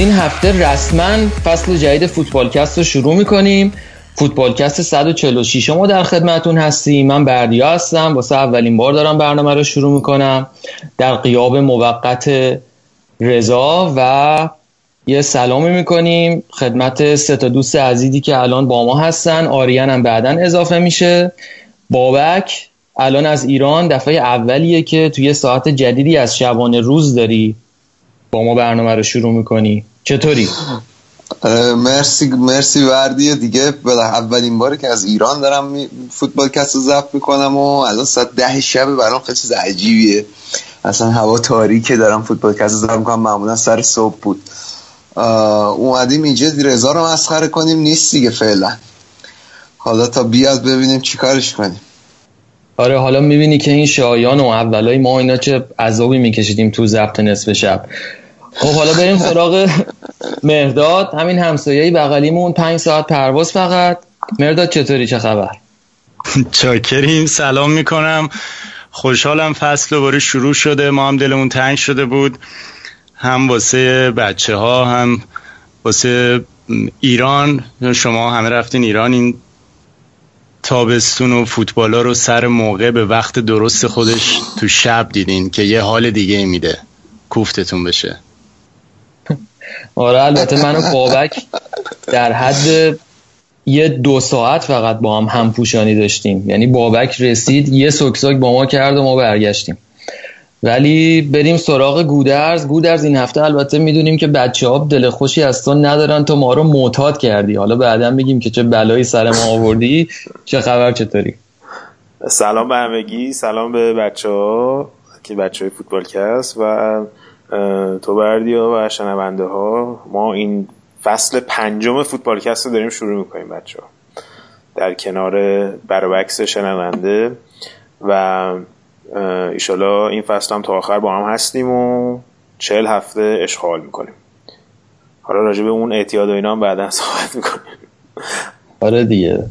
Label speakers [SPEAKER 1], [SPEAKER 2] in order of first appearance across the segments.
[SPEAKER 1] این هفته رسما فصل جدید فوتبالکست رو شروع می‌کنیم. فوتبالکست 146 ما در خدمتون هستیم. من بردیا هستم. واسه اولین بار دارم برنامه رو شروع می‌کنم. در قیاب موقت رضا و یه سلامی می‌کنیم. خدمت سه تا دوست عزیزی که الان با ما هستن. آریان هم بعدا اضافه میشه. بابک الان از ایران. دفعه اولیه که توی ساعت جدیدی از شبانه روز داری با ما برنامه رو شروع می‌کنی. چطوری؟
[SPEAKER 2] مرسی مرسی مهرداد دیگه. اولین باری که از ایران دارم فوتبال کست رو ضبط می‌کنم و الان ساعت ده شب برام خیلی چیز عجیبیه. اصلا هوا تاریکه دارم فوتبال کست رو ضبط می‌کنم. معمولا سر صبح بود. اومدیم اینجا رضا رو مسخره کنیم. نیست دیگه فعلا. حالا تا بیاد ببینیم چیکارش کنیم.
[SPEAKER 1] آره حالا می‌بینی که این شایان و اولای ما اینا چه عذابی میکشیدیم تو ضبط نصف شب. خب حالا بریم سراغ مرداد. همین همسایه بغلیمون. پنج ساعت پرواز فقط. مرداد چطوری؟ چه خبر؟
[SPEAKER 3] چاکریم سلام می‌کنم. خوشحالم فصل دوباره شروع شده. ما هم دلمون تنگ شده بود. هم واسه بچه ها هم واسه ایران. شما همه رفتین ایران. این تابستون و فوتبالا رو سر موقع به وقت درست خودش تو شب دیدین که یه حال دیگه میده. کوفتتون بشه.
[SPEAKER 1] آره البته من و بابک در حد یه دو ساعت فقط با هم همپوشانی داشتیم. یعنی بابک رسید یه سکساک با ما کرد و ما برگشتیم. ولی بریم سراغ گودرز. گودرز این هفته البته می‌دونیم که بچه ها دل خوشی از تو ندارن تو ما رو معتاد کردی. حالا بعدا میگیم که چه بلایی سر ما آوردی چه خبر چطوری؟
[SPEAKER 4] سلام به همگی سلام به بچه ها که بچه های فوتبال کست و تو بردیا و شنونده ها. ما این فصل پنجم فوتبالکست رو داریم شروع می‌کنیم بچه ها در کنار برابکس شنونده و ایشالا این فصل هم تا آخر با هم هستیم و چهل هفته اشغال می‌کنیم. حالا راجع اون اعتیاد و اینا هم بعدا صحبت می‌کنیم.
[SPEAKER 1] آره دیگه.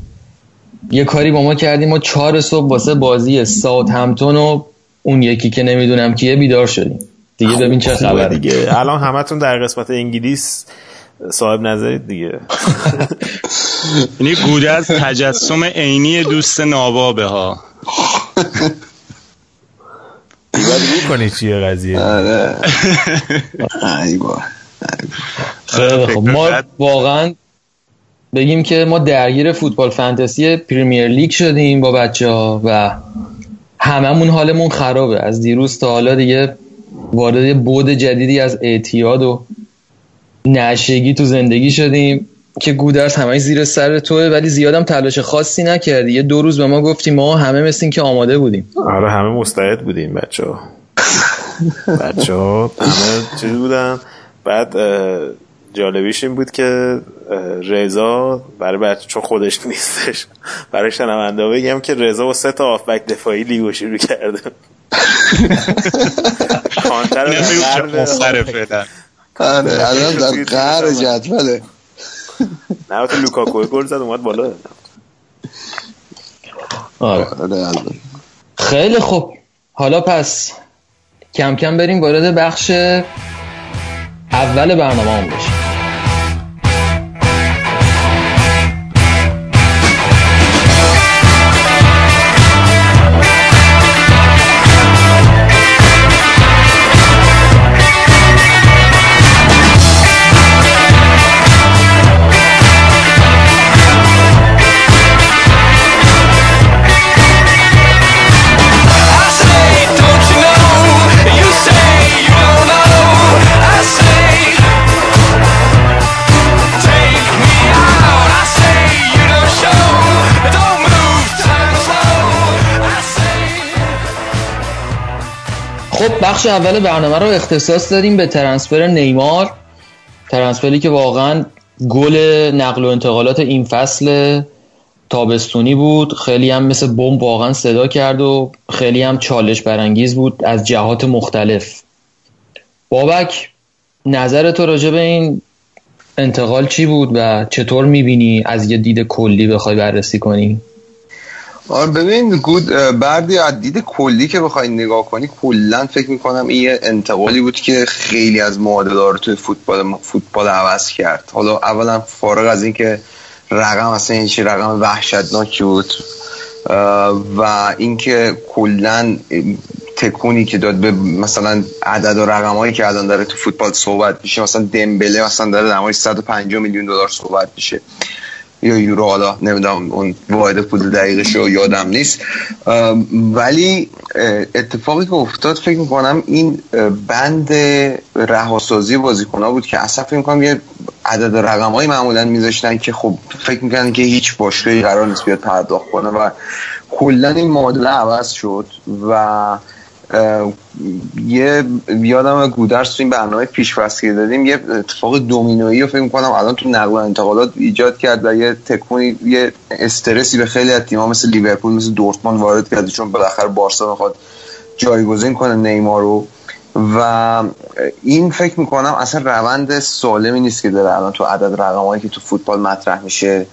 [SPEAKER 1] یه کاری با ما کردیم و چهار صبح واسه بازی ساوت همتون و اون یکی که نمی‌دونم کیه بیدار شدیم. دیگه ببین چه خبر
[SPEAKER 4] دیگه. الان همتون در قسمت انگلیس صاحب نظرید دیگه.
[SPEAKER 3] یعنی گوده از تجسم عینی دوست نابابه ها.
[SPEAKER 4] باید رو کنی چیه قضیه.
[SPEAKER 2] آره.
[SPEAKER 1] خب ما واقعا بگیم که ما درگیر فوتبال فانتزی پریمیر لیگ شدیم با بچه ها و هممون حالمون خرابه. از دیروز تا حالا دیگه وارد بود جدیدی از اعتیاد و نشگی تو زندگی شدیم که گودرس همه زیر سر توه ولی زیادم تلاش خاصی نکردی. یه دو روز به ما گفتی ما همه مثل که آماده بودیم.
[SPEAKER 4] آره همه مستعد بودیم بچه ها بچه ها همه چیز بودن. بعد جالبیش این بود که رضا برای بچه چون خودش نیستش برای شنونده بگم که رضا و سه تا آفبک دفاعی لیگو شروع کرده. کانتر
[SPEAKER 2] آره الان در قهر جدوله.
[SPEAKER 4] نه تو لوکاکو گل زد اومد بالا.
[SPEAKER 1] آره.
[SPEAKER 2] آره
[SPEAKER 1] خیلی خوب. حالا پس کم کم بریم وارد بخش اول برنامه هم بشیم. خب بخش اول برنامه رو اختصاص دادیم به ترنسفر نیمار. ترنسفری که واقعا گل نقل و انتقالات این فصل تابستونی بود. خیلی هم مثل بمب واقعا صدا کرد و خیلی هم چالش برانگیز بود از جهات مختلف. بابک نظر تو راجع به این انتقال چی بود و چطور می‌بینی؟ از یه دید کلی بخوای بررسی کنی؟
[SPEAKER 2] ببین گود بردی از دید کلی که بخوای نگاه کنی کلا فکر می‌کنم این یه انتقالی بود که خیلی از معادله رو توی فوتبال فوتبال عوض کرد. حالا اولا فارغ از اینکه رقم اصلا این چی رقم وحشتناکی بود و اینکه کلا تکونی که داد به مثلا عدد و رقمایی که الان داره تو فوتبال صحبت میشه مثلا دمبله مثلا داره در 150 میلیون دلار صحبت میشه. یا یورو حالا نمی‌دونم اون واحد پول دقیقش رو یادم نیست. ولی اتفاقی که افتاد فکر می‌کنم این بند رهاسازی بازیکن بود که اصلا فکر می‌کنم یه عدد رقم های معمولا میذاشتن که خب فکر می‌کنن که هیچ باشگاهی قرار نیست بیاد پرداخت کنه و کلا این معادله عوض شد و یه یادم گودرس تو این برنامه پیش که دادیم یه اتفاق دومینویی رو فکر می‌کنم الان تو نقل و انتقالات ایجاد کرد و یه تکونی یه استرسی به خیلی از تیم‌ها مثل لیورپول مثل دورتموند وارد کرد چون بالاخره بارسا می‌خواد جایگزین کنه نیمار رو. و این فکر می‌کنم اصلا روند سالمی نیست که داره الان تو عدد رقمایی که تو فوتبال مطرح میشه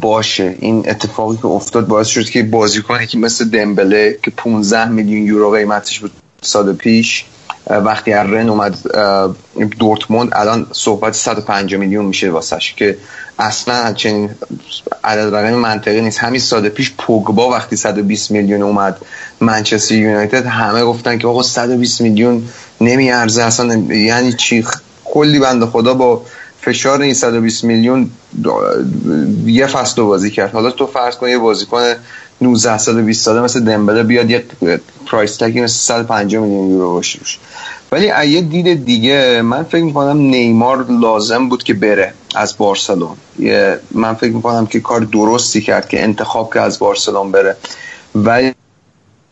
[SPEAKER 2] باشه. این اتفاقی که افتاد باعث شد که بازیکنی که مثل دمبله که 15 میلیون یورو قیمتش بود سال پیش وقتی از رن اومد دورتموند الان صحبت 105 میلیون میشه واسش که اصلا چنین عدد رقم منطقی نیست. همین سال پیش پوگبا وقتی 120 میلیون اومد منچستر یونایتد همه گفتن که آقا 120 میلیون نمیارزه اصلا یعنی چی؟ کلی بنده خدا با فشار این 120 میلیون یه فصل بازی کرد. حالا تو فرض کن یه بازیکن 19 سال 20 ساله مثل دمبله بیاد یه پرایس تگی مثل 150 میلیون یورو باشه ولی یه دید دیگه من فکر می‌کنم نیمار لازم بود که بره از بارسلون. من فکر می‌کنم که کار درستی کرد که انتخاب که از بارسلون بره. ولی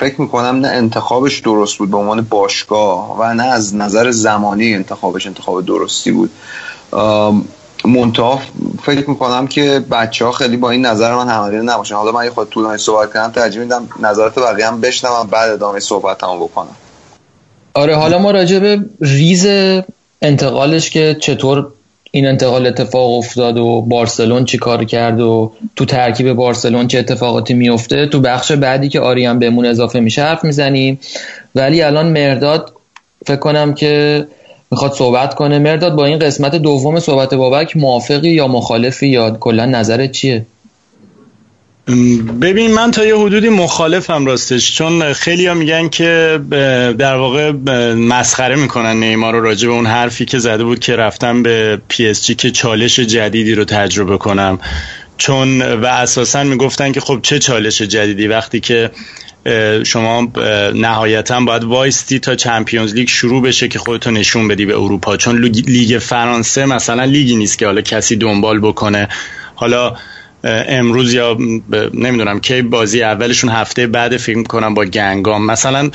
[SPEAKER 2] فکر می‌کنم نه انتخابش درست بود به عنوان باشگاه و نه از نظر زمانی انتخابش انتخاب درستی بود. منتها فکر می‌کنم که بچه ها خیلی با این نظر من همه نباشن. حالا من یه خود طولانی صحبت کنم ترجیح میدم نظرات بقیه هم بشنوم بعد ادامه صحبت هم بکنم.
[SPEAKER 1] آره حالا ما راجع به ریز انتقالش که چطور این انتقال اتفاق افتاد و بارسلون چی کار کرد و تو ترکیب بارسلون چه اتفاقاتی میفته تو بخش بعدی که آریان بهمون اضافه میشه حرف می‌زنیم. ولی الان مرداد فکر کنم که می‌خواد صحبت کنه. مرداد با این قسمت دوم صحبت بابک موافقی یا مخالفی یا کلا نظرت چیه؟
[SPEAKER 3] ببین من تا یه حدودی مخالفم راستش چون خیلی ها میگن که در واقع مسخره می‌کنن نیمار رو راجع به اون حرفی که زده بود که رفتم به پی اس جی که چالش جدیدی رو تجربه کنم. چون و اساسا می‌گفتن که خب چه چالش جدیدی؟ وقتی که شما نهایتا باید وایستی تا چمپیونز لیگ شروع بشه که خودتو نشون بدی به اروپا. چون لیگ فرانسه مثلا لیگی نیست که حالا کسی دنبال بکنه. حالا امروز یا نمی‌دونم کی بازی اولشون هفته بعد فیلم کنم با گنگام. مثلا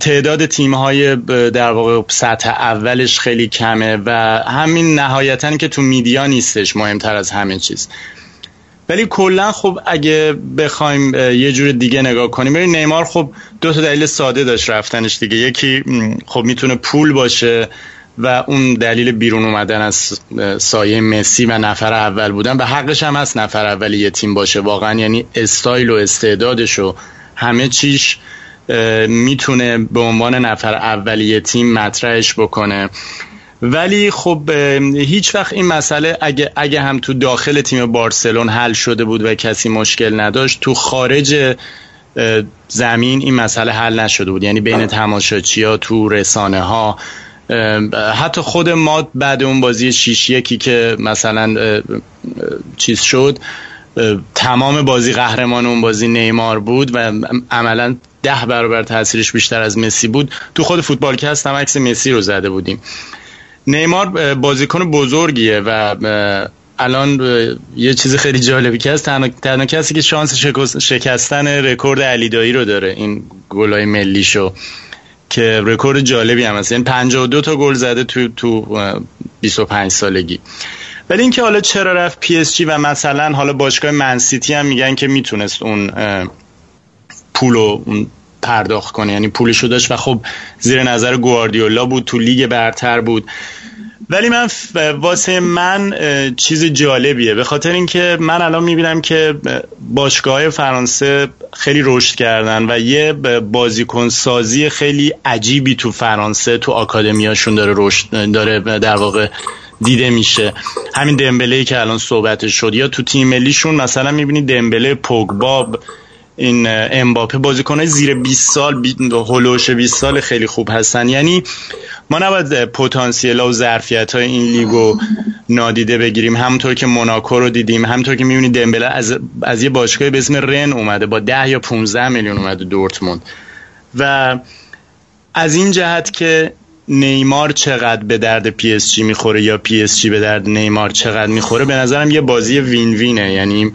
[SPEAKER 3] تعداد تیم های در واقع سطح اولش خیلی کمه و همین نهایتا که تو میدیا نیستش مهمتر از همه چیز. ولی کلا خب اگه بخوایم یه جور دیگه نگاه کنیم ببین نیمار خب دو تا دلیل ساده داشت رفتنش دیگه. یکی خب می‌تونه پول باشه و اون دلیل بیرون اومدن از سایه مسی و نفر اول بودن و حقش هم هست نفر اول یه تیم باشه. واقعا یعنی استایل و استعدادش و همه چیش می‌تونه به عنوان نفر اول یه تیم مطرحش بکنه. ولی خب هیچ وقت این مسئله اگه, اگه هم تو داخل تیم بارسلون حل شده بود و کسی مشکل نداشت تو خارج زمین این مسئله حل نشده بود. یعنی بین تماشاچی ها تو رسانه ها حتی خود ما بعد اون بازی شیش یکی که مثلا چیز شد تمام بازی قهرمان اون بازی نیمار بود و عملا ده برابر تاثیرش بیشتر از مسی بود. تو خود فوتبال که هم عکس مسی رو زده بودیم. نیمار بازیکن بزرگیه و الان یه چیز خیلی جالبی که هست تنها, کسی که شانس شکستن رکورد علی دایی رو داره این گلای ملی شو که رکورد جالبی هم هست. یعنی 52 تا گل زده تو تو 25 سالگی. ولی اینکه حالا چرا رفت پی اس جی و مثلا حالا باشگاه من سیتی هم میگن که می‌تونست اون پولو اون پرداخت کنه. یعنی پولشو داشت و خب زیر نظر گواردیولا بود تو لیگ برتر بود. ولی من واسه من چیز جالبیه. به خاطر اینکه من الان می‌بینم که باشگاه فرانسه خیلی رشد کردن و یه بازیکن سازی خیلی عجیبی تو فرانسه تو آکادمیاشون داره رشد داره در واقع دیده میشه. همین دمبله که الان صحبتش شد. یا تو تیم ملیشون مثلا می‌بینی دمبله پوگباب این امباپه بازیکنای زیر 20 سال. حول و حوش 20 سال خیلی خوب هستن. یعنی ما نباید پتانسیل و ظرفیت های این لیگو نادیده بگیریم. همونطور که موناکو رو دیدیم همونطور که می‌بینید دمبله از, از یه باشگاه به اسم رن اومده با 10 یا 15 میلیون اومده دورتموند. و از این جهت که نیمار چقدر به درد پی اس جی می‌خوره یا پی اس جی به درد نیمار چقدر می‌خوره به نظرم یه بازی win win ه. یعنی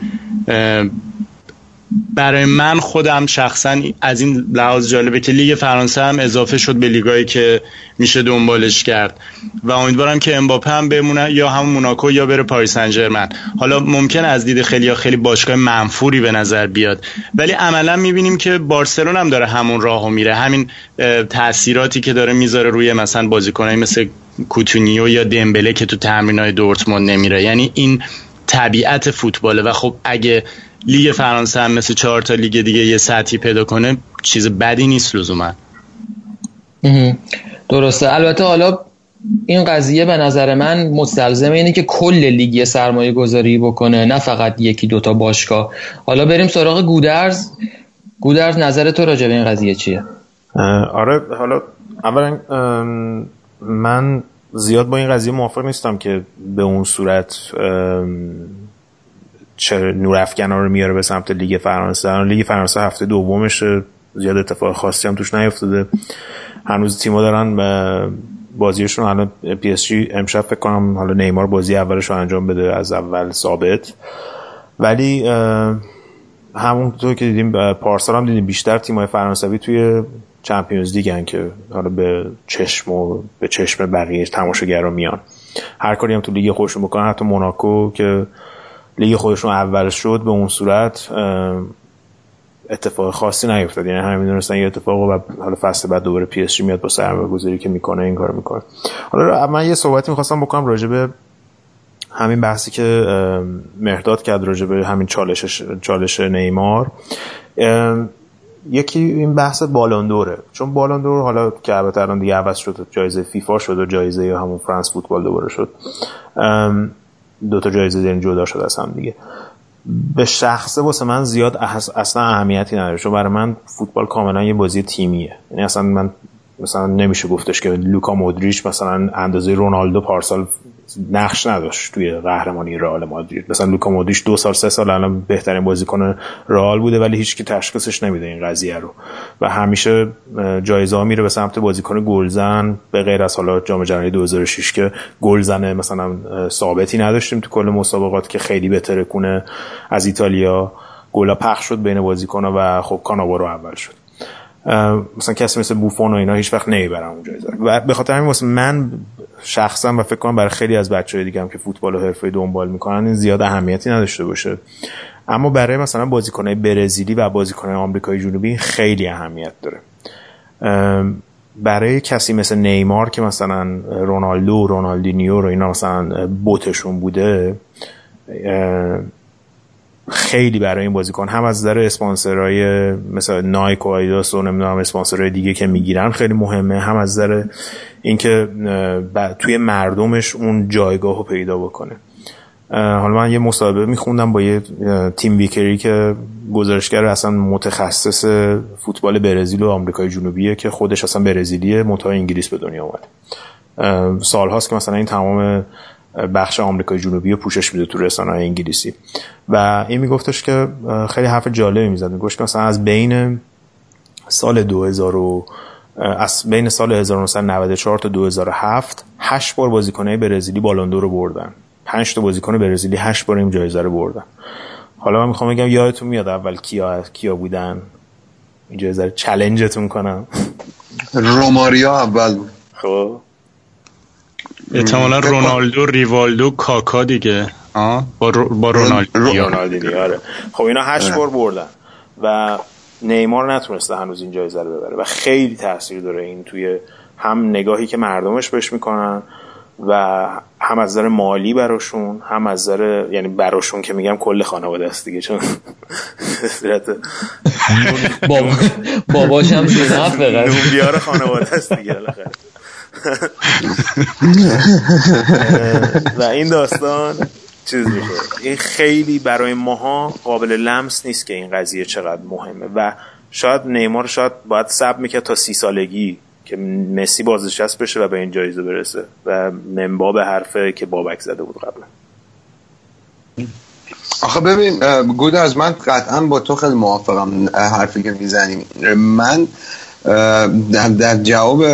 [SPEAKER 3] برای من خودم شخصا از این لحاظ جالبه که لیگ فرانسه هم اضافه شد به لیگایی که میشه دنبالش کرد. و امیدوارم که امباپه هم بمونه یا همون موناکو یا بره پاریس سن حالا ممکن از دید خیلی یا خیلی باشگاه منفوری به نظر بیاد. ولی عملا می‌بینیم که بارسلون هم داره همون راهو میره. همین تاثیراتی که داره می‌ذاره روی مثلا بازیکنایی مثل کوتونیو یا دمبله که تو تمرینای دورتموند نمیره. یعنی این طبیعت فوتباله. و خب اگه لیگ فرانسه هم مثل چهار تا لیگ دیگه یه سطحی پیدا کنه چیز بدی نیست لزوما.
[SPEAKER 1] درسته. البته حالا این قضیه به نظر من مستلزم اینه که کل لیگ سرمایه گذاری بکنه نه فقط یکی دوتا باشگاه. حالا بریم سراغ گودرز. گودرز نظر تو راجع به این قضیه چیه؟
[SPEAKER 4] آره حالا اولا من زیاد با این قضیه موافق نیستم که به اون صورت چه نورافکنا رو میاره به سمت لیگ فرانسه. لیگ فرانسه هفته دومش زیاد اتفاق خاصی هم توش نیفتاده. هنوز تیما دارن بازیشون الان پی اس جی امشب فکر کنم حالا نیمار بازی اولش رو انجام بده از اول ثابت. ولی همونطور که دیدیم پارسال هم دیدیم بیشتر تیمای فرانسوی توی Champions League ن که حالا به چشم و به چشم بقیه تماشاگرا میان. هر کاری هم تو لیگ خودشون بکنن حتی موناکو که لیگ خودشون اول شد به اون صورت اتفاق خاصی نیفتاد. یعنی همین دونستن یه اتفاق و حالا فصل بعد دوباره پی اس جی میاد با سرمایه گذاری که می‌کنه این کار می‌کنه. حالا من یه صحبتی می‌خواستم بکنم راجع به همین بحثی که مهرداد کرد راجع به همین چالش چالش نیمار. یکی این بحث بالاندوره چون بالاندور حالا که البته الان دیگه عوض شد جایزه فیفا شد و جایزه همون فرانس فوتبال دوباره شد. تا جایزه دارین جدا شده از هم دیگه. به شخصه واسه من زیاد اصلا اهمیتی نداره چون برای من فوتبال کاملا یه بازی تیمیه. یعنی اصلا من مثلا نمیشه گفتش که لوکا مودریچ مثلا اندازه رونالدو پارسال نقش نداشت توی قهرمانی رئال مادرید. مثلا لوکا مودریچ دو سال سه سال الان بهترین بازیکن رئال بوده ولی هیچ کی تشخیصش نمیده این قضیه رو. و همیشه جایزه ها میره به سمت بازیکن گلزن به غیر از حالا جام جهانی 2006 که گلزن مثلا ثابتی نداشتیم تو کل مسابقات که خیلی بهتره کنه از ایتالیا. گلا پخش شد بین بازیکن و خب کاناوارو اول شد. مثلا کسی مثل بوفون و اینا هیچ وقت نمی‌برن اون جایزه و به خاطر همین واسه من شخصا و فکر کنم برای خیلی از بچه دیگه هم که فوتبال و حرفه دنبال می‌کنن این زیاد اهمیتی نداشته باشه. اما برای مثلا بازیکنهای برزیلی و بازیکنهای آمریکای جنوبی خیلی اهمیت داره. برای کسی مثل نیمار که مثلا رونالدو رونالدینیو رو اینا مثلا بوتشون بوده خیلی برای این بازیکن هم از نظر اسپانسرهای مثل نایک و آیداس و نمی‌دونم اسپانسرهای دیگه که می‌گیرن خیلی مهمه هم از نظر اینکه توی مردمش اون جایگاه رو پیدا بکنه. حالا من یه مصاحبه میخوندم با یه تیم ویکری که گزارشگر اصلا متخصص فوتبال برزیل و آمریکای جنوبیه که خودش اصلا برزیلیه منتها انگلیس به دنیا اومد. سالهاست که مثلا این تمام بخش آمریکای جنوبی رو پوشش میده تو رسانه های انگلیسی. و این میگفتش که خیلی حرف جالبی می‌زد. میگوش که مثلا از بین سال 2000 و از بین سال 1994 تا 2007 8 بار بازیکنای برزیلی بالوندور رو بردن. 5 تا بازیکن برزیلی 8 بار این جایزه رو بردن. حالا من می‌خوام بگم یادتون میاد اول کیا کیا بودن؟ این جایزه چالنجتون کنم.
[SPEAKER 2] روماریا اول بود.
[SPEAKER 4] خب.
[SPEAKER 3] احتمالا رونالدو ریوالدو کاکا دیگه. آه. با, رو... با
[SPEAKER 4] رونالدو. آره. خب اینا هشت بار بردن و نیمار نتونسته هنوز این جایزه رو ببره و خیلی تاثیر داره این توی هم نگاهی که مردمش بهش می‌کنن و هم از نظر مالی براشون هم از نظر یعنی براشون که میگم کل خانواده است دیگه چون
[SPEAKER 1] بابا باباش هم نون
[SPEAKER 4] بیار خانواده است دیگه و این داستان چیز میشه. این خیلی برای ماها قابل لمس نیست که این قضیه چقدر مهمه. و شاید نیمار شاید باید سب می‌کرد تا سی سالگی که مسی بازنشست بشه و به این جایزه برسه. و منبا به حرفه که بابک زده بود قبلا.
[SPEAKER 2] آخه ببین گود از من قطعا با تو خیلی موافقم حرفی که می‌زنیم من در جواب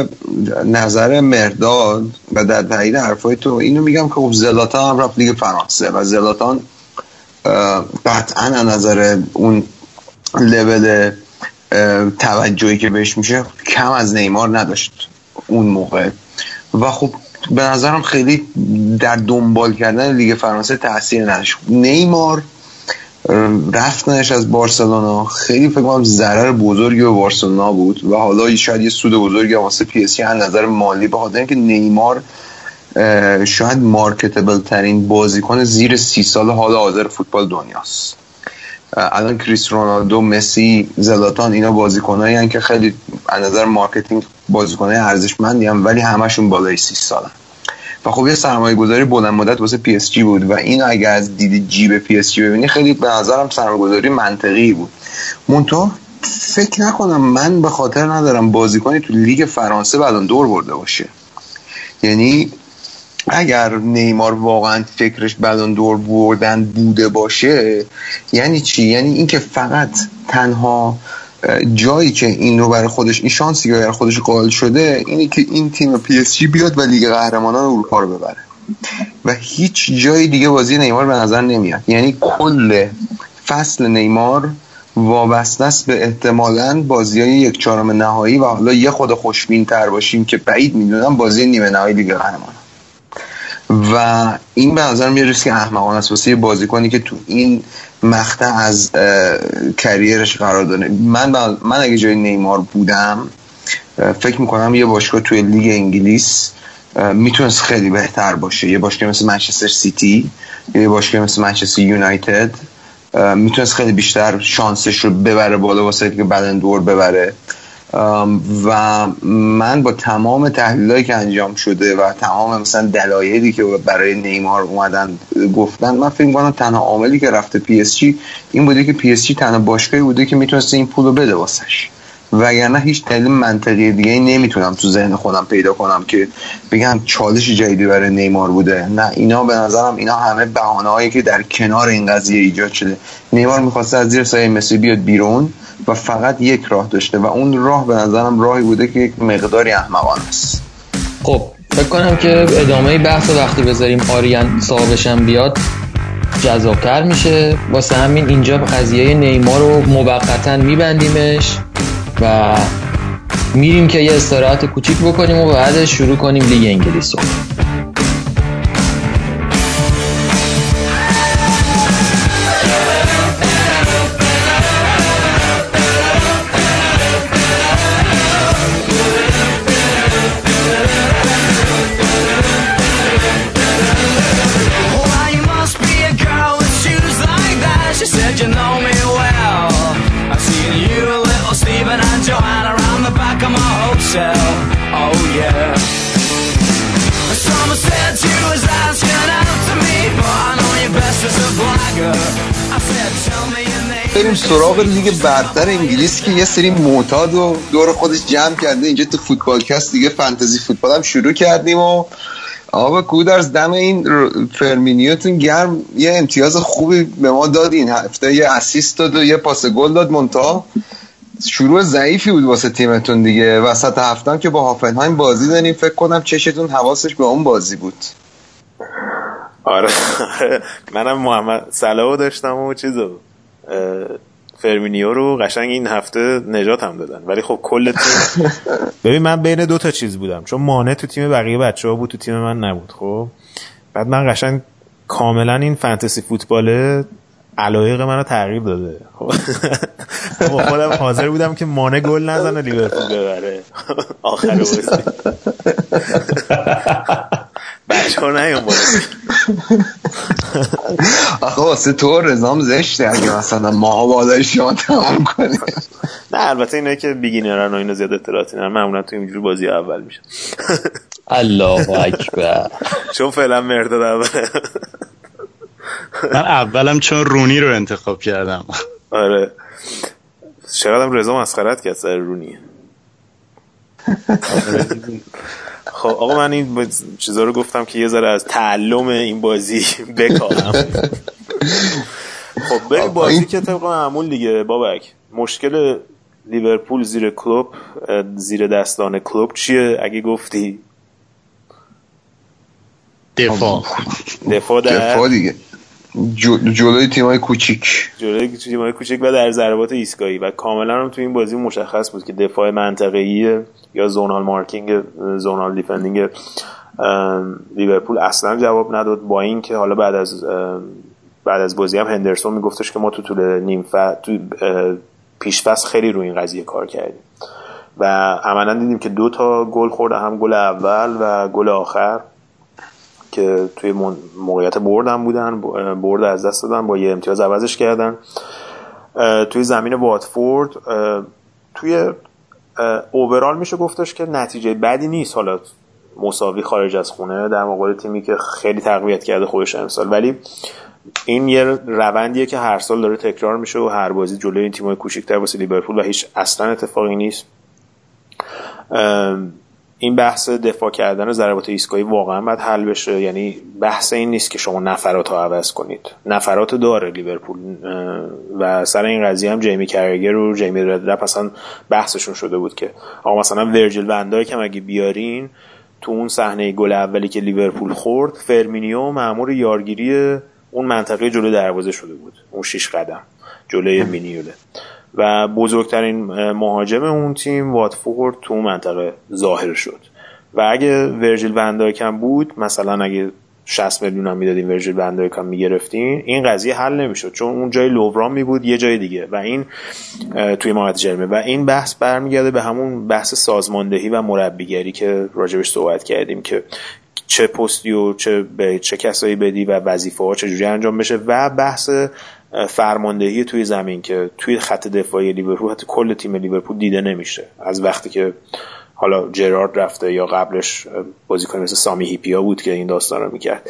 [SPEAKER 2] نظر مرداد و در تایید حرفای تو اینو میگم که خب زلاتان هم رفت لیگ فرانسه و زلاتان قطعا از نظر اون لول توجهی که بهش میشه کم از نیمار نداشت اون موقع. و خب به نظرم خیلی در دنبال کردن لیگ فرانسه تاثیر نداشت. نیمار رفتنش از بارسلونا خیلی فکر کنم ضرر بزرگی به بارسلونا بود و حالا شاید یه سود بزرگی واسه پی اس جی از نظر مالی به خاطر اینکه نیمار شاید marketable ترین بازیکن زیر سی سال حال حاضر فوتبال دنیاست. الان کریس رونالدو مسی زلاتان اینا بازیکنایی که خیلی از نظر marketing بازیکنای ارزشمندی هم ولی همشون بالای 30 سالن. و خب یه سرمایه گذاری بلند مدت واسه پی اس جی بود و این اگر از دید جیب پی اس جی ببینی خیلی به نظرم سرمایه گذاری منطقی بود. منتها فکر نکنم من به خاطر ندارم بازیکنی تو لیگ فرانسه Ballon d'Or برده باشه. یعنی اگر نیمار واقعا فکرش Ballon d'Or بردن بوده باشه یعنی چی؟ یعنی اینکه فقط تنها جایی که این رو برای خودش این شانسی که برای خودش قائل شده اینی که این تیم پی اس جی بیاد و لیگ قهرمانان اروپا رو ببره. و هیچ جای دیگه بازی نیمار به نظر نمیاد. یعنی کل فصل نیمار وابسته است به احتمالا بازی های یک چهارم نهایی و حالا یه خود خوشبین تر باشیم که بعید می‌دونم بازی نیمه نهایی لیگ قهرمان و این به نظر میاد ریسک احمقانه است. واسه بازیکنی که تو این مقطع از کریرش قرار داره من من اگه جای نیمار بودم فکر می‌کنم یه باشگاه توی لیگ انگلیس می‌تونست خیلی بهتر باشه. یه باشگاه مثل منچستر سیتی یه باشگاه مثل منچستر یونایتد می‌تونست خیلی بیشتر شانسش رو ببره بالا واسه که بلندور ببره. و من با تمام تحلیلایی که انجام شده و تمام مثلا دلایلی که برای نیمار اومدن گفتن من فکر کنم تنها عاملی که رفته پی اس جی این بوده که پی اس جی تنها باشگاهی بوده که می‌تونسته این پولو بده واسش. وگرنه هیچ دلیل منطقی دیگه نمی‌تونم تو ذهن خودم پیدا کنم که بگم چالش جدیدی برای نیمار بوده. نه اینا به نظرم اینا همه بهانه‌هایی که در کنار این قضیه ایجاد شده. نیمار می‌خواسته از زیر سایه مسی بیاد بیرون و فقط یک راه داشته و اون راه به نظرم راهی بوده که یک مقداری احمقانه است.
[SPEAKER 1] خب فکر کنم که ادامه بحث وقتی بذاریم آریان صاحبشم بیاد جذابتر میشه. واسه همین اینجا قضیه نیمار رو موقتا میبندیمش. و میریم که یه استراحت کوچیک بکنیم و بعدش شروع کنیم لیگ انگلیس رو.
[SPEAKER 2] بریم سراغ لیگ برتر انگلیس که یه سری معتاد و دور خودش جمع کرده. اینجا تو فوتبالکست دیگه فانتزی فوتبال هم شروع کردیم و آقا کودرز دم این فرمینیوتون گرم. یه امتیاز خوبی به ما داد این هفته یه اسیست داد و یه پاس گل داد مونتا شروع ضعیفی بود واسه تیمتون دیگه. وسط هفتم که با هافنهایم بازی داریم. فکر کنم چشتون حواسش به اون بازی بود.
[SPEAKER 4] آره. منم محمد صلاحو داشتم و چیزو. فرمینیو رو قشنگ این هفته نجات هم دادن. ولی خب کل تیم ببین من بین دو تا چیز بودم. چون مانه تو تیم بقیه بچه ها بود تو تیم من نبود خب؟ بعد من قشنگ کاملا این فانتزی فوتباله. علایق منو تغییر داده. خب. خودم حاضر بودم که مانه گل نزنه لیورپول ببره. آخر بچه ها نیام
[SPEAKER 2] آخه واسه تو رزام زشته اگه مثلا ماها بالای شما تمام کنیم
[SPEAKER 4] نه البته اینه که بیگینرن و اینا زیاد اطلاعاتی نه معمولا تو اینجور بازی اول میشه.
[SPEAKER 1] الله اکبر.
[SPEAKER 4] چون فعلا مرداد اول.
[SPEAKER 3] من اولم چون رونی رو انتخاب کردم.
[SPEAKER 4] آره. چقدرم رضا مسخرت کرد سر رونی. خب آقا من این چیزا رو گفتم که یه ذره از تعلم این بازی بکارم. خب بریم بازی که طبق معمول دیگه بابک. مشکل لیورپول زیر کلوب زیر دستان کلوب چیه؟ اگه گفتی.
[SPEAKER 3] دفاع.
[SPEAKER 4] دفاع
[SPEAKER 2] دفاع دیگه. جلوی تیمای کوچیک.
[SPEAKER 4] جلوی تیمای کوچیک و در ضربات ایستگاهی. و کاملا هم تو این بازی مشخص بود که دفاع منطقه‌ای یا zonal marking zonal defending لیورپول اصلا جواب نداد با اینکه حالا بعد از بعد از بازی هم هندرسون میگفتش که ما تو طول نیم تو پیش خیلی روی این قضیه کار کردیم. و عملا دیدیم که دو تا گل خورده هم گل اول و گل آخر. که توی موقعیت بردن بودن برد از دست دادن با یه امتیاز عوضش کردن. توی زمین واتفورد توی اوورال میشه گفتش که نتیجه بدی نیست. حالا مساوی خارج از خونه در مقابل تیمی که خیلی تقویت کرده خودش امسال. ولی این یه روندیه که هر سال داره تکرار میشه و هر بازی جلوی این تیمای کوچیک‌تر واسه لیورپول و هیچ اصلا اتفاقی نیست. این بحث دفاع کردن ضربات ایستگاهی واقعا باید حل بشه. یعنی بحث این نیست که شما نفرات رو عوض کنید. نفرات داره لیورپول و سر این قضیه هم جیمی کرگر و جیمی ردرپ اصلا بحثشون شده بود که آقا مثلا ورجل وندای که اگه بیارین تو اون صحنه گل اولی که لیورپول خورد فرمینیو مامور یارگیری اون منطقه جلو دروازه شده بود. اون شیش قدم جلوی مینیوله. و بزرگترین مهاجم اون تیم واتفورد تو منطقه ظاهر شد. و اگه ورژیل وندایکم بود مثلا اگه 60 میلیون هم می‌دادیم ورژیل وندایکم می‌گرفتین این قضیه حل نمی‌شد چون اون جای لووران می بود یه جای دیگه. و این توی مهاجم جرمه و این بحث برمیگرده به همون بحث سازماندهی و مربیگری که راجبش صحبت کردیم که چه پستی و چه به چه کسایی بدی و وظیفه ها چجوری انجام بشه و بحث فرماندهی توی زمین که توی خط دفاعی لیورپول حتی کل تیم لیورپول دیده نمیشه. از وقتی که حالا جرارد رفته یا قبلش بازیکن مثل سامی هیپیا بود که این داستان رو می‌کرد.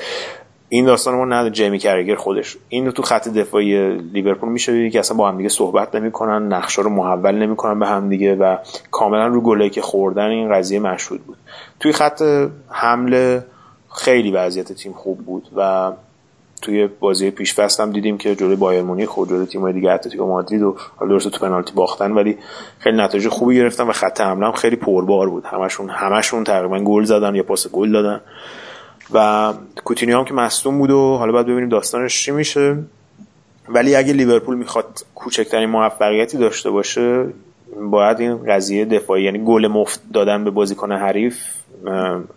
[SPEAKER 4] این داستان ما نه جیمی کرگر خودش. این تو خط دفاعی لیورپول میشه که اصلا با هم دیگه صحبت نمی‌کنن نقشه رو محول نمی‌کنن به هم دیگه و کاملا رو گله که خوردن این قضیه مشهود بود. توی خط حمله خیلی وضعیت تیم خوب بود و توی بازی پیش هم دیدیم که جلوی بایر مونیخ و جلوی تیم‌های دیگه اتلتیکو مادرید و حالا تو پنالتی باختن ولی خیلی نتایج خوبی گرفتن و خط حمله هم خیلی پربار بود. همشون همشون تقریبا گل زدن یا پاس گل دادن. و کوتینیو هم که مصدوم بود و حالا باید ببینیم داستانش چی میشه. ولی اگه لیورپول می‌خواد کوچکترین موفقیتی داشته باشه باید این قضیه دفاعی یعنی گل مفت دادن به بازیکن حریف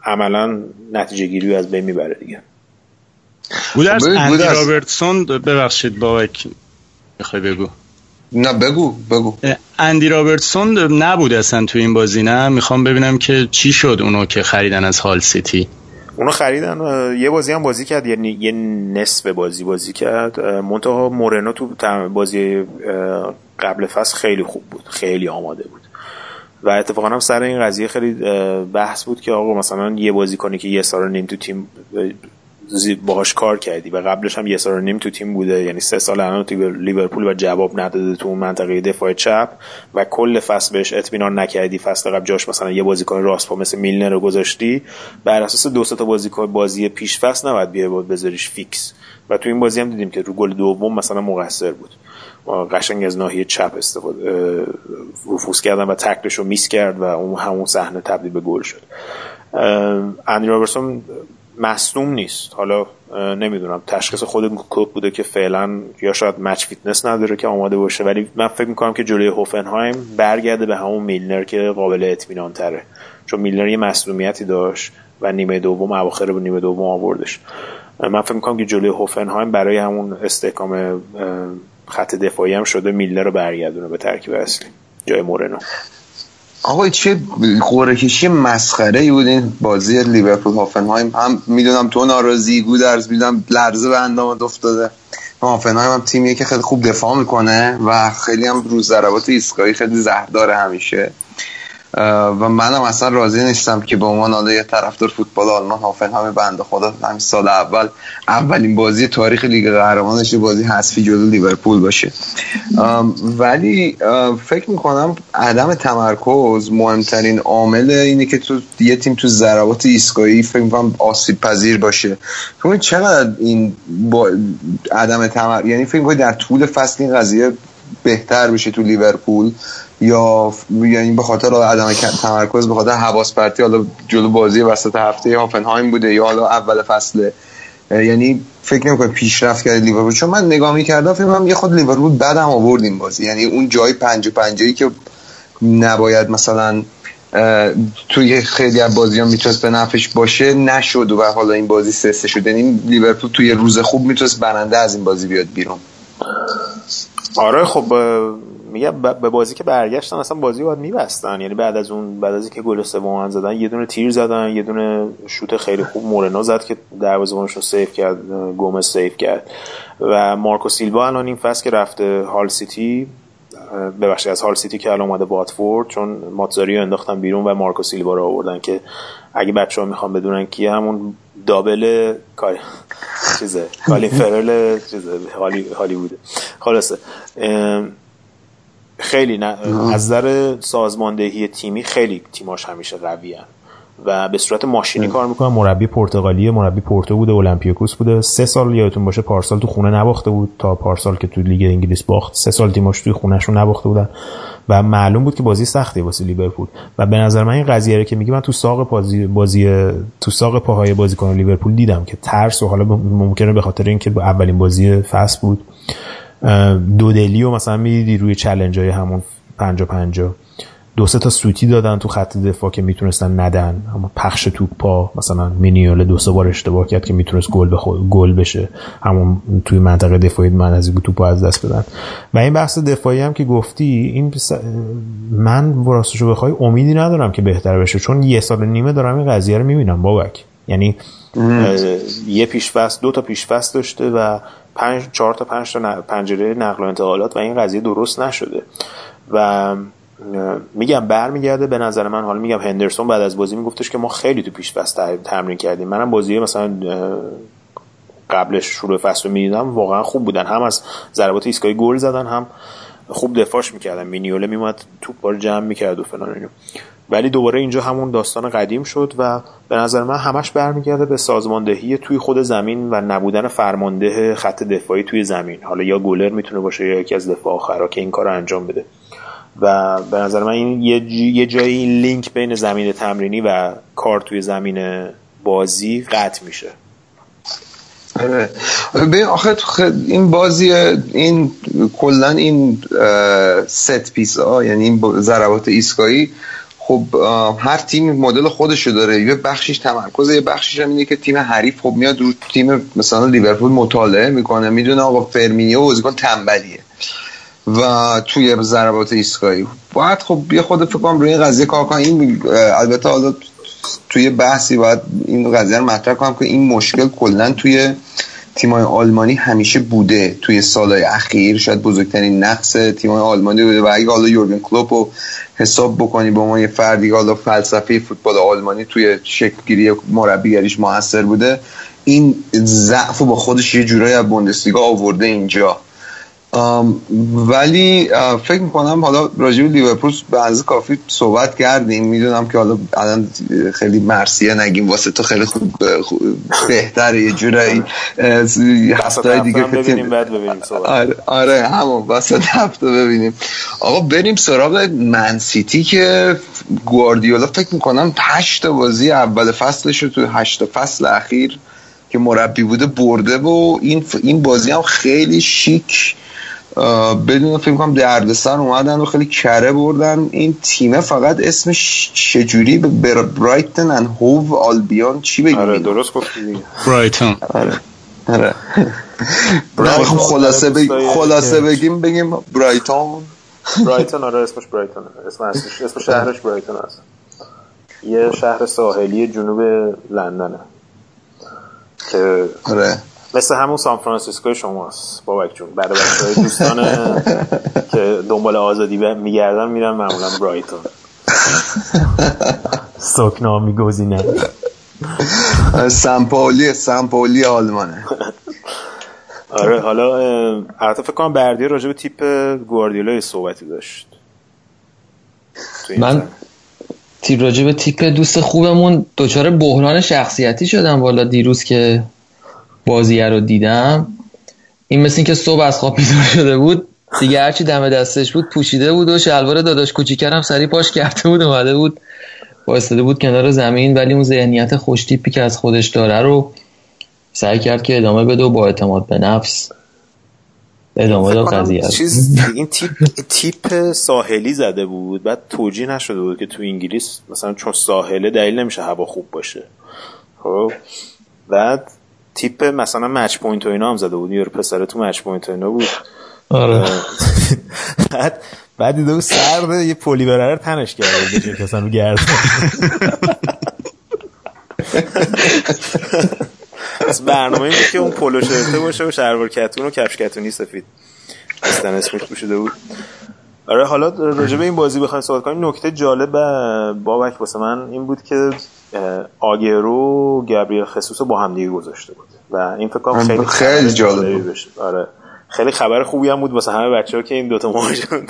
[SPEAKER 4] عملا نتیجه گیری از بین می‌بره دیگه.
[SPEAKER 3] بودرز اندی رابرتسون؟ ببخشید بابک می‌خوای بگو.
[SPEAKER 2] نه بگو بگو.
[SPEAKER 3] اندی رابرتسون نبود اصلا تو این بازی نه؟ می‌خوام ببینم که چی شد اونو که خریدن از هال سیتی.
[SPEAKER 4] اونو خریدن یه بازی هم بازی کرد یعنی یه نصف بازی بازی کرد. منتها مورنو تو بازی قبل فصل خیلی خوب بود خیلی آماده بود. و اتفاقا هم سر این قضیه خیلی بحث بود که آقا مثلا یه بازی کنی که یه سال نیم تو تیم باهاش کار کردی و قبلش هم یه سال نیم تو تیم بوده یعنی سه سال الان تو لیورپول و جواب نداده تو منطقه دفاع چپ و کل فصل بهش اطمینان نکردی فصل قبل جاش مثلا یه بازیکن راست پا مثل میلنر رو گذاشتی. بر اساس دو تا بازیکن بازی پیش فصل نباید بیای بود بذاریش فیکس. و تو این بازی هم دیدیم که رو گل دوم مثلا مقصر بود. قشنگ از ناحیه چپ استفاده نفوذ کردن و تکلش رو miss کرد و اون همون صحنه تبدیل به گل شد. اندی رابرتسون مصدوم نیست. حالا نمی‌دونم. تشخیص خود کلوب بوده که فعلا یا شاید match fitness نداره که آماده باشه ولی من فکر می‌کنم که جلوی هوفنهایم برگرده به همون میلنر که قابل اطمینان تره. چون میلنر یه مصدومیتی داشت و نیمه دوم اواخر به نیمه دوم آوردش. من فکر می‌کنم که جلوی هوفنهایم برای همون استحکام خط دفاعی هم شده میلنر رو برگردونه به ترکیب اصلی. جای مورنو.
[SPEAKER 2] آقا چه قرعه کشی مسخره ای بود این بازی لیورپول هافنهایم. هم می‌دونم تو ناراضی گودرز می‌دونم لرزه به اندامت افتاده. هافنهایم هم تیمیه که خیلی خوب دفاع می‌کنه و خیلی هم روز ضربات ایستگاهی خیلی زهرداره همیشه. و منم اصلا راضی نیستم که به عنوان حالا یه طرفدار فوتبال آلمان هافنهایم بنده خدا همین سال اول اولین بازی تاریخ لیگ قهرمانش بازی حذفی جلو لیورپول باشه. ولی فکر می‌کنم عدم تمرکز مهمترین عامل اینه که تو یه تیم تو ضربات ایستگاهی فکر می‌کنم آسیب پذیر باشه چقدر این با عدم تمرکز یعنی فکر در طول فصل این قضیه بهتر بشه تو لیورپول یا یعنی به خاطر عدم تمرکز به خاطر حواس پرتی حالا جلو بازی وسط هفته هافنهایم بوده یا حالا اول فصل. یعنی فکر نمی‌کنم پیشرفت کرده لیورپول؟ چون من نگاه می‌کردم فکر کنم یه خود لیورپول بعدم آورد این بازی. یعنی اون جای پنج و پنجایی که نباید مثلا توی خیلی از بازی ها می‌تونست به نفش باشه نشد و حالا این بازی سه شد. یعنی لیورپول توی روز خوب می‌تونست برنده از این بازی بیاد بیرون.
[SPEAKER 4] آره خب میگم به بازی که برگشتن اصلا بازی باید میبستن. یعنی بعد از اون بعد از اینکه گل سوم زدن یه دونه تیر زدن یه دونه شوت خیلی خوب مورنو زد که دروازه‌بانش رو save کرد گومز save کرد. و مارکو سیلوا الان این فصل که رفته هال سیتی ببخشید از هال سیتی که الان اومده واتفورد چون ماتزاری رو انداختن بیرون و مارکو سیلوا رو آوردن که اگه بچه ها می‌خوان بدونن کی همون دابل چیزه. کالین فرل چیزه. هالی بوده. خلاصه. خیلی نه. از نظر سازماندهی تیمی خیلی تیماش همیشه قوی و به صورت ماشینی کار می‌کنن. مربی پرتغالی مربی پورتو بوده اولمپیاکوس بوده. سه سال یادتون باشه پارسال تو خونه نباخته بود تا پارسال که تو لیگ انگلیس باخت. سه سال تیماش توی خونهشون نباخته بودن. و معلوم بود که بازی سختی واسه لیورپول. و به نظر من این قضیه رو که میگی من تو ساق بازی بازی تو ساق پاهای بازیکن لیورپول دیدم که ترس و حالا ممکنه به خاطر اینکه اولین بازی فصل بود. دودلی و مثلا می‌دیدی روی چلنج های همون پنجا پنجا دو سه تا سوتی دادن تو خط دفاع که می‌تونستن ندن. اما پخش توپ پا مثلا مینیول دو سه بار اشتباه کرد که می‌تونست گل گل بشه. همون توی منطقه دفاعی از بود توپو از دست بدن و این بحث دفاعی هم که گفتی این. من وراستشو بخوای امیدی ندارم که بهتر بشه. چون یه سال نیمه دارم این قضیه رو می‌بینم بابک. یعنی یه پیش دو تا پیش داشته و پنج چهار تا پنج تا پنجره نقل و انتقالات و این قضیه درست نشده. و میگم برمیگرده به نظر من حالا میگم هندرسون بعد از بازی میگفتش که ما خیلی تو پیش فصل تمرین کردیم. منم بازی مثلا قبلش شروع فصل رو می‌دیدم واقعا خوب بودن. هم از ضربات ایستگاهی گل زدن هم خوب دفاعش می‌کردن. مینیوله میومد توپ بار جمع می‌کرد و فلان اینو ولی دوباره اینجا همون داستان قدیم شد و به نظر من همش برمیگرده به سازماندهی توی خود زمین و نبودن فرمانده خط دفاعی توی زمین. حالا یا گولر می‌تونه باشه یا یکی از دفاع آخرا که این کار رو انجام بده. و به نظر من این یه, جایی این لینک بین زمین تمرینی و کار توی زمین بازی قطع میشه.
[SPEAKER 2] آره. به آخه این بازی این کلا این set piece ها یعنی این ضربات ایستگاهی خب هر تیم مدل خودشو داره. یه بخشش تمرکز یه بخشش هم اینه که تیم حریف خب میاد رو تیم مثلا لیورپول مطالعه می‌کنه می‌دونه آقا فرمینیو بازیکن تنبلیه. و توی ضربات ایستگاهی. باید خب یه خود فکر کنم روی این قضیه کار کنم. این البته حالا توی بحثی باید این قضیه رو مطرح کنم که این مشکل کلا توی تیمای آلمانی همیشه بوده. توی سالهای اخیر شاید بزرگترین نقص تیمای آلمانی بوده. و اگه حالا یورگن کلوپ رو حساب بکنی به عنوان یه فردی حالا فلسفه فوتبال آلمانی توی شکلگیری مربیگریش موثر بوده این ضعف با خودش یه جورایی از بوندسلیگا آورده اینجا. ولی فکر می‌کنم حالا راجع به لیورپول به از کافی صحبت کردیم. می‌دونم که حالا الان خیلی مرسیه نگیم. واسه تو خیلی خوب بهتره. یه جورایی هفته دیگه
[SPEAKER 4] ببینیم بعد ببینیم
[SPEAKER 2] آره, آره همون. واسه هفته ببینیم. آقا بریم سراغ منسیتی که گواردیولا فکر می‌کنم هشت بازی اول فصلش رو تو هشت فصل اخیر که مربی بوده برده. و این این بازی هم خیلی شیک بدون فکر کنم دردسر اومدن و خیلی کره بردن. این تیمه فقط اسمش چجوری؟ به برایتن ان هوو آلبیون چی بگیم؟
[SPEAKER 4] آره درست گفتی
[SPEAKER 3] برایتون
[SPEAKER 2] آره. آره. خلاصه, بگ... خلاصه بگیم بگیم برایتون
[SPEAKER 4] برایتون آره اسمش برایتون اسم اصلش اسم شهرش برایتون هست یه شهر ساحلی جنوب لندنه. که
[SPEAKER 2] آره.
[SPEAKER 4] مثل همون سان فرانسیسکو شماست بابک جون. بعد بچه های دوستان که دنبال آزادی میگردن میرن معمولا برایتون. سکنامی گزینه.
[SPEAKER 2] سمپولی سمپولی آلمانه.
[SPEAKER 4] آره حالا البته فکر کنم بردی راجع به تیپ گواردیولا صحبتی داشت.
[SPEAKER 1] من تیپ راجع به تیپ دوست خوبمون دچار بحران شخصیتی شدم والا دیروز که بازیه رو دیدم. این مثل که صبح از خواب بیدار شده بود دیگه هرچی دم دستش بود پوشیده بود و شلوار داداش کوچیکرم سری پاش کرده بود اومده بود. وایستاده بود کنار زمین ولی اون ذهنیت خوشتیپی که از خودش داره رو سعی کرد که ادامه بده و با اعتماد به نفس ادامه داد قضیه
[SPEAKER 4] چیز این تیپ تیپ ساحلی زده بود. بعد توجیه نشده بود که تو انگلیس مثلا چون ساحله دلیل نمیشه هوا خوب باشه. خب؟ بعد تیپ مثلا مچ پوینت و اینا هم زده بود. یارو پسر تو مچ پوینت و اینا بود.
[SPEAKER 1] آره.
[SPEAKER 4] بعد بعد دیده بود سرده یه پلی برره تنش کرده بشه کسان رو گرد. از برنامه این که اون پولو شرطه باشه و شلوار کتون و کفش کتونی سفید. استن اسمیت پوشیده بود. آره حالا راجع به این بازی بخوایم صحبت کنیم. نکته جالب بابک واسه من این بود که آگرو گابریل خصوص با هم دیگه گذاشته بود. و این فکر کنم خیلی
[SPEAKER 2] خیلی جالب
[SPEAKER 4] بشه. آره. خیلی خبر خوبی هم بود واسه همه بچه ها که این دوتا مهاجم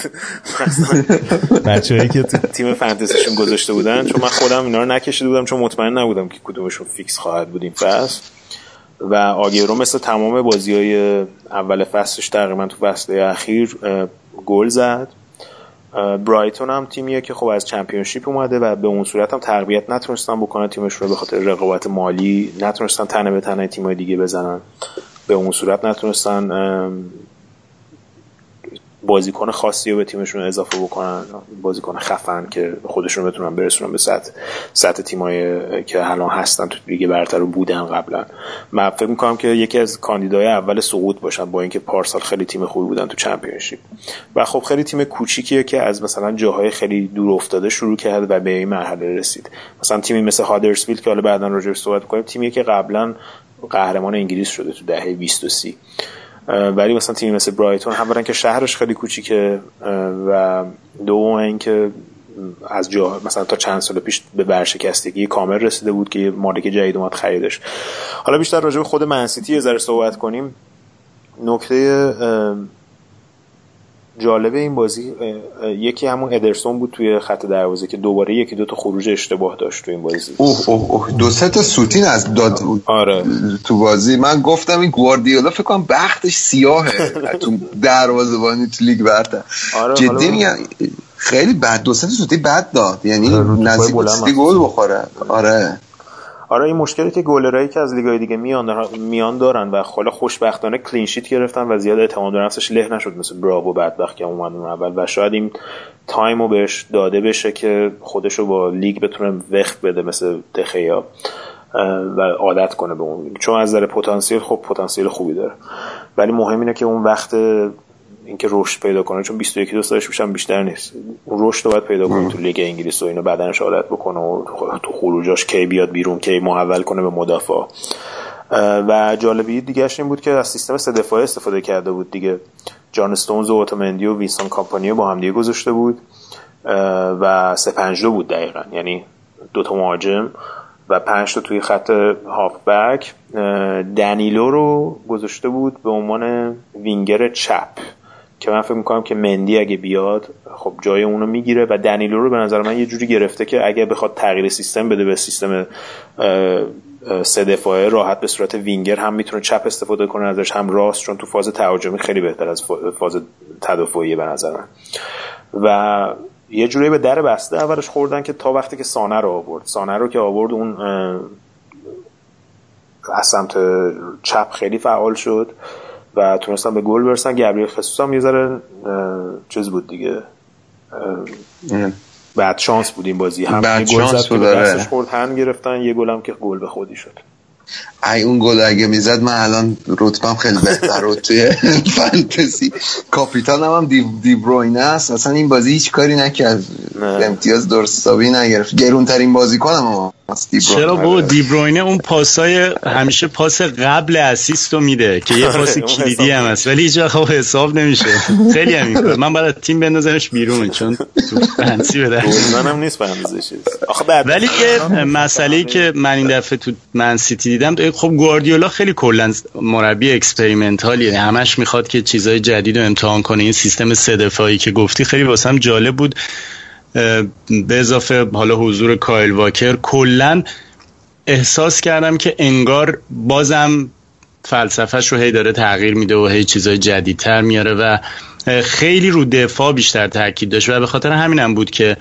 [SPEAKER 4] بچه هایی که تیم فانتزیشون گذاشته بودن. چون من خودم اینا رو نکشیده بودم چون مطمئن نبودم که کدومشون فیکس خواهد بود این فصل. و آگیرو مثل تمام بازی های اول فصلش تقریبا تو فصل اخیر گل زد. برایتون هم تیمیه که خب از چمپیونشیپ اومده و به اون صورت هم تربیت نتونستن بکنن. تیمش رو به خاطر رقابت مالی نتونستن تنه به تنه تیمای دیگه بزنن. به اون صورت نتونستن بازیکن خاصی رو به تیمشون اضافه بکنن بازیکن خفن که خودشون بتونن برسونن به سطح سطح تیمایی که الان هستن تو لیگ برتر بودن قبلا. من فکر می‌کنم که یکی از کاندیدای اول سقوط باشن با اینکه پارسال خیلی تیم خوبی بودن تو چمپیونشیپ. و خب خیلی تیم کوچیکیه که از مثلا جاهای خیلی دور افتاده شروع کرد و به این مرحله رسید. مثلا تیمی مثل هادرسفیلد که حالا بعدا راجعش صحبت کنیم تیمی که قبلا قهرمان انگلیس شده تو دهه 20 و 30 ولی مثلا تیمی مثل برایتون هم که شهرش خیلی کوچیکه و دوم اینکه از جا مثلا تا چند سال پیش به ورشکستگی کامل رسیده بود که مالک جدید اومد خریدش. حالا بیشتر راجع به خود منسیتی یه ذره صحبت کنیم. نکته جالب این بازی یکی همون ادرسون بود توی خط دروازه که دوباره یکی دو تا خروج اشتباه داشت تو این بازی.
[SPEAKER 2] اوه اوه اوه. دو سه تا سوتین از داد
[SPEAKER 4] آره.
[SPEAKER 2] تو بازی. من گفتم این گواردیولا فکر کنم بختش سیاهه. تو دروازه‌بانی تو لیگ برتر. آره جدی میگم خیلی بد. دو سه تا سوتی بد داد. یعنی آره، نزدیک گل بخوره. آره.
[SPEAKER 4] آره این مشکلی که گلرایی که از لیگای دیگه میان میان دارن و حالا خوشبختانه clean sheet گرفتن و زیاد اعتماد به نفسش له نشد مثل براو بدبخت که اومد اون اول و شاید این تایمو بهش داده بشه که خودشو با لیگ بتونه وفق بده مثل دخیا و عادت کنه به اون. چون از نظر پتانسیل خب پتانسیل خوبی داره. ولی مهم اینه که اون وقت اینکه رشد پیدا کنه چون 21 دو سالش میشه بیشتر نیست. رشد رو باید پیدا کنه تو لیگ انگلیس و اینو بدنش عادت بکنه و تو خروجاش کی بیاد بیرون کی محول کنه به مدافع. و جالبی دیگه این بود که از سیستم سه دفاعه استفاده کرده بود دیگه. جان استونز و اوتومندی و وینسنت کامپانی با هم دیگه گذاشته بود. و سه پنج دو بود دقیقا. یعنی دو تا مهاجم و پنج تا توی خط هافبک. دنیلو رو گذاشته بود به عنوان وینگر چپ. که من فکر می‌کنم که مندی اگه بیاد خب جای اونو می‌گیره و دنیلو رو به نظر من یه جوری گرفته که اگه بخواد تغییر سیستم بده به سیستم سه دفاعه راحت به صورت وینگر هم می‌تونه چپ استفاده کنه ازش هم راست چون تو فاز تهاجمی خیلی بهتر از فاز تدافعی به نظر من. و یه جوری به در بسته اولش خوردن که تا وقتی که سانه رو آورد. سانه رو که آورد اون از سمت چپ خیلی فعال شد. و تونستن به گل برسن گبریل خصوص هم یه ذره چیز بود دیگه. بعد شانس بود این بازی. هم
[SPEAKER 2] بعد شانس بود
[SPEAKER 4] خورد هم گرفتن یه گل هم که گل به خودی شد.
[SPEAKER 2] ای اون گل اگه می‌زد من الان رتبم خیلی بهتر رو توی فانتزی. کاپیتان هم, هم دی, دی بروینه است. اصلا این بازی هیچ کاری نکرد. امتیاز درست حسابی نگرفت. گرونترین بازیکنم اما
[SPEAKER 3] چرا با دیبروینه اون پاسای همیشه پاس قبل assist رو میده که یه پاس کلیدی هم هست. ولی هیچ خب حساب نمیشه. خیلی همین من باید تیم بندازمش بیرون چون تو فنسی بده
[SPEAKER 4] هم نیست
[SPEAKER 3] ولی یه مسئله که من این دفعه تو من سیتی دیدم خب گواردیولا خیلی کلا مربی experimental یه. همش می‌خواد که چیزای جدید رو امتحان کنه. این سیستم سه دفاعی که گفتی خیلی واسم جالب بود. به اضافه حالا حضور کایل واکر. کلا احساس کردم که انگار بازم فلسفهش رو هی داره تغییر میده و هی چیزای جدیدتر میاره و خیلی رو دفاع بیشتر تاکید داشت و به خاطر همینم بود که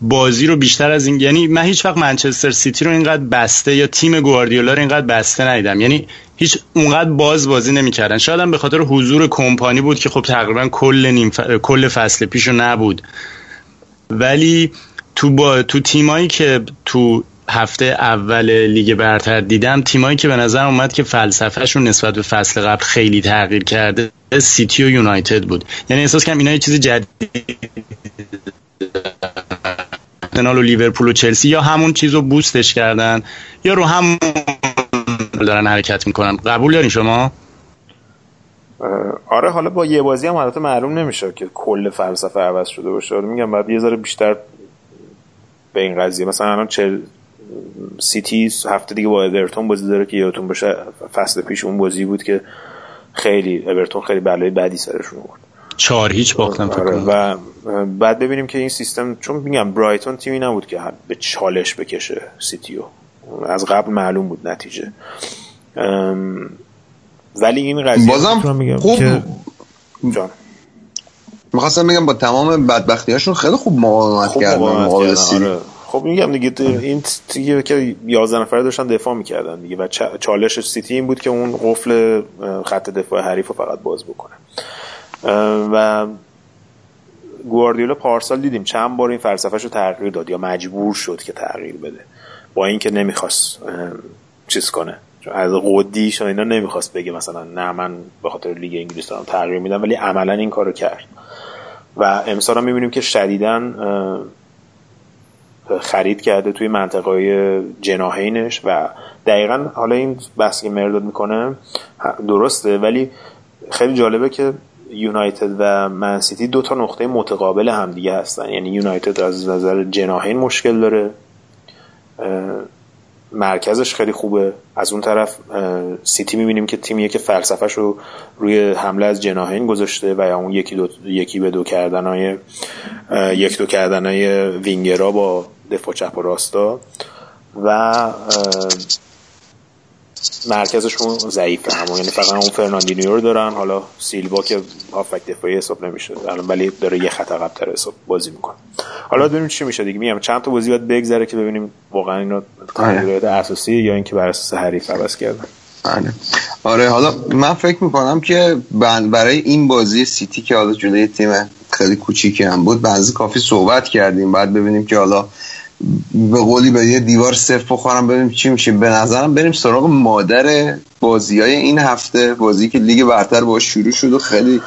[SPEAKER 3] بازی رو بیشتر از این یعنی من هیچ وقت منچستر سیتی رو اینقدر بسته یا تیم گواردیولا رو اینقدر بسته ندیدم. یعنی هیچ اونقدر باز بازی نمی‌کردن. شاید هم به خاطر حضور کمپانی بود که خب تقریبا کل نیم کل فصل پیشو نبود. ولی تو با تو تیمایی که تو هفته اول لیگ برتر دیدم تیمایی که به نظر اومد که فلسفهشون نسبت به فصل قبل خیلی تغییر کرده سیتی و یونایتد بود. یعنی احساس کنم اینا یه چیز جدید و لیورپول و چلسی یا همون چیز رو بوستش کردن یا رو همون دارن حرکت می‌کنن. قبول دارین شما؟
[SPEAKER 4] آره حالا با یه بازی هم البته معلوم نمیشه که کل فلسفه عوض شده باشه. آره میگم بعد یه ذره بیشتر به این قضیه. مثلا الان چل سیتی هفته دیگه با اورتون بازی داره که یادتون باشه فصل پیش اون بازی بود که خیلی اورتون خیلی بلای بدی سرشون آورد
[SPEAKER 3] چهار هیچ باختن
[SPEAKER 4] آره و بعد ببینیم که این سیستم چون میگم برایتون تیمی نبود که به چالش بکشه سیتیو. از قبل معلوم بود نتیجه. ولی این قضیه
[SPEAKER 2] بازم
[SPEAKER 4] میگم
[SPEAKER 2] خوب
[SPEAKER 4] که جان.
[SPEAKER 2] می‌خواستم بگم با تمام بدبختی هاشون خیلی خوب مقاومت کردن آره.
[SPEAKER 4] خب میگم دیگه این دیگه که 11 نفره داشتن دفاع می‌کردن دیگه و چالش سیتی این بود که اون قفل خط دفاع حریف رو فقط باز بکنه. و گواردیولا پارسال دیدیم چند بار این فلسفهش رو تغییر داد یا مجبور شد که تغییر بده. با اینکه نمی‌خواست چیز کنه. از قدیش و اینا نمی‌خواست بگه مثلا نه من به خاطر لیگ انگلیس دارم تغییر میدم ولی عملا این کارو کرد. و امسال هم می‌بینیم که شدیدن خرید کرده توی منطقه جناهینش و دقیقا حالا این بحثی که مرداد می‌کنه درسته ولی خیلی جالبه که یونایتد و منسیتی دو تا نقطه متقابل همدیگه هستن. یعنی یونایتد از نظر جناهین مشکل داره. مرکزش خیلی خوبه. از اون طرف سیتی می‌بینیم که تیمیه که فلسفهش رو روی حمله از جناهین گذاشته و یا اون یکی, دو یکی به دو کردن های یک دو کردن های وینگرا با دفاع چپ و راستا و مرکزشون ضعیفه. همون یعنی فقط اون فرناندینیو رو دارن. حالا سیلوا که هافبک دفاعی حساب نمیشه. الان ولی داره یه خط عقب حساب بازی می‌کنه. حالا ببینیم چی میشه دیگه. میگم چند تا بازی باید بگذره که ببینیم واقعا اینو تغییرات اساسی یا اینکه بر اساس حریف عوض کردن.
[SPEAKER 2] آره آره حالا من فکر می‌کنم که برای این بازی سیتی که حالا جلوی تیم خیلی کوچیکی هم بود بعضی کافی صحبت کردیم. بعد ببینیم که حالا به قولی به یه دیوار صفر بخورم ببینیم چی میشه. به نظرم بریم سراغ مادر بازی های این هفته بازی که لیگ برتر باش شروع شد و خیلی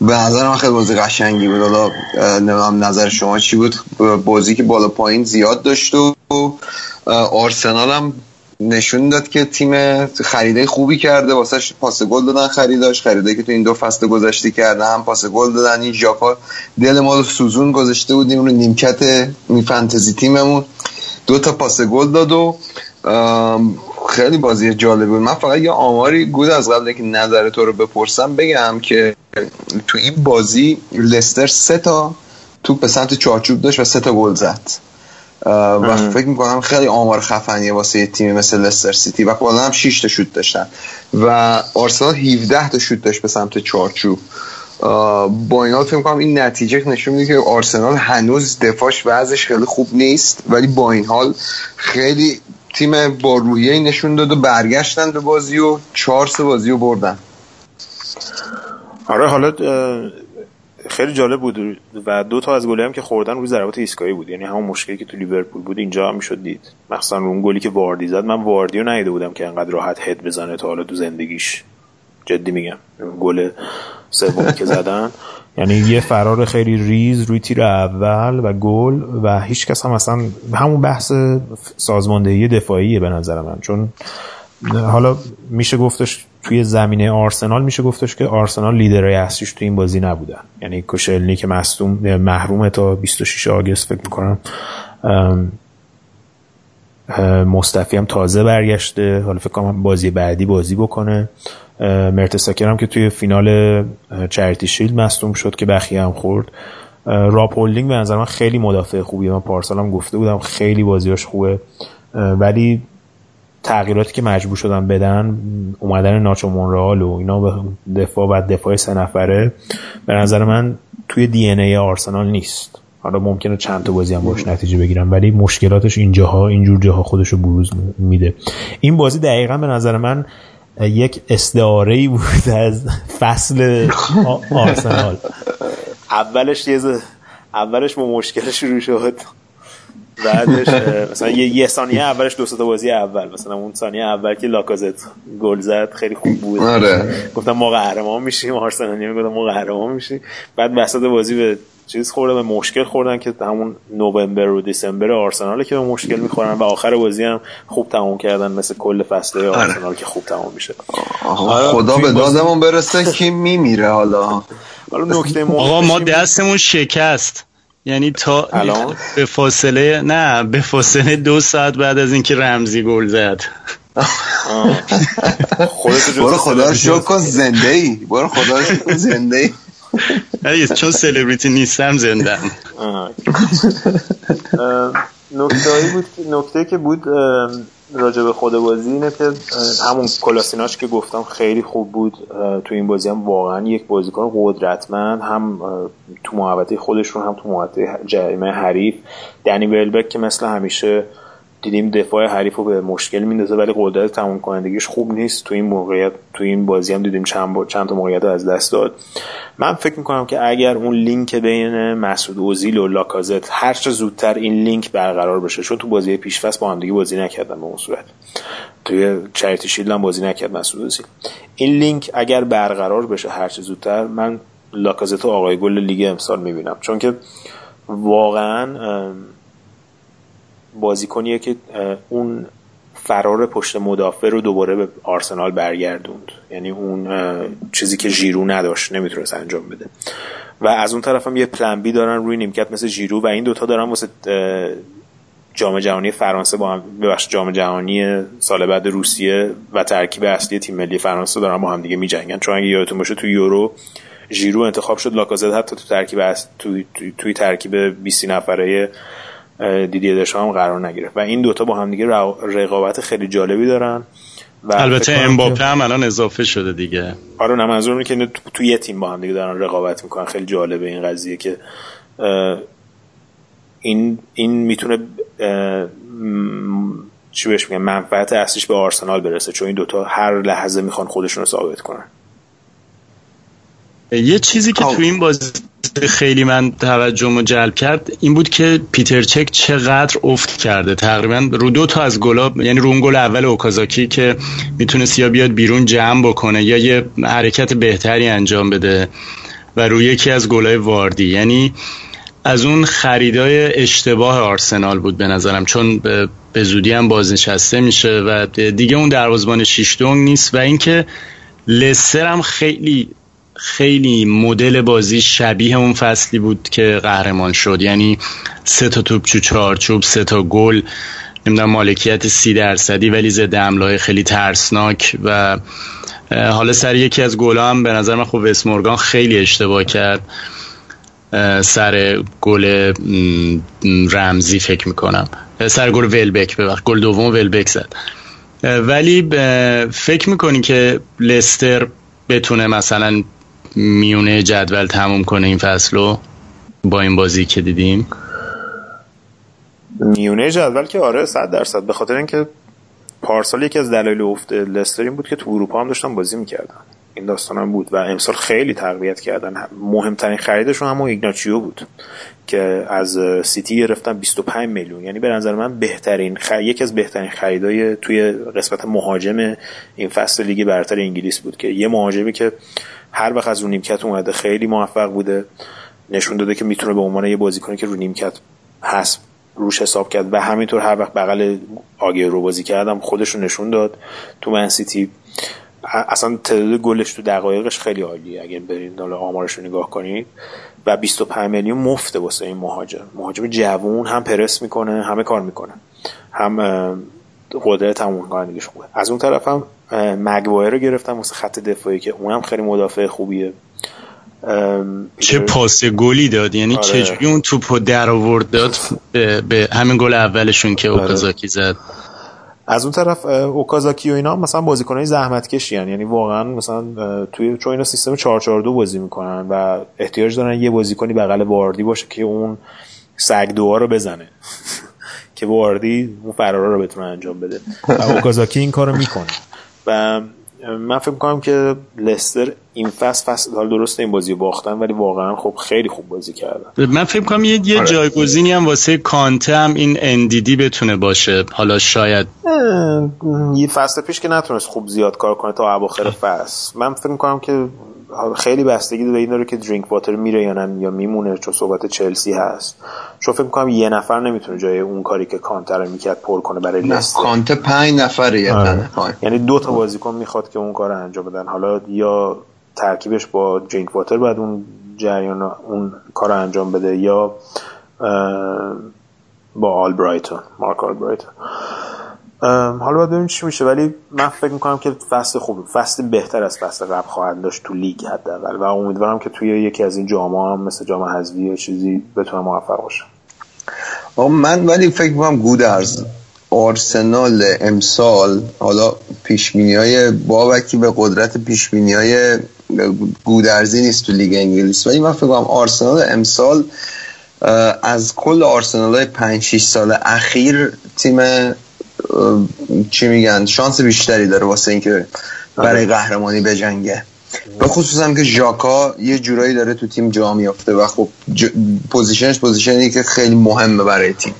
[SPEAKER 2] به نظر من خیلی بازی قشنگی بود. حالا نظر شما چی بود. بازی که بالا پایین زیاد داشت و آرسنال هم نشون داد که تیم خریده خوبی کرده واسه پاس گل دادن خریداش. خریده که تو این دو فصل گذشته کرده هم پاس گل دادن. این ژاکا دل ما رو سوزون گذاشته بودیم رو نیمکت می فانتزی تیممون. دو تا پاس گل داد و خیلی بازی جالب بود. من فقط یه آماری گود از قبل که نظر تو رو بپرسم بگم که تو این بازی لستر سه تا توپ به سمت چارچوب داشت و سه تا گل زد. و فکر می‌کنم خیلی آمار خفنیه واسه یه تیمی مثل لستر سیتی. و کلا هم 6 تا شوت داشتن. و آرسنال 17 تا شوت داشت به سمت چارچوب. با این حال فکر می‌کنم این نتیجه نشون میده که آرسنال هنوز دفاعش وضعش خیلی خوب نیست ولی با این حال خیلی تیم با روحیه نشون داد و برگشتن به بازی و چهار سه بازی رو بردن.
[SPEAKER 4] آره حالا خیلی جالب بود و دو تا از گلی هم که خوردن روی ضربات ایستگاهی بود. یعنی همون مشکلی که تو لیورپول بود اینجا هم می‌شد دید. مخصوصا اون گلی که واردی زد. من واردی رو ندیده بودم که انقدر راحت هد بزنه تا حالا تو زندگیش. جدی میگم. گل سومی که زدن.
[SPEAKER 5] یعنی یه فرار خیلی ریز روی تیر اول و گل و هیچ کس هم اصلا همون بحث سازماندهی دفاعیه به نظر من. چون حالا میشه گفتش توی زمینه آرسنال میشه گفتش که آرسنال لیدر اصلیش تو این بازی نبودن. یعنی کوشلنی که مصدوم محروم تا 26 آگست فکر می‌کنم مصطفی هم تازه برگشته. حالا فکر کنم بازی بعدی بازی بکنه. مرتساکر هم که توی فینال چریتی شیلد مصدوم شد که بخیه هم خورد. راپ هولدینگ به نظر من خیلی مدافع خوبیه. من پارسال هم گفته بودم خیلی بازیاش خوبه. ولی تغییراتی که مجبور شدن بدن اومدن ناچو مونرال و اینا به دفاع و دفاع سه نفره به نظر من توی دی ای آرسنال نیست. حالا ممکنه چند تا بازی هم باش نتیجه بگیرم ولی مشکلاتش اینجاها اینجور جاها خودش رو بروز میده. این بازی دقیقا به نظر من یک استعاره بود از فصل آرسنال.
[SPEAKER 4] اولش یه اولش با مشکل شروع شد. بعدش مثلا یه, یه ثانیه اولش دو تا بازی اول مثلا اون ثانیه اول که لاکازت گل زد خیلی خوب بود.
[SPEAKER 2] آره.
[SPEAKER 4] گفتم ما قهرمان میشیم آرسنال می‌گفتم ما قهرمان میشیم. بعد وسط بازی به چیز خورده به مشکل خوردن که همون نوامبر و دیسمبر آرسنال که به مشکل می‌خورن و آخر بازی هم خوب تموم کردن مثل کل فصل آره. آرسنال که خوب تموم میشه.
[SPEAKER 2] آره، خدا به دادمون برسه که میمیره حالا.
[SPEAKER 4] حالا نکته
[SPEAKER 3] آقا ما دستمون شکست. یعنی تا الان؟ به فاصله نه به فاصله دو ساعت بعد از اینکه رمزی گل زد.
[SPEAKER 2] برو خدا رو کن زنده ای برو خدا رو زنده ای
[SPEAKER 3] چون سلبریتی نیستم زنده
[SPEAKER 4] نکته بود نکته که بود راجع به خود بازی اینه که همون کلاسیناش که گفتم خیلی خوب بود. تو این بازی هم واقعا یک بازیکن قدرتمند هم تو محوطه خودشون هم تو محوطه جریمه حریف. دنی ولبک که مثل همیشه دیدیم دفاع حریف رو به مشکل میندازه ولی قدرت تموم کنندگیش خوب نیست. تو این موقعیت تو این بازی هم دیدیم چند چند تا موقعیت از دست داد. من فکر می‌کنم که اگر اون لینک بین مسعود اوزیل و لاکازت هر چه زودتر این لینک برقرار بشه چون تو بازی پیشفست با هم دیگه بازی نکردن به اون صورت. توی Charity Shield هم بازی نکرد مسعود اوزیل. این لینک اگر برقرار بشه هر چه زودتر من لاکازت و آقای گل لیگ امسال می‌بینم. چون که واقعا بازیکنیه که اون فرار پشت مدافع رو دوباره به آرسنال برگردوند. یعنی اون چیزی که ژیرو نداشت نمی‌تونست انجام بده. و از اون طرف هم یه plan B دارن روی نیمکت مثل ژیرو و این دوتا دارن واسه جام جهانی فرانسه با هم ببخش جام جهانی سال بعد روسیه و ترکیب اصلی تیم ملی فرانسه دارن با هم دیگه میجنگن. چون اگه یادتون باشه تو یورو ژیرو انتخاب شد لاکازت حتی تو ترکیب توی, توی, توی ترکیب 20 نفره دیدی دشام قرار نگرفت. و این دوتا با هم دیگه رقابت خیلی جالبی دارن
[SPEAKER 3] و البته امباپه هم الان اضافه شده دیگه.
[SPEAKER 4] آره نه منظور که تو یه تیم با هم دیگه دارن رقابت می‌کنن. خیلی جالبه این قضیه که این این می‌تونه چی بهش میگن منفعت اصلیش به آرسنال برسه چون این دوتا هر لحظه می‌خوان خودشون رو ثابت کنن.
[SPEAKER 3] یه چیزی که تو این بازی خیلی من توجهم جلب کرد این بود که پیتر چک چقدر افت کرده. تقریبا رو دو تا از گلا یعنی رو اون گل اول اوکازاکی که می‌تونست یا بیاد بیرون جمع بکنه یا یه حرکت بهتری انجام بده و روی یکی از گلای واردی. یعنی از اون خریدای اشتباه آرسنال بود به نظرم چون به زودی هم بازنشسته میشه و دیگه اون دروازبان شیشتونگ نیست و اینکه لستر هم خیلی خیلی مدل بازی شبیه اون فصلی بود که قهرمان شد. یعنی سه تا توپ چو چارچوب سه تا گل نمی‌دونم مالکیت سی درصدی ولی ضد حمله خیلی ترسناک و حالا سر یکی از گل هم به نظر من خوب اسمورگان خیلی اشتباه کرد. سر گل رمزی فکر می‌کنم. سر گل ولبک ببخش گل دوم ولبک زد. ولی فکر می‌کنی که لستر بتونه مثلا میونه جدول تموم کنه این فصل رو با این بازی که دیدیم؟
[SPEAKER 4] میونه جدول که آره صد درصد. به خاطر اینکه پارسال یکی از دلایل افت لستر بود که تو اروپا هم داشتن بازی می‌کردن. این داستان هم بود و امسال خیلی تقویت کردن. مهمترین خریدشون همون ایهناچو بود که از سیتی گرفتن 25 میلیون. یعنی به نظر من بهترین خ... یکی از بهترین خریدای توی قسمت مهاجم این فصل لیگ برتر انگلیس بود که یه مهاجمی که هر وقت از رو نیمکت اومده خیلی موفق بوده. نشون داده که می‌تونه به عنوان یه بازیکنی که رو نیمکت هست روش حساب کرد. و همینطور هر وقت بغل آگیر رو بازی کردم خودش رو نشون داد. تو من سیتی اصلا تعداد گلش تو دقایقش خیلی عالیه. اگه برین حالا آمارش رو نگاه کنید. و 25 میلیون مفته واسه این مهاجم. مهاجم جوون هم پرس می‌کنه همه کار می‌کنه. هم قدرت تموم خوبه. از اون طرف هم مگوایر رو گرفتم واسه خط دفاعی که اونم خیلی مدافع خوبیه.
[SPEAKER 3] چه پاس گلی داد. یعنی آره. چجوری اون توپو در آورد داد به, به همین گل اولشون که آره. اوکازاکی زد؟
[SPEAKER 4] از اون طرف اوکازاکی و اینا مثلا بازیکنای زحمت کشی یعنی واقعا مثلا توی چون اینا سیستم 442 بازی می‌کنن و احتیاج دارن یه بازیکنی بغل واردی باشه که اون سگ دوها رو بزنه. که واردی اون فرارا رو بتونه انجام بده.
[SPEAKER 5] اوکازاکی این کارو می‌کنه.
[SPEAKER 4] و من فکر می‌کنم که لستر این فصل فصل حال درسته این بازی باختن ولی واقعا خب خیلی خوب بازی کردن.
[SPEAKER 3] من فکر می‌کنم یه, یه آره. جایگزینی هم واسه کانته هم این اندیدی بتونه باشه. حالا شاید
[SPEAKER 4] یه فصل پیش که نتونست خوب زیاد کار کنه تا اواخر فصل. من فکر می‌کنم که خیلی بستگی به این داره که درینک واتر میره یا نه یا میمونه چون صحبت چلسی هست. چون فکر می‌کنم یه نفر نمی‌تونه جای اون کاری که کانتر رو می‌کرد پر کنه برای لستر
[SPEAKER 2] کانته پنج نفره یه آره.
[SPEAKER 4] یعنی دو تا بازیکن می‌خواد که اون کار رو انجام بدن. حالا یا ترکیبش با درینک واتر بعد اون جریان اون کار رو انجام بده یا با آل برایتون مارک آل برایتون حالا باید ببینیم چی میشه ولی من فکر می‌کنم که فصل خوب فصل بهتر از فصل قبل خواهد داشت تو لیگ حداقل. و امیدوارم که توی یکی از این جام هم مثل جام حذفی چیزی بتونه موفق باشه
[SPEAKER 2] من ولی فکر می‌کنم گودرز آرسنال امسال حالا پیشبینی های بابکی به قدرت پیشبینی های گودرزی نیست تو لیگ انگلیس. ولی من فکر کنم آرسنال امسال از کل آرسنال های 5 6 سال اخیر تیم چی میگن شانس بیشتری داره واسه اینکه برای آره. قهرمانی بجنگه. به خصوص هم که ژاکا یه جورایی داره تو تیم جا میافته و خب ج... position ش position ی که خیلی مهمه برای تیم.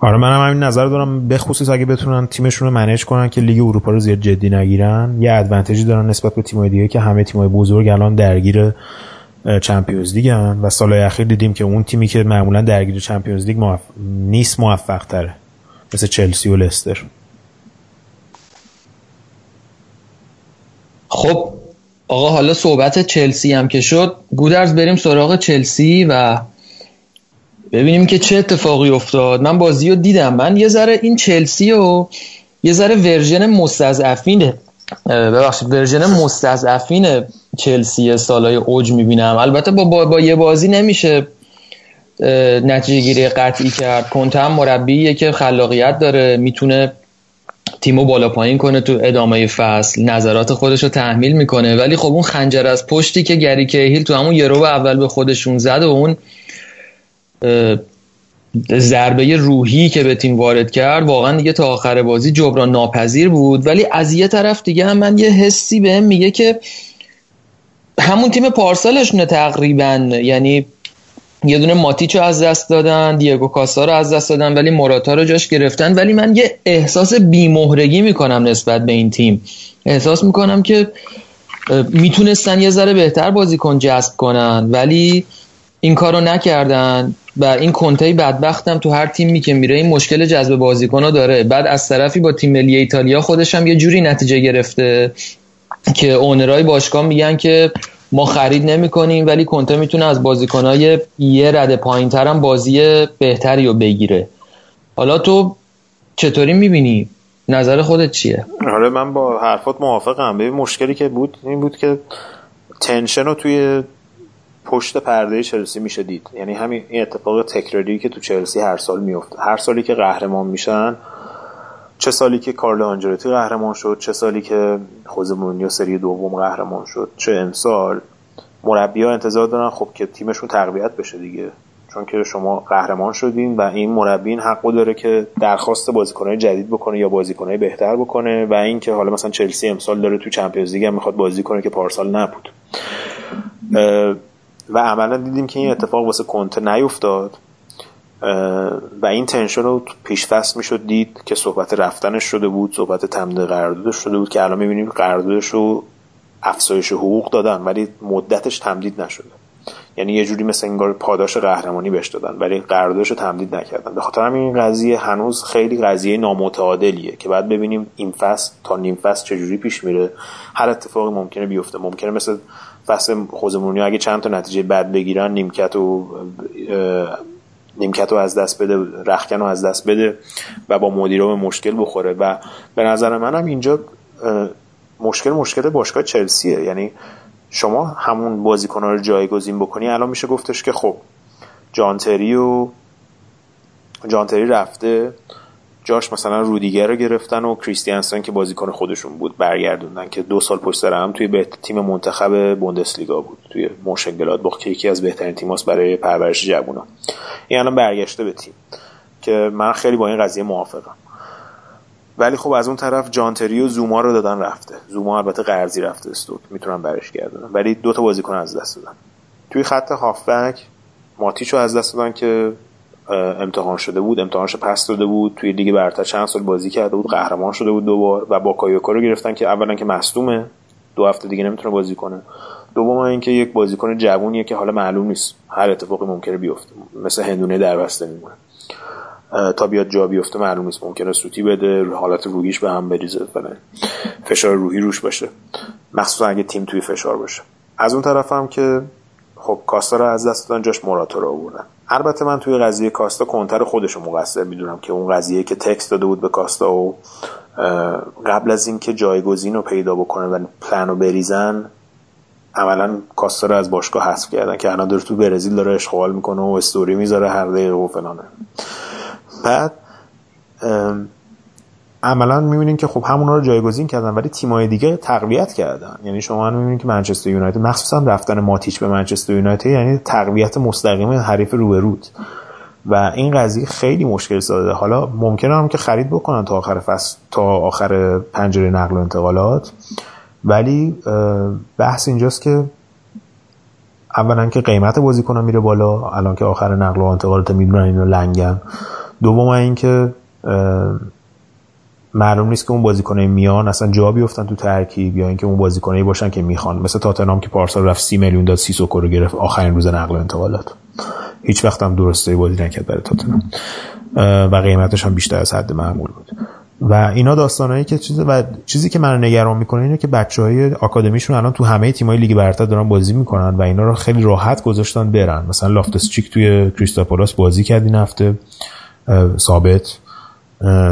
[SPEAKER 5] آره منم همین نظر دارم. به خصوص اگه بتونن تیمشون رو manage کنن که لیگ اروپا رو زیاد جدی نگیرن یه advantage ی دارن نسبت به تیم‌های دیگه که همه تیم‌های بزرگ الان درگیر Champions League ان. و سالهای اخیر دیدیم که اون تیمی که معمولا درگیر Champions League موف... نیست موفق تره مثل چلسی و لستر.
[SPEAKER 1] خب آقا حالا صحبت چلسی هم که شد. گودرز بریم سراغ چلسی و ببینیم که چه اتفاقی افتاد. من بازی رو دیدم. من یه ذره این چلسی و یه ذره version مستضعفین ببخشید version مستضعفین چلسی سالای اوج می‌بینم. البته با, با, با یه بازی نمیشه نتیجه گیری قطعی کرد. کنته هم مربیه که خلاقیت داره. می‌تونه تیمو بالا پایین کنه تو ادامه فصل. نظرات خودش رو تحمیل می‌کنه. ولی خب اون خنجر از پشتی که گری کهیل تو همون یه رو اول به خودشون زد و اون ضربه روحی که به تیم وارد کرد واقعا دیگه تا آخر بازی جبران ناپذیر بود. ولی از یه طرف دیگه هم من یه حسی بهم میگه که همون تیم پارسالشونه تقریبا. یعنی یه دونه ماتیچ رو از دست دادن دیگو کاسا رو از دست دادن ولی موراتا رو جاش گرفتن. ولی من یه احساس بیمهرگی می‌کنم نسبت به این تیم. احساس می‌کنم که می‌تونستن یه ذره بهتر بازیکن جذب کنن ولی این کارو نکردن و این کنته بدبختم تو هر تیمی که میره این مشکل جذب بازیکن داره. بعد از طرفی با تیم ملی ایتالیا خودش هم یه جوری نتیجه گرفته. که اونرای باشگاه میگن که ما خرید نمی کنیم ولی کنته می‌تونه از بازیکنهای یه رده پایین هم بازی بهتری رو بگیره حالا تو چطوری می‌بینی؟ نظر خودت چیه؟
[SPEAKER 4] آره من با حرفات موافقم به مشکلی که بود این بود که تنشن رو توی پشت پرده چلسی میشه دید یعنی همین این اتفاق تکراری که تو چلسی هر سال میفته هر سالی که قهرمان میشن چه سالی که کارلو آنجلوتی قهرمان شد چه سالی که خوزه مورینیو سری دوم قهرمان شد چه امسال مربی ها انتظار دارن خب که تیمشون تقویت بشه دیگه. چون که شما قهرمان شدین و این مربی این حقو داره که درخواست بازیکنهای جدید بکنه یا بازیکنهای بهتر بکنه و اینکه حالا مثلا چلسی امسال داره تو چمپیونز لیگ می‌خواد بازی کنه که پارسال نبود. و عملا دیدیم که این اتفاق واسه کنته نیفتاد. و این تنشن رو پیش فصل می‌شد دید که صحبت رفتنش شده بود صحبت تمدید قراردادش شده بود که الان می‌بینیم قراردادش رو افزایش حقوق دادن ولی مدتش تمدید نشده. یعنی یه جوری مثل انگار پاداش قهرمانی بهش دادن ولی قراردادش رو تمدید نکردن. به خاطر همین قضیه هنوز خیلی قضیه نامتعادلیه که بعد ببینیم این فصل تا نیم فصل چجوری پیش میره. هر اتفاقی ممکنه بیفته. ممکنه مثل فصل خوزمونی اگه چند تا نتیجه بد بگیرن نیمکت و نیمکت رو از دست بده رخکن رو از دست بده و با مدیر به مشکل بخوره. و به نظر منم اینجا مشکل مشکل باشگاه چلسیه. یعنی شما همون بازیکن رو جایگزین بکنی الان میشه گفتش که خب جانتری و جانتری رفته. جاش مثلا رودیگر رو گرفتن و کریستیانسن که بازیکن خودشون بود برگردوندن که دو سال پشت سر هم توی به تیم منتخب بوندسلیگا بود توی موشنگلاد که یکی از بهترین تیماست برای پرورش جوونا. این الان برگشته به تیم که من خیلی با این قضیه موافقم. ولی خب از اون طرف جانتری و زوما رو دادن رفته. زوما البته قرضی رفته استوک می‌تونن برش گردونن. ولی دو تا بازیکن از دست دادن. توی خط هافبک ماتیچو از دست دادن که امتحان شده بود امتحانش پس داده بود توی لیگ برتر چند سال بازی کرده بود قهرمان شده بود دوبار و با کایوکا رو گرفتن که اولا که مصدومه دو هفته دیگه نمی‌تونه بازی کنه. دوم اینکه یک بازیکن جوونیه که حالا معلوم نیست هر اتفاقی ممکنه بیفته مثل هندونه در بسته میمونه. تا بیاد جا بیفته معلوم نیست ممکنه سوتی بده حالت روحیش به هم بریزه فلان فشار روحی روش باشه. مخصوصا اگه تیم توی فشار باشه. از اون طرف هم که خب کاستا رو از دست دادن جاش موراتا رو آوردن. البته من توی قضیه کاستا کنتر خودش رو مقصر می‌دونم که اون قضیه که تکست داده بود به کاستا و قبل از اینکه جایگزین رو پیدا بکنه و پلن رو بریزن عملا کاستا رو از باشگاه حذف کردن که الان داره تو برزیل داره اشغال می‌کنه و استوری می‌ذاره هر دقیقه و فلانه. بعد عملا می‌بینین که خب همونا رو جایگزین کردن ولی تیمای دیگه تقویت کردن. یعنی شما می‌بینید که منچستر یونایتد مخصوصا رفتن ماتیچ به منچستر یونایتد یعنی تقویت مستقیم حریف روبرود و این قضیه خیلی مشکل ساده حالا ممکنه هم که خرید بکنن تا آخر فصل تا آخر پنجره نقل و انتقالات. ولی بحث اینجاست که اولا که قیمت بازیکن میره بالا الان که آخر نقل و انتقالات می‌دونن اینو لنگن. دوم اینکه معلوم نیست که اون بازیکنای میان اصلا جا بیفتن تو ترکیب یا اینکه اون بازیکنایی باشن که می‌خوان. مثل تاتنهام که پارسال رفت سی میلیون داد سیسوکو رو گرفت آخرین روز نقل و انتقالات هیچ وقت هم درسته بازی نکرد برای تاتنهام. و قیمتش هم بیشتر از حد معمول بود. و اینا داستانایی که چیز و چیزی که من نگران می‌کنه اینه که بچه های آکادمیشون الان تو همه تیمای لیگ برتر دارن بازی می‌کنن و اینا رو خیلی راحت گذاشتن برن. مثلا لافتس چیک توی کریستاپولاس بازی کرد این هفته. ثابت.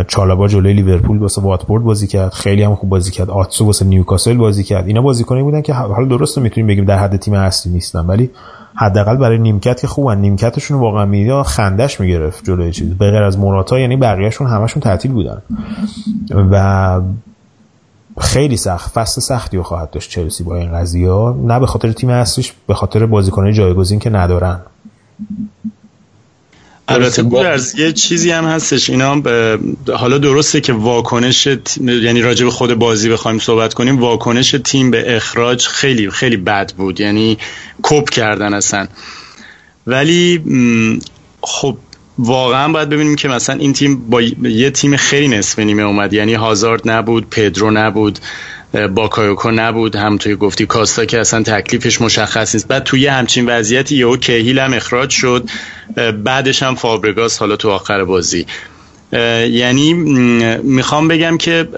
[SPEAKER 4] چالابا جلوی لیورپول واسه واتفورد بازی کرد. خیلی هم خوب بازی کرد. آتسو واسه نیوکاسل بازی کرد. اینا بازیکنایی بودن که حالا درست می‌تونیم بگیم در حد تیم اصلی نیستن ولی حداقل برای نیمکت که خوبن. نیمکتشون واقعا می‌دید خندش می‌گرفت جلوی چیز. به غیر از موراتا یعنی بقیهشون همشون تعطیل بودن. و خیلی سخت فصل سختی رو خواهد داشت چلسی با این قضیه. نه به خاطر تیم اصلیش به خاطر بازیکنان جایگزین که ندارن.
[SPEAKER 3] البته از یه چیزی هم هستش. اینا حالا درسته که واکنش یعنی راجع به خود بازی بخوایم صحبت کنیم. واکنش تیم به اخراج خیلی خیلی بد بود. یعنی کپ کردن اصلا. ولی خب واقعا باید ببینیم که مثلا این تیم با یه تیم خیلی نصف نیمه اومد. یعنی هازارد نبود پدرو نبود. باکایوکو نبود. هم توی گفتی کاستا که اصلا تکلیفش مشخص نیست. بعد توی همچین وضعیتی یهو کهیل هم اخراج شد. بعدش هم فابرگاس حالا تو آخر بازی. یعنی می‌خوام بگم که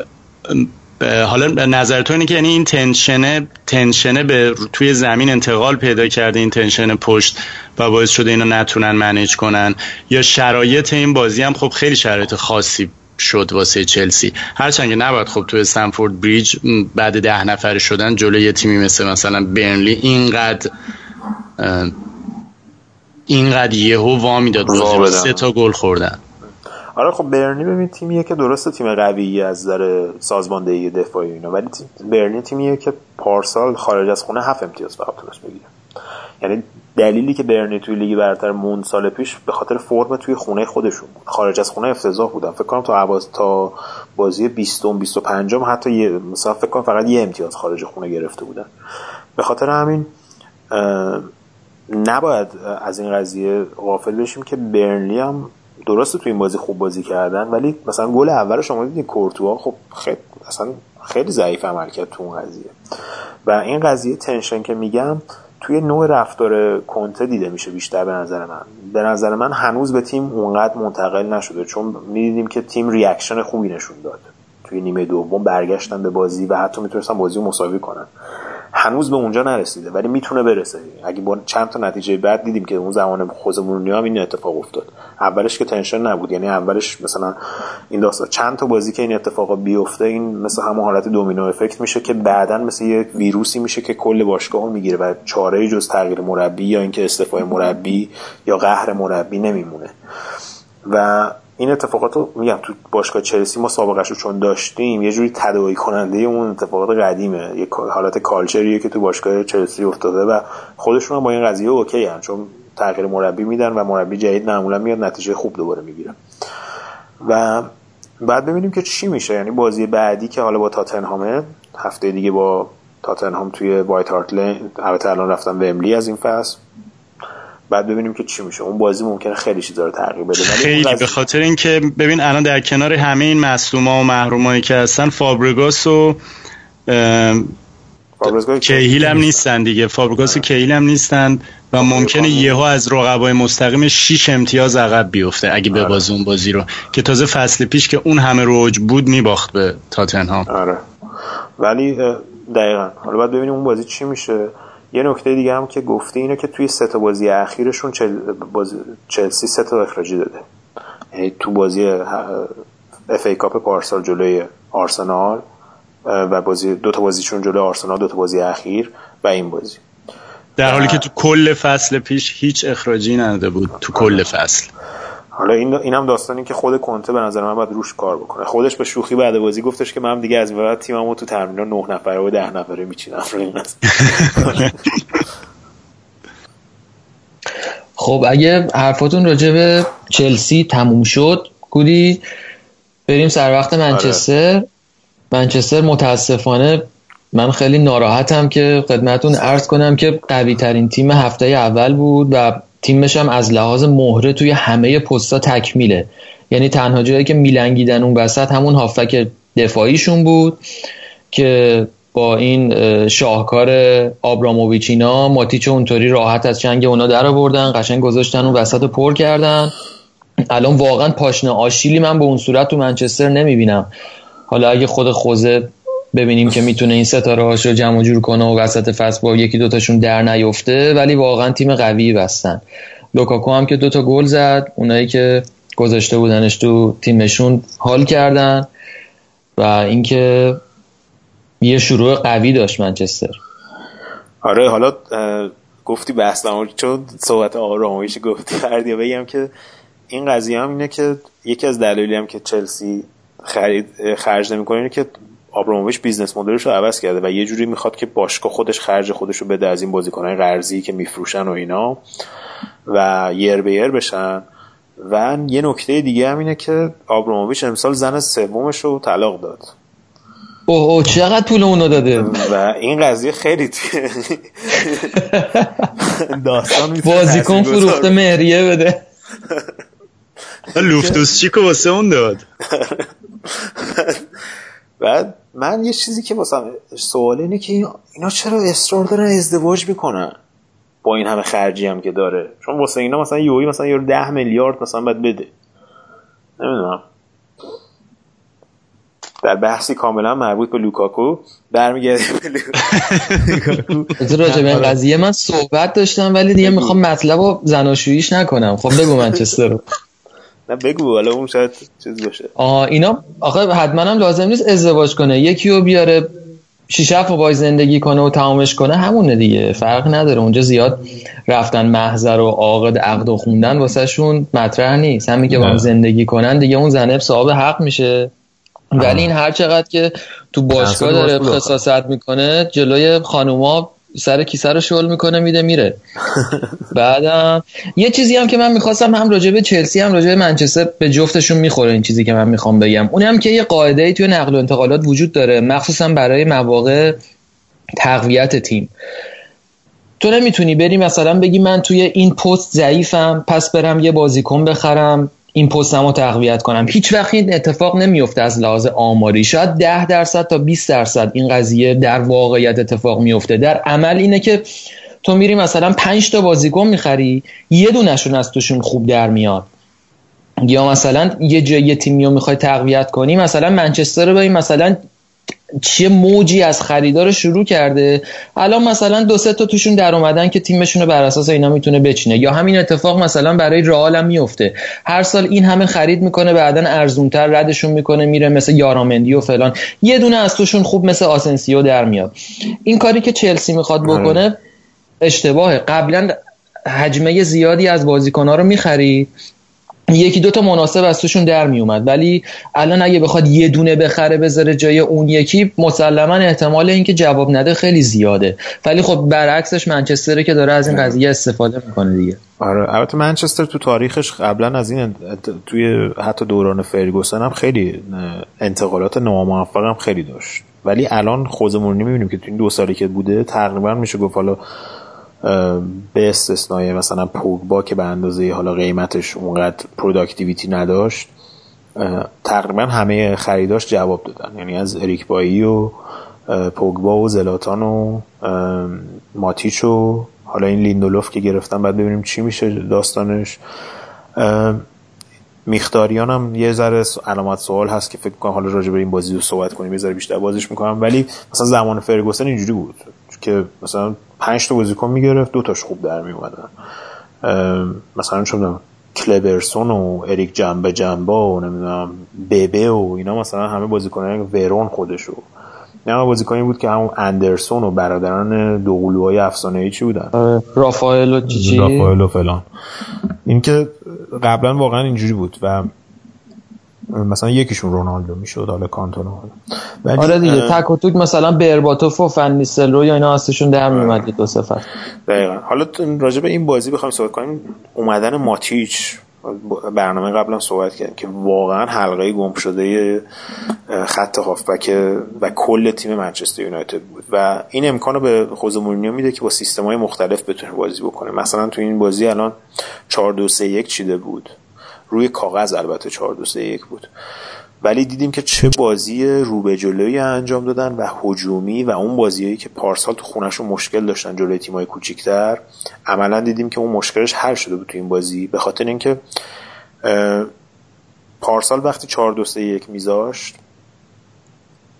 [SPEAKER 3] حالا نظر تو اینه که یعنی این تنشنه تنشنه به توی زمین انتقال پیدا کرده این تنشن پشت و باعث شده اینا نتونن منیج کنن. یا شرایط این بازی هم خب خیلی شرایط خاصی شد واسه چلسی. هرچند که نباید خب تو استنفورد بریج بعد ده نفر شدن جلوی یه تیمی مثل مثلا برنلی اینقدر اینقدر یهو وامی داد سه تا گل خوردن.
[SPEAKER 4] آره خب برنی ببین تیمیه که درسته تیم قویی از در سازماندهی دفاعی اینا ولی برنی تیمیه که پارسال خارج از خونه هفت امتیاز فقط تونست بگیره. یعنی دلیلی که برنی توی لیگ برتر موند سال پیش به خاطر فرم توی خونه خودشون بود. خارج از خونه افتضاح بودن. فکر کنم تا عواز تا بازی 20 25 حتی یه مثلا فکر کنم فقط یه امتیاز خارج خونه گرفته بودن. به خاطر همین نباید از این قضیه غافل بشیم که برنلی هم درسته توی این بازی خوب بازی کردن ولی مثلا گل اول شما دیدین کورتوا خب خیلی اصلا خیلی ضعیف عمل کرد تو اون قضیه. و این قضیه tension که میگم توی نوع رفتار کنته دیده میشه بیشتر به نظر من. به نظر من هنوز به تیم اونقدر منتقل نشده چون می‌دیدیم که تیم reaction خوبی نشون داد. توی نیمه دوم برگشتن به بازی و حتی می‌تونستن بازی مساوی کنن. هنوز به اونجا نرسیده ولی می‌تونه برسه. اگه با چند تا نتیجه بعد دیدیم که اون زمان خوز هم این اتفاق افتاد. اولش که تنشن نبود یعنی اولش مثلا این داستان چند تا بازی که این اتفاقا بیفته این مثل همون حالت دومینو افکت میشه که بعدا مثل یک ویروسی میشه که کل باشگاه می‌گیره و چاره جز تغییر مربی یا اینکه استعفای مربی یا قهر مربی نمیمونه. و این اتفاقات رو میگم تو باشگاه چلسی ما سابقش رو چون داشتیم یه جوری تداعی کننده اون اتفاقات قدیمه. یه حالت culture یه که تو باشگاه چلسی افتاده و خودشون هم با این قضیه اوکی هم چون تغییر مربی میدن و مربی جدید معمولا میاد نتیجه خوب دوباره می‌گیره. و بعد ببینیم که چی میشه. یعنی بازی بعدی که حالا با تاتنهامه هفته دیگه با تاتنهام توی وایت هارت لین البته الان رفتن ومبلی از این فصل. بعد ببینیم که چی میشه. اون بازی ممکنه خیلی چیزا رو تغییر بده.
[SPEAKER 3] خیلی به خاطر اینکه ببین الان در کنار همه این مصدوما و محرومایی که هستن فابرگاس و کیهیل هم نیستن. دیگه. فابرگاس و کیهیل هم نیستن و ممکنه یهو از رقبای مستقیم 6 امتیاز عقب بیفته اگه به بازی اون بازی رو. که تازه فصل پیش که اون همه روج بود میباخت به تاتنهام.
[SPEAKER 4] آره. ولی دقیقا. حالا باید ببینیم اون بازی چی میشه. یه نکته دیگه هم که گفته اینه که توی سه تا بازی اخیرشون چل... بازی... چلسی سه تا اخراجی داده. یعنی تو بازی اف ای کاپ پارسال جلوی آرسنال و بازی دو تا بازیشون جلوی آرسنال دو تا بازی اخیر و این بازی.
[SPEAKER 3] در حالی که تو کل فصل پیش هیچ اخراجی نداده بود تو کل فصل.
[SPEAKER 4] حالا این اینم داستانی که خود کنته به نظر من باید روش کار بکنه. خودش به شوخی بعد بازی گفتش که من دیگه از این بعد تیممو تو ترمینا 9 نفره و 10 نفره میچینم.
[SPEAKER 1] خب اگه حرفاتون راجع به چلسی تموم شد کودی بریم سر وقت منچستر آره. منچستر. متاسفانه من خیلی ناراحتم که خدمتون ارز کنم که قوی ترین تیم هفته اول بود و تیمش هم از لحاظ مهره توی همه پستا تکمیله. یعنی تنها جایی که میلنگیدن اون وسط همون هافک دفاعیشون بود که با این شاهکار آبراموویچ اینا ماتیچ اونطوری راحت از چنگ اونا در آوردن قشنگ گذاشتن اون وسط پر کردن. الان واقعا پاشنه آشیلی من به اون صورت تو منچستر نمی‌بینم. حالا اگه خود خوزه ببینیم که می‌تونه این ستاره رو جمع جور کنه و وسط فصل با یکی دوتاشون در نیفته. ولی واقعا تیم قوی بستن. لوکاکو هم که دوتا گل زد. اونایی که گذاشته بودنش تو تیمشون حال کردن. و اینکه یه شروع قوی داشت منچستر.
[SPEAKER 4] آره حالا گفتی بحث چون صحبت آرامایش گفتی فردی بگم که این قضیه هم اینه که یکی از دلایلی هم که چلسی خرید خرج نمی‌کنه اینه که آبراموویچ business model ش رو عوض کرده و یه جوری می‌خواد که باشگاه خودش خرج خودش رو بده از این بازیکنهای قرضی که میفروشن و اینا و یر به یر بشن. و یه نکته دیگه هم اینه که آبراموویچ امسال زن سومش رو طلاق داد.
[SPEAKER 1] اوه اوه چقدر طول اونو داده؟
[SPEAKER 4] و این قضیه خیلی داستان
[SPEAKER 1] بازیکن فروخته مهریه بده.
[SPEAKER 3] لوفتوس چیکو واسه اون داد؟
[SPEAKER 4] بعد من یه چیزی که واسه سوال اینه که اینا چرا اصرار دارن ازدواج می‌کنن؟ با این همه خرجی هم که داره. چون واسه اینا مثلا یوی مثلا یه ده میلیارد مثلا باید بده. نمی‌دونم. در بحثی کاملا مربوط به لوکاکو. برمیگرده
[SPEAKER 1] به راجع به این قضیه من صحبت داشتم ولی دیگه می‌خوام مطلب رو زناشوییش نکنم. خب بگو منچستر رو.
[SPEAKER 4] نه بگو حالا اون شاید چیز باشه.
[SPEAKER 1] آها اینا آخه حتما هم لازم نیست ازدواج کنه. یکی رو بیاره شیش هفت باید زندگی کنه و تمامش کنه همونه دیگه فرق نداره. اونجا زیاد رفتن محضر و عقد عقد و خوندن واسه شون مطرح نیست. همین که با زندگی کنن دیگه اون زنب صاحب حق میشه. ولی این هر چقدر که تو باشگاه داره خصاصت می‌کنه جلوی خانوما سر کیسه رو شل می‌کنه میده میره. بعدم یه چیزی هم که من می‌خواستم هم راجع به چلسی هم راجع به منچستر به جفتشون می‌خوره این چیزی که من می‌خوام بگم. اون هم که یه قاعده ای توی نقل و انتقالات وجود داره مخصوصا برای مواقع تقویت تیم. تو نمی‌تونی بری مثلا بگی من توی این پست ضعیفم پس برم یه بازیکن بخرم. این پستم رو تقویت کنم. هیچ وقت این اتفاق نمیفته از لحاظ آماری. شاید 10 درصد تا 20 درصد این قضیه در واقعیت اتفاق میفته. در عمل اینه که تو میری مثلا 5 تا بازیکن می‌خری یه دونشون از توشون خوب در میاد. یا مثلا یه جای تیمی رو می‌خوای تقویت کنی مثلا منچستر رو این مثلا چه موجی از خریدار شروع کرده؟ الان مثلا دو سه تا توشون در اومدن که تیمشون رو بر اساس اینا می‌تونه بچینه. یا همین اتفاق مثلا برای رئال هم میفته. هر سال این همه خرید می‌کنه بعدا ارزونتر ردشون می‌کنه میره مثل یارامندی و فلان. یه دونه از توشون خوب مثل آسنسیو در میاد. این کاری که چلسی می‌خواد آره. بکنه اشتباهه. قبلا حجمه زیادی از بازیکنها رو می‌خرید. یکی دوتا مناسب از توشون در می اومد ولی الان اگه بخواد یه دونه بخره بذاره جای اون یکی مسلما احتمال اینکه جواب نده خیلی زیاده. ولی خب برعکسش منچستره که داره از این قضیه استفاده می‌کنه دیگه.
[SPEAKER 5] آره البته منچستر تو تاریخش قبلا از این توی حتی دوران فرگوسن هم خیلی انتقالات ناموفق هم خیلی داشت. ولی الان خودمون می‌بینیم که تو این دو سالی که بوده تقریبا میشه گفت حالا به استثنای مثلا پوگبا که به اندازه حالا قیمتش اونقدر productivity نداشت تقریبا همه خریداش جواب دادن. یعنی از اریک بایی و پوگبا و زلاتان و ماتیچ و حالا این لیندولوف که گرفتن بعد ببینیم چی میشه داستانش. میختاریان هم یه ذره علامت سوال هست که فکر کنم حالا راجع به این بازی رو صحبت کنیم یه ذره بیشتر بازیش می‌کنم ولی مثلا زمان فرگوسن اینجوری بود. که مثلا پنج تا بازیکن می‌گرفت دو تاش خوب در میومدن مثلا چون کلبرسون و اریک جنبه جنبا و نمی‌دونم ببه و اینا مثلا همه بازیکنان ورون خودشو. نه بازیکنی بود که همون اندرسون و برادران دوقلوهای افسانه ای چی بودن؟
[SPEAKER 1] آره، رافائل و چی؟
[SPEAKER 5] رافائل و فلان. این که قبلا واقعا اینجوری بود و مثلا یکیشون رونالدو می‌شد حالا کانتونا
[SPEAKER 1] حالا. آره دیگه تک و توک مثلا برباتوف و فنیسل رو یا اینا هستشون در میومد دو صفر
[SPEAKER 4] دقیقا. حالا راجع به این بازی بخوایم صحبت کنیم اومدن ماتیچ برنامه قبلا صحبت کردیم که واقعا حلقه گم شده خط هافبک و کل تیم منچستر یونایتد بود. و این امکان رو به خوزه مورینیو میده که با سیستم های مختلف بتونه بازی بکنه. مثلا تو این بازی الان 4 2 3 1 چیده بود. روی کاغذ البته 4 2 3 1 بود. ولی دیدیم که چه بازی رو به جلوی انجام دادن و هجومی و اون بازیایی که پارسال تو خونشون مشکل داشتن جلوی تیمای کوچیکتر عملا دیدیم که اون مشکلش حل شده بود تو این بازی. به خاطر اینکه پارسال وقتی 4 2 3 1 میذاشت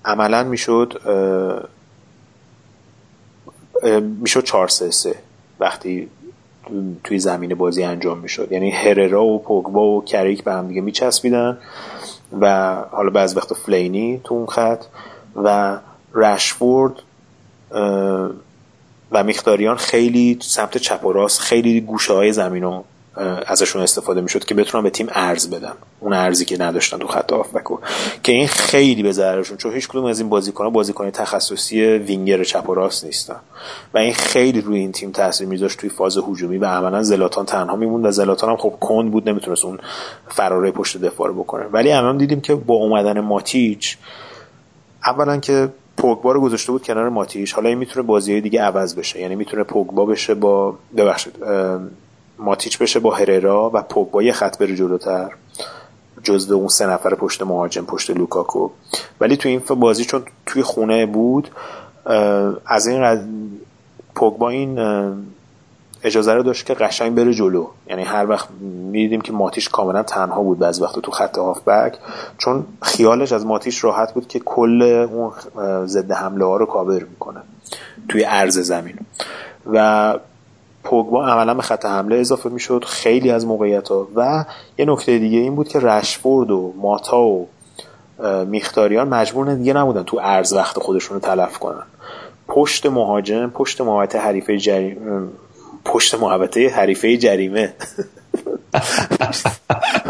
[SPEAKER 4] عملا می‌شد می‌شد 4 3 3 وقتی توی زمین بازی انجام می‌شد. یعنی هررا و پوگبا و کریک به هم دیگه میچسبیدن و حالا بعض وقت فلینی تو اون خط و رشفورد و میختاریان خیلی سمت چپ و راست خیلی گوشه های زمین رو ازشون استفاده می‌شد که بتونن به تیم ارز بدن. اون ارزی که نداشتن تو خط هافبک که این خیلی به ضررشون چون هیچ کدوم از این بازیکن‌ها بازیکن تخصصی وینگر چپ و راست نیستن. و این خیلی روی این تیم تاثیر میذاشت توی فاز هجومی و عملا زلاتان تنها میموند و زلاتان هم خب کند بود نمی‌تونست اون فراره پشت دفاع رو بکنه. ولی الان دیدیم که با اومدن ماتیچ اولا که پوگبا رو گذاشته بود کنار ماتیچ. حالا این می‌تونه بازی دیگه عوض بشه. یعنی می‌تونه پوگبا بشه با ببخشید ماتیچ بشه با هررا و پوگبا یه خط بره جلوتر جزو اون سه نفر پشت مهاجم پشت لوکاکو. ولی توی این بازی چون توی خونه بود از این قد... پوگبا این اجازه رو داشت که قشنگ بره جلو. یعنی هر وقت می‌دیدیم که ماتیش کاملا تنها بود بعضی وقت تو خط هافبک چون خیالش از ماتیش راحت بود که کل اون ضد حمله ها رو کاور می‌کنه توی عرض زمین. و پوگبا عملا به خط حمله اضافه می‌شد خیلی از موقعیت ها و یه نکته دیگه این بود که رشفورد و ماتا و میختاریان مجبور دیگه نبودن تو ارز وقت خودشون رو تلف کنن. پشت مهاجم پشت محوطه حریفه جریمه پشت محوطه حریفه جریمه.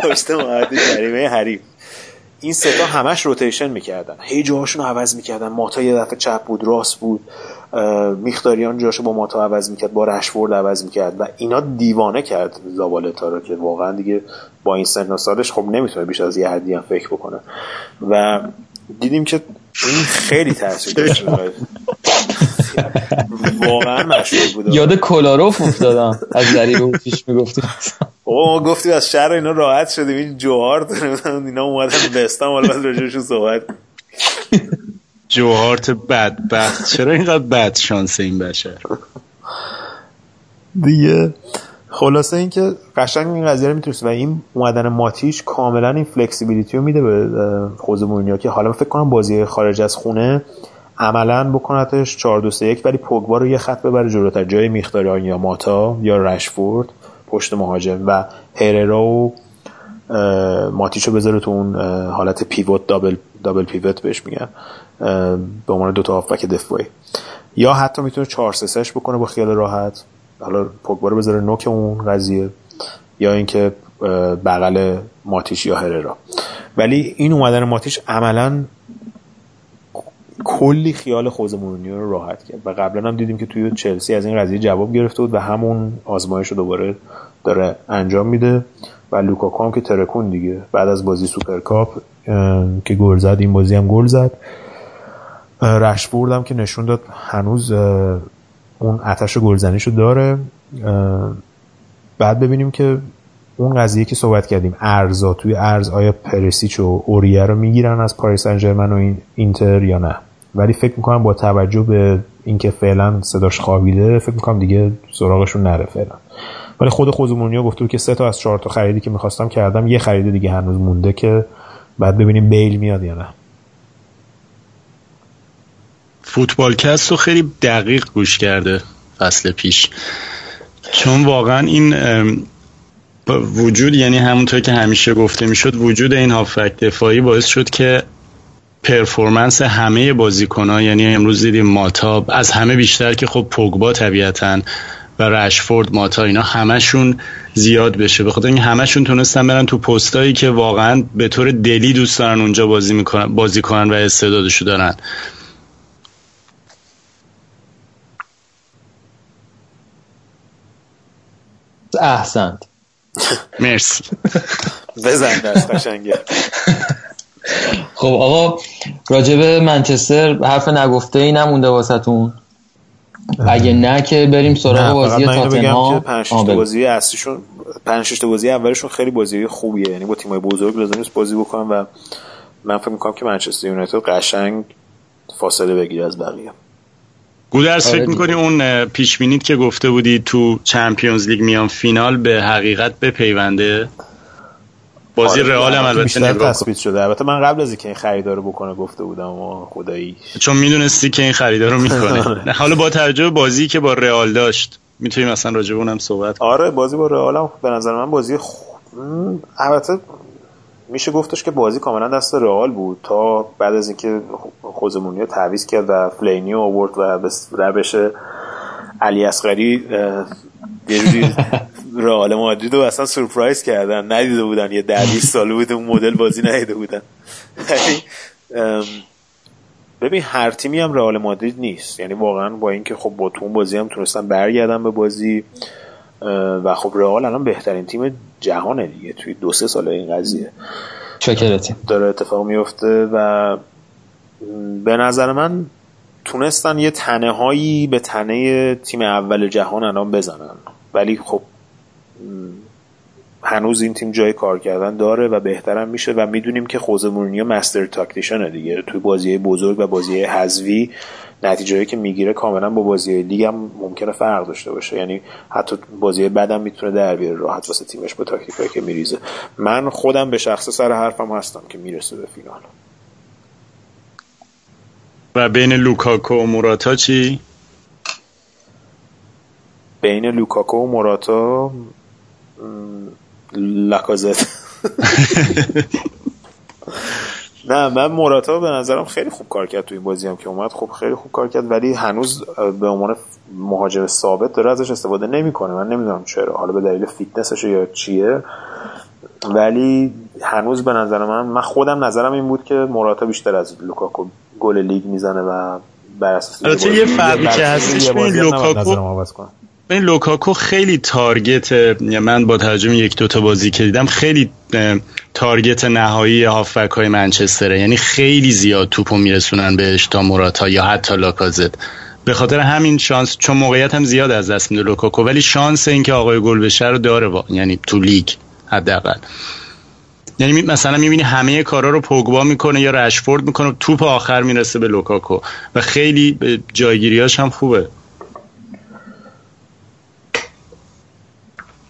[SPEAKER 4] پشت محوطه جریمه حریف. این ستا همش روتیشن می‌کردن. هی جاهاشون عوض می‌کردن. ماتا یه دفعه چپ بود راست بود. میختاریان جاشو با ماتا عوض می‌کرد با رشفورد عوض می‌کرد و اینا دیوانه کرد زابالتا رو که واقعا دیگه با این سن و سالش خب نمی‌تونه بیش از یه حدی هم فکر بکنه. و دیدیم که این خیلی تاثیر داشت. واقعا مشهور بود.
[SPEAKER 1] یاد کلاروف افتادم. از ذریعه پیش می‌گفتیم
[SPEAKER 4] ما گفتیم از شهر اینا راحت شدیم. این جوهار اینا اومدن بستم حالا بعد راجعشون صحبت.
[SPEAKER 3] جوهارت بدبخت. چرا اینقدر بد شانس این بشر؟
[SPEAKER 5] دیگه خلاصه اینکه قشنگ این قضیه رو می‌تونست و این اومدن ماتیش کاملا این فلکسیبیلیتی رو میده به خوز مورینیو که حالا فکر کنم بازی خارج از خونه عملا بکنتش 4 2 3 1 ولی پوگبا رو یه خط ببره جلوتر. جای میختاریان یا ماتا یا رشفورد پشت مهاجم و هررا و ماتیشو بذاره تو اون حالت پیوت دابل دابل پیوت بهش میگن. به عنوان دو تا هافبک دفاعی. یا حتی می‌تونه 4 3 بکنه با خیال راحت. حالا پوگبا رو بذاره نوک اون قضیه. یا اینکه بغل ماتیش یا هررا. ولی این اومدن ماتیش عملا کلی خیال خوز مورینیو رو راحت کرد. و قبلا هم دیدیم که توی چلسی از این قضیه جواب گرفته بود و همون آزمایش رو دوباره داره انجام میده. و لوکاکو هم که ترکوند دیگه. بعد از بازی سوپرکاپ که گل زد این بازی هم گل زد. رشفورد هم که نشون داد هنوز اون آتش گلزنیشو داره. بعد ببینیم که اون قضیه که صحبت کردیم ارزا توی ارز آیا پرسیچ و اوریه رو می‌گیرن از پاریس سن و این اینتر یا نه؟ ولی فکر می‌کنم با توجه به اینکه فعلا صداش خوابیده فکر می‌کنم دیگه سراغشون نره فعلا. ولی خود خوزمونیا گفته که سه تا از چهار تا خریدی که می‌خواستم کردم یه خرید دیگه هنوز مونده که بعد ببینیم بیل میاد یا نه.
[SPEAKER 3] فوتبالکست رو خیلی دقیق گوش کرده فصل پیش. چون واقعا این وجود یعنی همونطور که همیشه گفته می‌شد وجود این هافک دفاعی باعث شد که پرفورمنس همه بازیکنها یعنی امروز دیدیم ماتا از همه بیشتر که خب پوگبا طبیعتا و رشفورد ماتا اینا همشون زیاد بشه. به خاطر اینکه همشون تونستن برن تو پستایی که واقعا به طور دلی دوست دارن اونجا بازی می‌کنن بازی کنن و استعدادشو دارن.
[SPEAKER 1] احسنت.
[SPEAKER 3] مرسی.
[SPEAKER 4] بزن دست قشنگه.
[SPEAKER 1] خب آقا راجب منچستر حرف نگفته ای نمونده واسهتون. اگه نه که بریم سراغ بازی تاتنهام.
[SPEAKER 4] پنج بازی اصلیشون پنج بازی اولشون خیلی بازی خوبیه. یعنی با تیمای بزرگ لازم نیست بازی بکنن و من فکر می‌کنم که منچستر یونایتد قشنگ فاصله بگیره از بقیه.
[SPEAKER 3] گودرز آره فکر می‌کنی اون پیش که گفته بودی تو چمپیونز لیگ میان فینال به حقیقت بپیونده؟ بازی آره رئال هم البته
[SPEAKER 5] نگاه تثبیت شده. البته من قبل از اینکه این خریدار رو بکنه گفته بودم و خدایی.
[SPEAKER 3] چون می‌دونستی که این خریدار رو می‌کنه. حالا با توجه بازی که با رئال داشت می‌تونیم مثلا راجع به اونم صحبت
[SPEAKER 4] آره بازی با رئال هم به نظر من بازی خ... البته میشه گفتش که بازی کاملا دست رئال بود تا بعد از اینکه خوزمونی رو تعویض کرد و فلینی رو آورد و به روش علی اصغری یه جوری رئال مادرید رو اصلا سورپرایز کردن. ندیده بودن یه ده 20 سال بود اون مدل بازی ندیده بودن. ببین هر تیمی هم رئال مادرید نیست. یعنی واقعا با اینکه خب با تو بازی هم تونستن برگردن به بازی و خب رئال الان بهترین تیم جهانه دیگه. توی دو سه سال این قضیه.
[SPEAKER 1] چکرتی
[SPEAKER 4] داره اتفاق میفته و به نظر من تونستن یه تنه هایی به تنه تیم اول جهان الان بزنن. ولی خب هنوز این تیم جای کار کردن داره و بهترم میشه و می‌دونیم که خوزه مورینیو مستر تاکتیشنه دیگه. توی بازی بزرگ و بازی حذوی نتیجه که می‌گیره کاملا با بازی لیگ هم ممکنه فرق داشته باشه یعنی حتی بازی بعدم می‌تونه در بیاره راحت واسه تیمش با تاکتیکایی که میریزه من خودم به شخص سر حرفم هستم که می‌رسه به فینال
[SPEAKER 3] و بین لوکاکو و موراتا چی؟
[SPEAKER 4] بین لوکاکو و موراتا لکازت نه من موراتا به نظرم خیلی خوب کار کرد تو این بازی هم که اومد. خب خیلی خوب کار کرد ولی هنوز به عنوان مهاجم ثابت داره ازش استفاده نمی‌کنه. من نمی‌دونم چرا. حالا به دلیل فیتنسش یا چیه. ولی هنوز به نظر من من خودم نظرم این بود که موراتا بیشتر از لوکاکو گل لیگ می‌زنه و بر اساس
[SPEAKER 3] یه فرقی که هستش بین لوکاکو این لوکاکو خیلی target من با ترجمه یک دوتا بازی که دیدم خیلی target نهایی هافبک های منچستره. یعنی خیلی زیاد توپو میرسونن بهش تا موراتا یا حتی لاکازت. به خاطر همین شانس چون موقعیت هم زیاد از دست میده لوکاکو ولی شانس اینکه آقای گل بشه رو داره با. یعنی تو لیگ حداقل. یعنی مثلا می‌بینی همه کارا رو پوگبا می‌کنه یا رشفورد می‌کنه توپ آخر می‌رسه به لوکاکو. و خیلی جایگیریاش هم خوبه.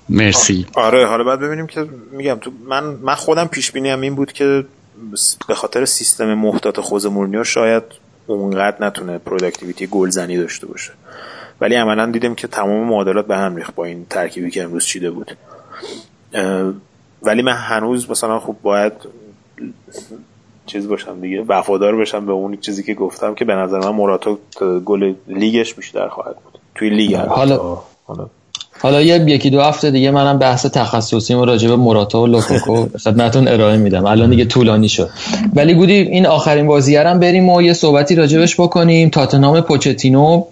[SPEAKER 3] مرسی.
[SPEAKER 4] آره حالا بعد ببینیم که میگم تو من من خودم پیش بینی هم این بود که به خاطر سیستم محتاط ژوزه مورینیو شاید اونقدر نتونه productivity گلزنی داشته باشه. ولی عملا دیدم که تمام معادلات به هم ریخت با این ترکیبی که امروز چیده بود. ولی من هنوز مثلا خوب باید چیز باشم دیگه وفادار باشم به اون چیزی که گفتم که به نظر من موراتا گل لیگش بیشتر خواهد بود. توی لیگ
[SPEAKER 1] حالا حالا یه یکی دو هفته دیگه منم بحث تخصصی و راجع به موراتا و لوکاکو خدمتتون ارائه میدم. الان دیگه طولانی شد. ولی گودی این آخرین بازی هم بریم و یه صحبتی راجبش بکنیم. تاتنام پوچتینو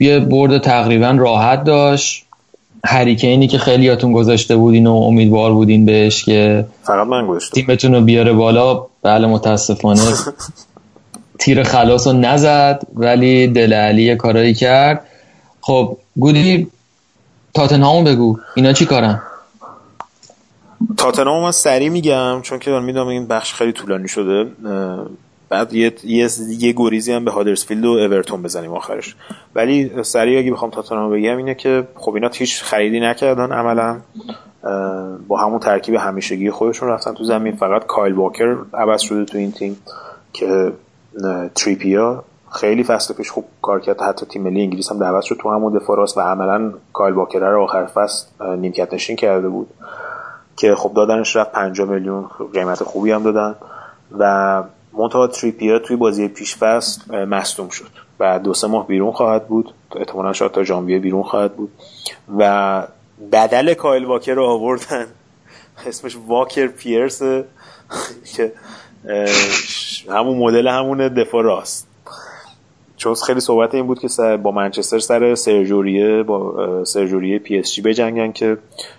[SPEAKER 1] یه برد تقریبا راحت داشت. هریکینی که خیلیاتون گذاشته بودین و امیدوار بودین بهش که
[SPEAKER 4] فقط من گذاشتم.
[SPEAKER 1] تیمتون رو بیاره بالا. بله متاسفانه. تیر خلاص رو نزد ولی دل علی کارایی کرد. خب گودی تاتنهامو بگو. اینا چی کارن؟
[SPEAKER 4] تاتنهام من سریع میگم چون که می‌دونم این بخش خیلی طولانی شده. بعد یه یه, یه گریزی هم به هادرسفیلد و اورتون بزنیم آخرش. ولی سریع اگه بخوام تاتنهام بگم اینه که خب اینا هیچ خریدی نکردن عملا. با همون ترکیب همیشگی خودشون رفتن تو زمین. فقط کایل واکر عوض شده تو این تیم که تریپیا. خیلی فصل پیش خوب کار کرد. حتی تیم ملی انگلیس هم دعوت شد تو همون دفاع راست و عملا کایل واکر رو آخر فصل نیمکت نشین کرده بود. که خب دادنش رفت 5 میلیون قیمت خوبی هم دادن. و منتها تریپیر توی بازی پیش فصل مصدوم شد. و دو سه ماه بیرون خواهد بود. احتمالا شاید تا ژانویه بیرون خواهد بود. و بدل کایل واکر رو آوردن اسمش واکر پیترز که همون مدل همون دفاع راست. چون خیلی صحبت این بود که با منچستر سر سرژ اوریه با سرژ اوریه PSG بجنگن که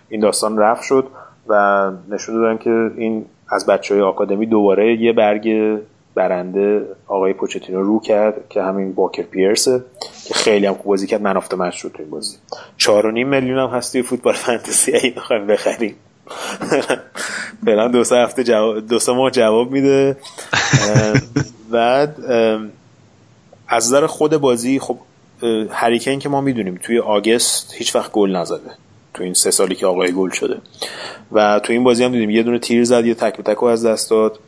[SPEAKER 4] این داستان رفت شد و نشون دادن که این از بچه های آکادمی دوباره یه برگ برنده آقای پوچتینو رو کرد که همین باکر پیرسه که خیلی هم خوب بازی کرد. من افته مچ شد تو این بازی. چهار و نیم میلیون هم هستی فوتبال فانتزی این خواهیم بخریم. فعلا دو سه هفته جواب دو سه ماه جواب میده. بعد از نظر خود بازی خب هریکین که ما می‌دونیم توی آگست هیچ وقت گل نزده. تو این سه سالی که آقای گل شده. و تو این بازی هم دیدیم یه دونه تیر زد یه تک تک از دست داد.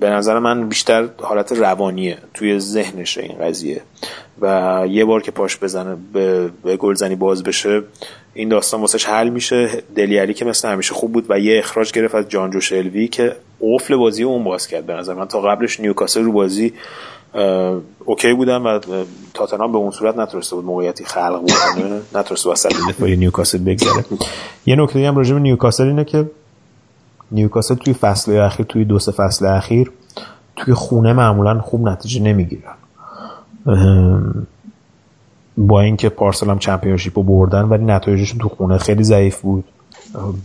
[SPEAKER 4] به نظر من بیشتر حالت روانیه توی ذهنش این قضیه. و یه بار که پاش بزنه به, به گلزنی باز بشه این داستان واسش حل میشه. دلیری که مثل همیشه خوب بود و یه اخراج گرفت از جانجو شلوی که قفل بازی اون باز کرد به نظر من. تا قبلش نیوکاسل رو بازی OK بودن و تاتنهام به اون صورت نتونسته بود موقعیتی خلق بکنه. نتونسته وسط
[SPEAKER 5] دفاعی نیوکاسل بگذره. یه نکته هم راجع به نیوکاسل اینه که نیوکاسل توی فصل اخیر توی دو سه فصل اخیر توی خونه معمولا خوب نتیجه نمی‌گیرن با اینکه پارسال هم Championship رو بردن ولی نتایجشون تو خونه خیلی ضعیف بود.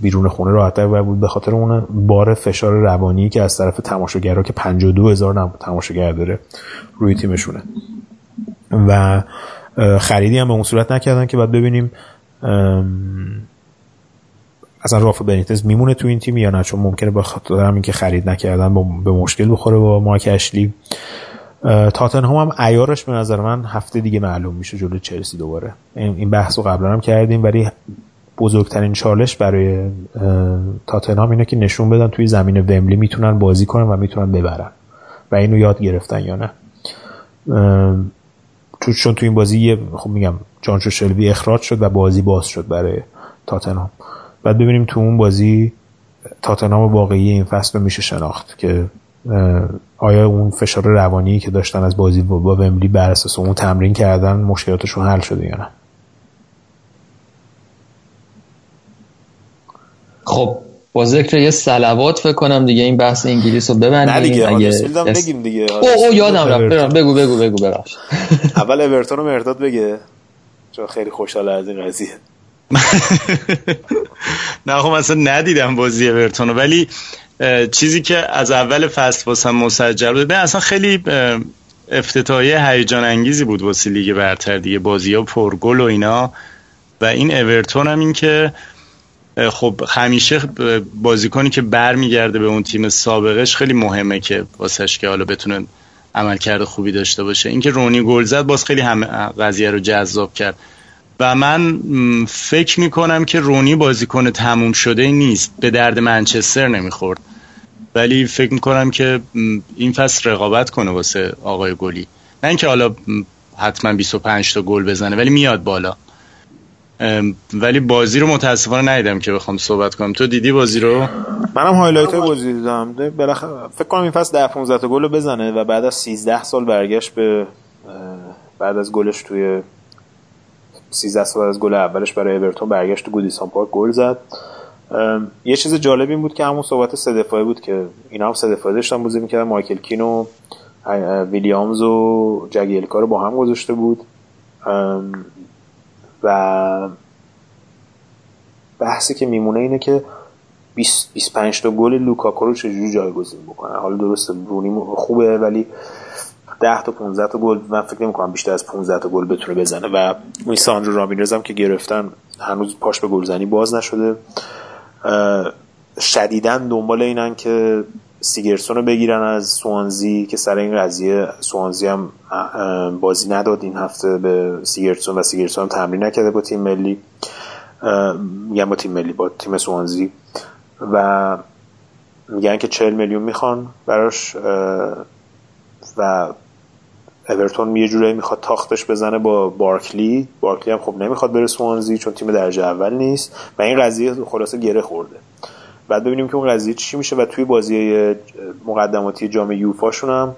[SPEAKER 5] بیرون خونه راحتتر بود. به خاطر اون بار فشار روانی که از طرف تماشاگرها که 52 هزار تماشاگر داره روی تیمشونه. و خریدی هم به اون صورت نکردن که باید ببینیم اصلا رافا بنیتز میمونه تو این تیم یا نه؟ چون ممکنه به خاطر همین که خرید نکردن به مشکل بخوره با مارک اشلی. تاتنهام هم ایارش به نظر من هفته دیگه معلوم میشه جلو چلسی دوباره. این بحث رو قبلا هم کردیم ولی بزرگترین چالش برای تاتنهام اینه که نشون بدن توی زمین ومبلی می‌تونن بازی کنن و می‌تونن ببرن و اینو یاد گرفتن یا نه. چون تو این بازی خب میگم جانچو شلوی اخراج شد و بازی باز شد برای تاتنهام. بعد ببینیم تو اون بازی تاتنهام واقعی این فصل رو میشه شناخت که آیا اون فشار روانی که داشتن از بازی با ومبلی بر اساس اون تمرین کردن مشکلاتشون حل شده یا نه.
[SPEAKER 1] خب با ذکر یه سلوات فکر کنم دیگه این بحث انگلیس رو ببندیم.
[SPEAKER 4] نه دیگه
[SPEAKER 1] اگه
[SPEAKER 4] بگیم دیگه.
[SPEAKER 1] او او یادم رفت. بگو بگو بگو ببخش.
[SPEAKER 4] اول اورتون رو مرداد بگه. چون خیلی خوشحال از این قضیه.
[SPEAKER 3] نه خب مثلا ندیدم بازی اورتون ولی چیزی که از اول فصل واسم مسجل بود اصلا خیلی افتتاحیه هیجان انگیزی بود واسه لیگ برتر دیگه. بازی ها پرگل و اینا. و این اورتون هم این که خب همیشه بازیکنی که برمیگرده به اون تیم سابقش خیلی مهمه که واسهش که حالا بتونه عملکرد خوبی داشته باشه. اینکه رونی گل زد باز خیلی همه قضیه رو جذاب کرد. و من فکر می‌کنم که رونی بازیکن تموم شده نیست. به درد منچستر نمی‌خورد. ولی فکر می‌کنم که این فصل رقابت کنه واسه آقای گلی. نه اینکه حالا حتما 25 تا گل بزنه ولی میاد بالا. ولی بازی رو متاسفانه ندیدم که بخوام صحبت کنم. تو دیدی بازی رو؟
[SPEAKER 4] منم highlight بازی دیدم. فکر کنم این فصل 10 15 تا گل بزنه و بعد از 13 سال برگشت به بعد از گلش توی 13 سال از گل اولش برای اورتون برگشت تو گودیسون پارک گل زد. یه چیز جالب این بود که همون صحبت سه دفاعی بود که اینا هم سه دفاعی داشتن بازی می‌کردن. مایکل کین و ویلیامز و جگیلکا رو با هم گذاشته بود. و بحثی که میمونه اینه که 20 25 تا گل لوکاکو رو چجوری جایگزین بکنن حالا درسته رونی خوبه ولی 10 تا 15 تا گل من فکر نمی‌کنم بیشتر از 15 تا گل بتونه بزنه. و اون ساندرو رامینرز هم که گرفتن هنوز پاش به گلزنی باز نشده. شدیدن دنبال اینن که سیگرسون رو بگیرن از سوانزی که سر این قضیه سوانزی هم بازی نداد این هفته به سیگرسون و سیگرسون هم تمرین نکرده با تیم ملی. میگن با تیم ملی با تیم سوانزی. و میگن که 40 میلیون می‌خوان براش و اورتون یه جورایی می‌خواد تاختش بزنه با بارکلی. بارکلی هم خب نمی‌خواد بره سوانزی چون تیم درجه اول نیست. و این قضیه خلاصه گره خورده. بعد ببینیم که اون قضیه چی میشه و توی بازی مقدماتی جام یوفاشون هم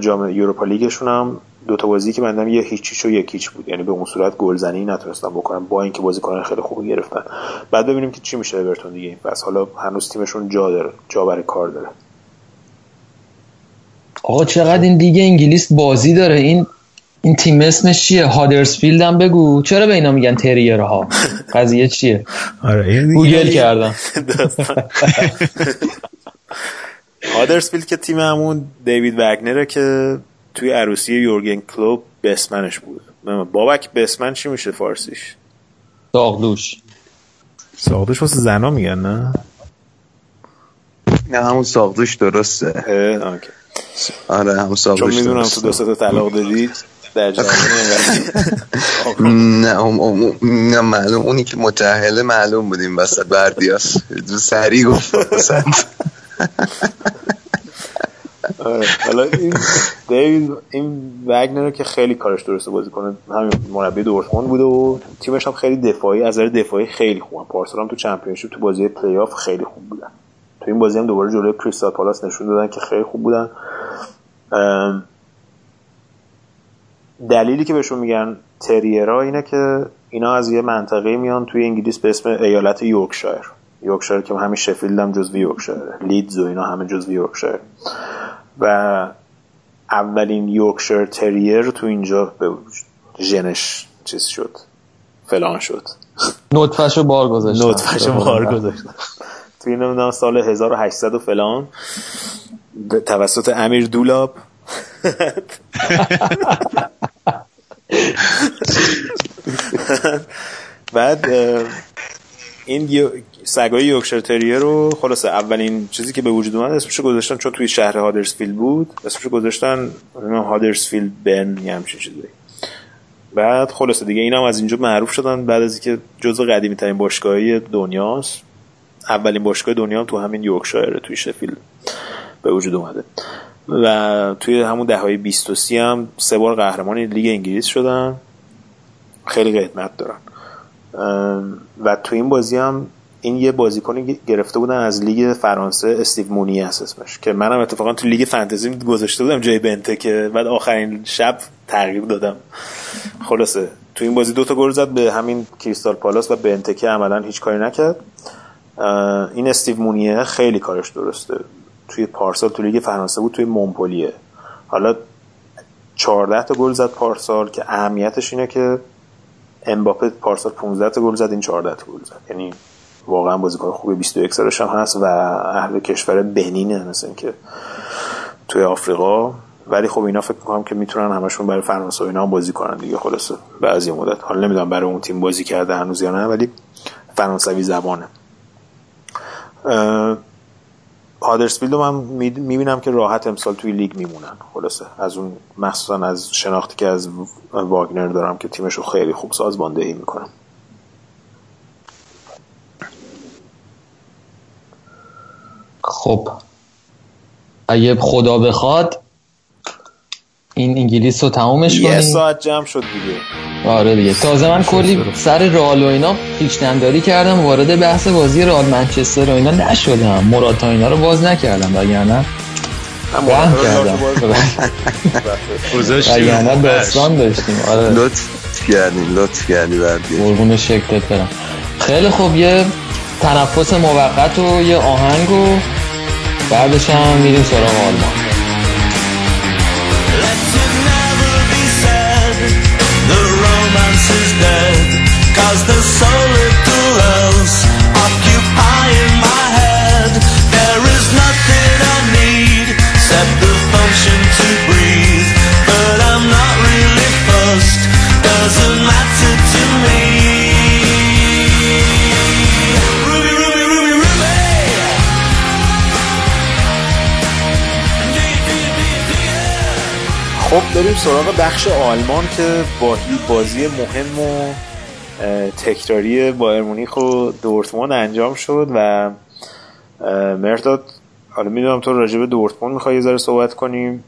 [SPEAKER 4] جام یوروپا لیگشون هم دو تا بازی که بندم یه هیچیش و یک هیچ بود. یعنی به اون صورت گلزنی نتونستن بکنن با اینکه بازیکنان خیلی خوبی گرفتن. بعد ببینیم که چی میشه اورتون دیگه. این حالا هنوز تیمشون جا داره جا برای کار داره.
[SPEAKER 1] آقا چقدر این دیگه انگلیس بازی داره؟ این این تیم اسمش چیه؟ هادرسفیلد هم بگو. چرا به اینا میگن تریرها؟ قضیه چیه؟
[SPEAKER 5] آره
[SPEAKER 1] گوگل کردم.
[SPEAKER 4] هادرسفیلد که تیم همون دیوید وگنره که توی عروسی یورگن کلوب بسمنش بود. بابک بسمن چی میشه فارسیش؟
[SPEAKER 1] ساقدوش.
[SPEAKER 5] ساقدوش واسه زنا میگن نه؟
[SPEAKER 2] نه همون ساقدوش درسته. آره همون ساقدوش
[SPEAKER 4] چون می‌دونم تو دو تا طلاق دادی. در
[SPEAKER 2] نه نه معلوم اونی که متحله معلوم بودیم بسط بردیاس. سریع گفت.
[SPEAKER 4] حالا این دیوید این وگنر که خیلی کارش درسته بازی کنه همین مربی دورتموند بوده و تیمش هم خیلی دفاعی از نظر دفاعی خیلی خوبه. پارسال هم تو چمپیونشیپ تو بازی پلی آف خیلی خوب بودن. تو این بازی هم دوباره جلوی کریستال پالاس نشون دادن که خیلی خوب بودن. دلیلی که بهشون میگن تریرا اینه که اینا از یه منطقه میان توی انگلیس به اسم ایالت یورکشایر. یورکشایر که همین شفیلد هم جزو یورکشایر. لیدز و اینا همه جزو یورکشایر. و اولین یورکشایر تریر تو اینجا به ژنش چیز شد. فلان شد.
[SPEAKER 1] نطفهشو بار گذاشت
[SPEAKER 4] نطفهشو بار گذاشت توی نمی‌دونم سال 1800 و فلان. به توسط امیر دولاب. بعد این سگای یورکشایر رو خلاصه اولین چیزی که به وجود اومد اسمش گذاشتن چون توی شهر هادرسفیلد بود اسمش گذاشتن هادرسفیلد بن یه همچین چیزی بعد خلاصه دیگه اینم از اینجا معروف شدن بعد از اینکه جزو قدیمی ترین باشگاهی دنیاست. اولین باشگاه دنیا هم تو همین یورکشایر توی شفیلد به وجود اومده. و توی همون دهه‌های 20 و 30 هم سه بار قهرمان لیگ انگلیس شدن. خیلی قدمت دارن. و تو این بازی هم این یه بازیکنی گرفته بودن از لیگ فرانسه استیو مونی هست اسمش که منم اتفاقا تو لیگ فانتزی گذاشته بودم جای بنتکه که بعد آخرین شب تغییر دادم. خلاصه تو این بازی دوتا گل زد به همین کریستال پالاس و بنتکه که عملا هیچ کاری نکرد. این استیو مونیه خیلی کارش درسته. توی پارسال تو لیگ فرانسه بود توی مونپلیه. حالا 14 تا گل زد پارسال که اهمیتش اینه که امباپه پارسال 15 تا گل زد این 14 تا گل زد. یعنی واقعا بازیکن خوبه 21 سالش هم هست و اهل کشور بنینه مثلا که توی آفریقا. ولی خب اینا فکر می‌کنم که می‌تونن همشون برای فرانسه و اینا بازی کنن دیگه خلاصه. بعضی مدت. حالا نمی‌دونم برای اون تیم بازی کرده هنوز یا نه ولی فرانسوی زبانه. هادرسفیلد من می‌بینم که راحت امسال توی لیگ میمونن. خلاصه از اون مخصوصا از شناختی که از واگنر دارم که تیمشو خیلی خوب سازماندهی می‌کنم.
[SPEAKER 1] خب. اگه خدا بخواد این انگلیس رو تمومش کنیم.
[SPEAKER 4] یه ساعت جمع شد دیگه.
[SPEAKER 1] آره دیگه. تازه من کلی سر رئال و اینا پیشننداری کردم. وارد بحث بازی رئال منچستر و اینا نشدم. مراتا اینا رو باز نکردم وگرنه
[SPEAKER 4] رحم
[SPEAKER 1] کردم. وگرنه داستان داشتیم. آره.
[SPEAKER 2] لطف کردیم لطف کردی بردی
[SPEAKER 1] قربون شکلت برم. خیلی خوب. یه تنفس موقت و یه آهنگ و بعدش هم میریم سراغ آلمان.
[SPEAKER 4] خوب سراغ بخش آلمان که با بازی مهم و تکراری بایر مونیخ و دورتموند انجام شد و مرتاد حالا می‌دونم تو راجع به دورتموند می‌خوای یه ذره صحبت کنیم.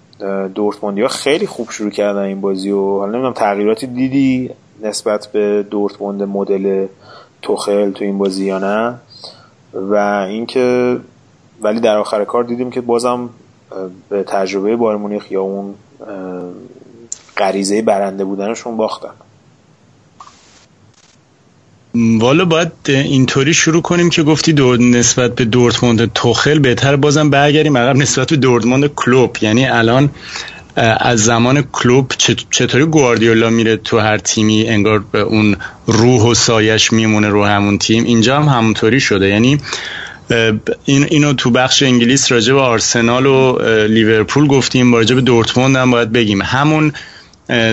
[SPEAKER 4] دورتموندی ها خیلی خوب شروع کردن این بازی و حالا نمی‌دونم تغییراتی دیدی نسبت به دورتموند مدل توخل تو این بازی یا نه؟ و اینکه ولی در آخر کار دیدیم که بازم به تجربه بایر مونیخ یا اون غریزه برنده بودنشون باختن.
[SPEAKER 3] والا باید اینطوری شروع کنیم که گفتی دور نسبت به دورتموند توخل بهتر بازم برگردیم عقب نسبت به دورتموند کلوب یعنی الان از زمان کلوب چطوری گواردیولا میره تو هر تیمی؟ انگار به اون روح و سایش میمونه رو همون تیم. اینجا هم همونطوری شده. یعنی این اینو تو بخش انگلیس راجع به آرسنال و لیورپول گفتیم. راجع به دورتموند هم باید بگیم. همون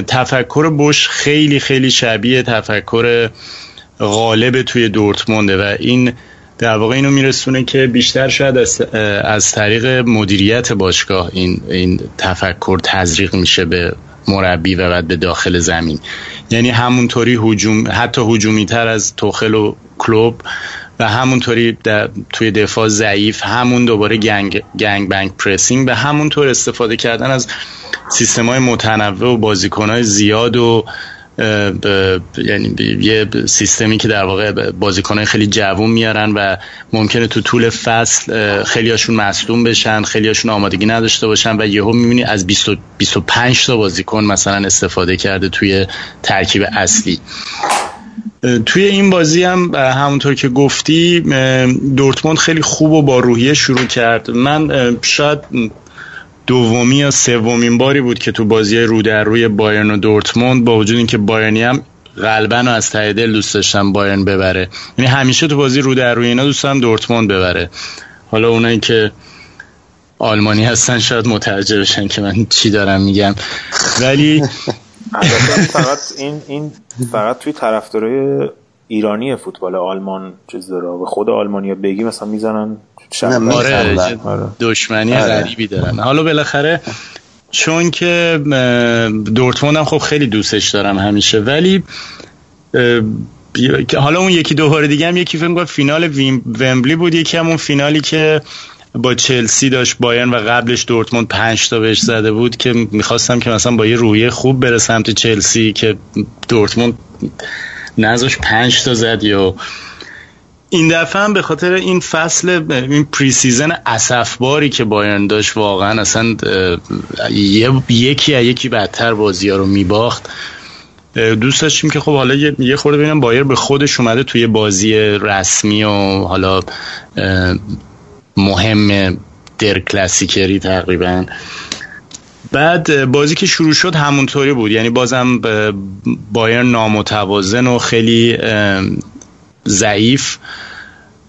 [SPEAKER 3] تفکر بش خیلی خیلی شبیه تفکر غالب توی دورتمونده و این در واقع اینو میرسونه که بیشتر شاید از, از طریق مدیریت باشگاه این, این تفکر تزریق میشه به مربی و بعد به داخل زمین. یعنی همونطوری هجوم حتی هجومی تر از توخل و کلوب و همونطوری توی دفاع ضعیف همون دوباره گنگ, گنگ بنگ پرسینگ به همونطور استفاده کردن از سیستم های متنوع و بازیکن های زیاد و یعنی یه سیستمی که در واقع بازیکنهای خیلی جوون میارن و ممکنه تو طول فصل خیلی هاشون مصدوم بشن خیلی هاشون آمادگی نداشته باشن و یهو می‌بینی از 20 25 تا بازیکن مثلا استفاده کرده توی ترکیب اصلی. توی این بازی هم همونطور که گفتی دورتموند خیلی خوب و با روحیه شروع کرد. من شاید دومی یا سومین باری بود که تو بازی رو در روی بایرن و دورتموند با وجود اینکه بایرنی هم غالبا از ته دل دوست داشتم بایرن ببره. یعنی همیشه تو بازی رو در روی اینا دوست دارم دورتموند ببره. حالا اونایی که آلمانی هستن شاید متوجه بشن که من چی دارم میگم. ولی
[SPEAKER 4] فقط این این فقط توی طرفدارای ایرانی فوتبال آلمان چیز داره به خود آلمانیا بگی مثلا می‌زنن
[SPEAKER 3] آره دشمنی غریبی دارن. حالا بالاخره چون که دورتموند هم خب خیلی دوستش دارم همیشه ولی حالا اون یکی دو بار دیگه هم یکی فکر فینال ومبلی بود یکی هم اون فینالی که با چلسی داشت بایرن و قبلش دورتموند پنج تا بهش زده بود که می‌خواستم که مثلا با یه رویه خوب بره سمت چلسی که دورتموند نزاش پنج تا زد یا این دفعه هم به خاطر این فصل این پریسیزن اسفباری که بایرن داشت واقعا اصلا یکی یکی بدتر بازی ها رو میباخت. دوست داشتیم که خب حالا یه خورده ببینم بایر به خودش اومده توی بازی رسمی و حالا مهم در کلاسیکری تقریبا. بعد بازی که شروع شد همونطوری بود. یعنی بازم بایر نامتوازن و خیلی ضعیف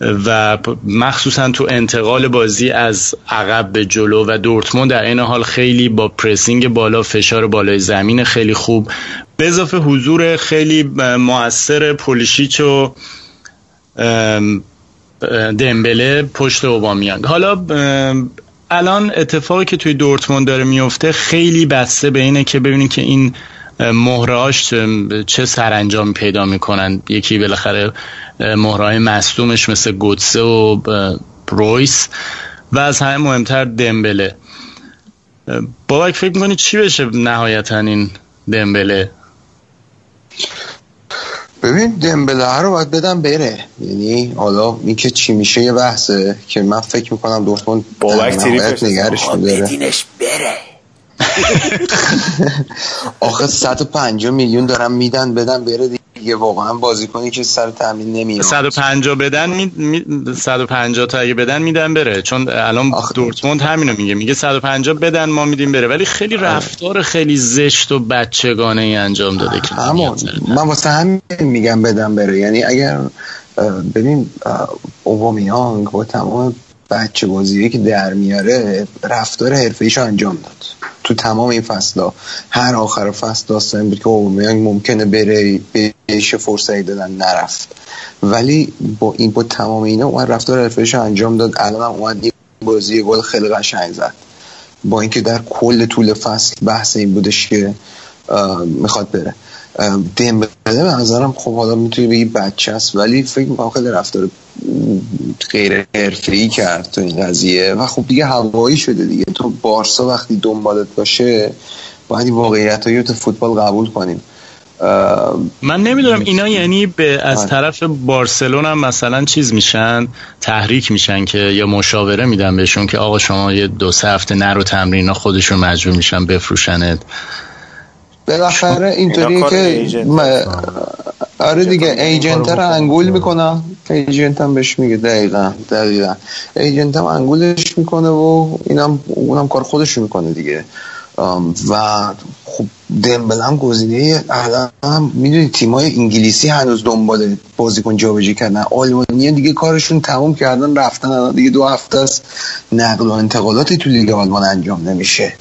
[SPEAKER 3] و مخصوصا تو انتقال بازی از عقب به جلو و دورتموند در این حال خیلی با پرسینگ بالا فشار بالای زمین خیلی خوب. به اضافه حضور خیلی موثر پولیشیچ و دمبله پشت اوبامیانگ حالا الان اتفاقی که توی دورتموند داره میفته خیلی بسته به اینه که ببینید که این مهرهاش چه سرانجام پیدا می‌کنن. یکی بالاخره مهرهای مصدومش مثل گوتسه و رویس و از همه مهمتر دمبله. بابک فکر می‌کنی چی بشه نهایتا این دمبله؟
[SPEAKER 2] ببین دمبله رو باید بدم بره. یعنی حالا این که چی میشه یه بحثه که من فکر می‌کنم دورتموند
[SPEAKER 4] بابک تریفش
[SPEAKER 2] نگرش داره.
[SPEAKER 4] بره.
[SPEAKER 2] آخه 150 میلیون دارم میدن بدن بره دیگه واقعا بازیکنی که سر تامین نمیاد
[SPEAKER 3] 150 بدن می... می... 150 تا اگه بدن میدن بره. چون الان آخه... دورتموند همینو میگه. میگه 150 بدن ما میدیم بره. ولی خیلی آره. رفتار خیلی زشت و بچگانه ای انجام داده که
[SPEAKER 2] همون. من واسه همین میگم بدن بره. یعنی اگر ببین اوبامیانگ با تمام بچه بازیه که در میاره رفتار حرفه انجام داد. تو تمام این فصل هر آخر فصل داستان بود که اوبامیانگ ممکنه بره بهش فرصتی دادن نرفت. ولی با این با تمام اینا اون رفتار حرفه‌ایش انجام داد. الان هم اومد یه بازی گل خیلی قشنگ زد. با اینکه در کل طول فصل بحث این بودش که می‌خواد بره. دمبله به نظرم خب حالا می‌تونی بگی بچه است ولی فکر می‌کنم خیلی رفتار غیر ای کرد تو این قضیه و خب دیگه هوایی شده دیگه. تو بارسا وقتی دنبالت باشه باید این واقعیت های تو فوتبال قبول کنیم.
[SPEAKER 3] من نمی‌دونم اینا یعنی به از آره. طرف بارسلون هم مثلا چیز میشن تحریک میشن که یا مشاوره میدن بهشون که آقا شما یه دو سه هفته نرو تمرین خودشون مجبور میشن بفروشنت.
[SPEAKER 2] بالاخره اینطوری که آره دیگه ایجنت رو انگول می‌کنم ایجنت هم بهش میگه. دقیقا دقیقا. ایجنت هم انگولش می‌کنه و اینم اونم کار خودش می‌کنه دیگه. و خب دمبل هم گزینه الان می‌دونی تیمای انگلیسی هنوز دنبال بازیکن جابجایی کردن. آلمانی دیگه کارشون تموم کردن رفتن الان دیگه دو هفته است. نقل و انتقالاتی تو لیگ آلمان انجام نمیشه.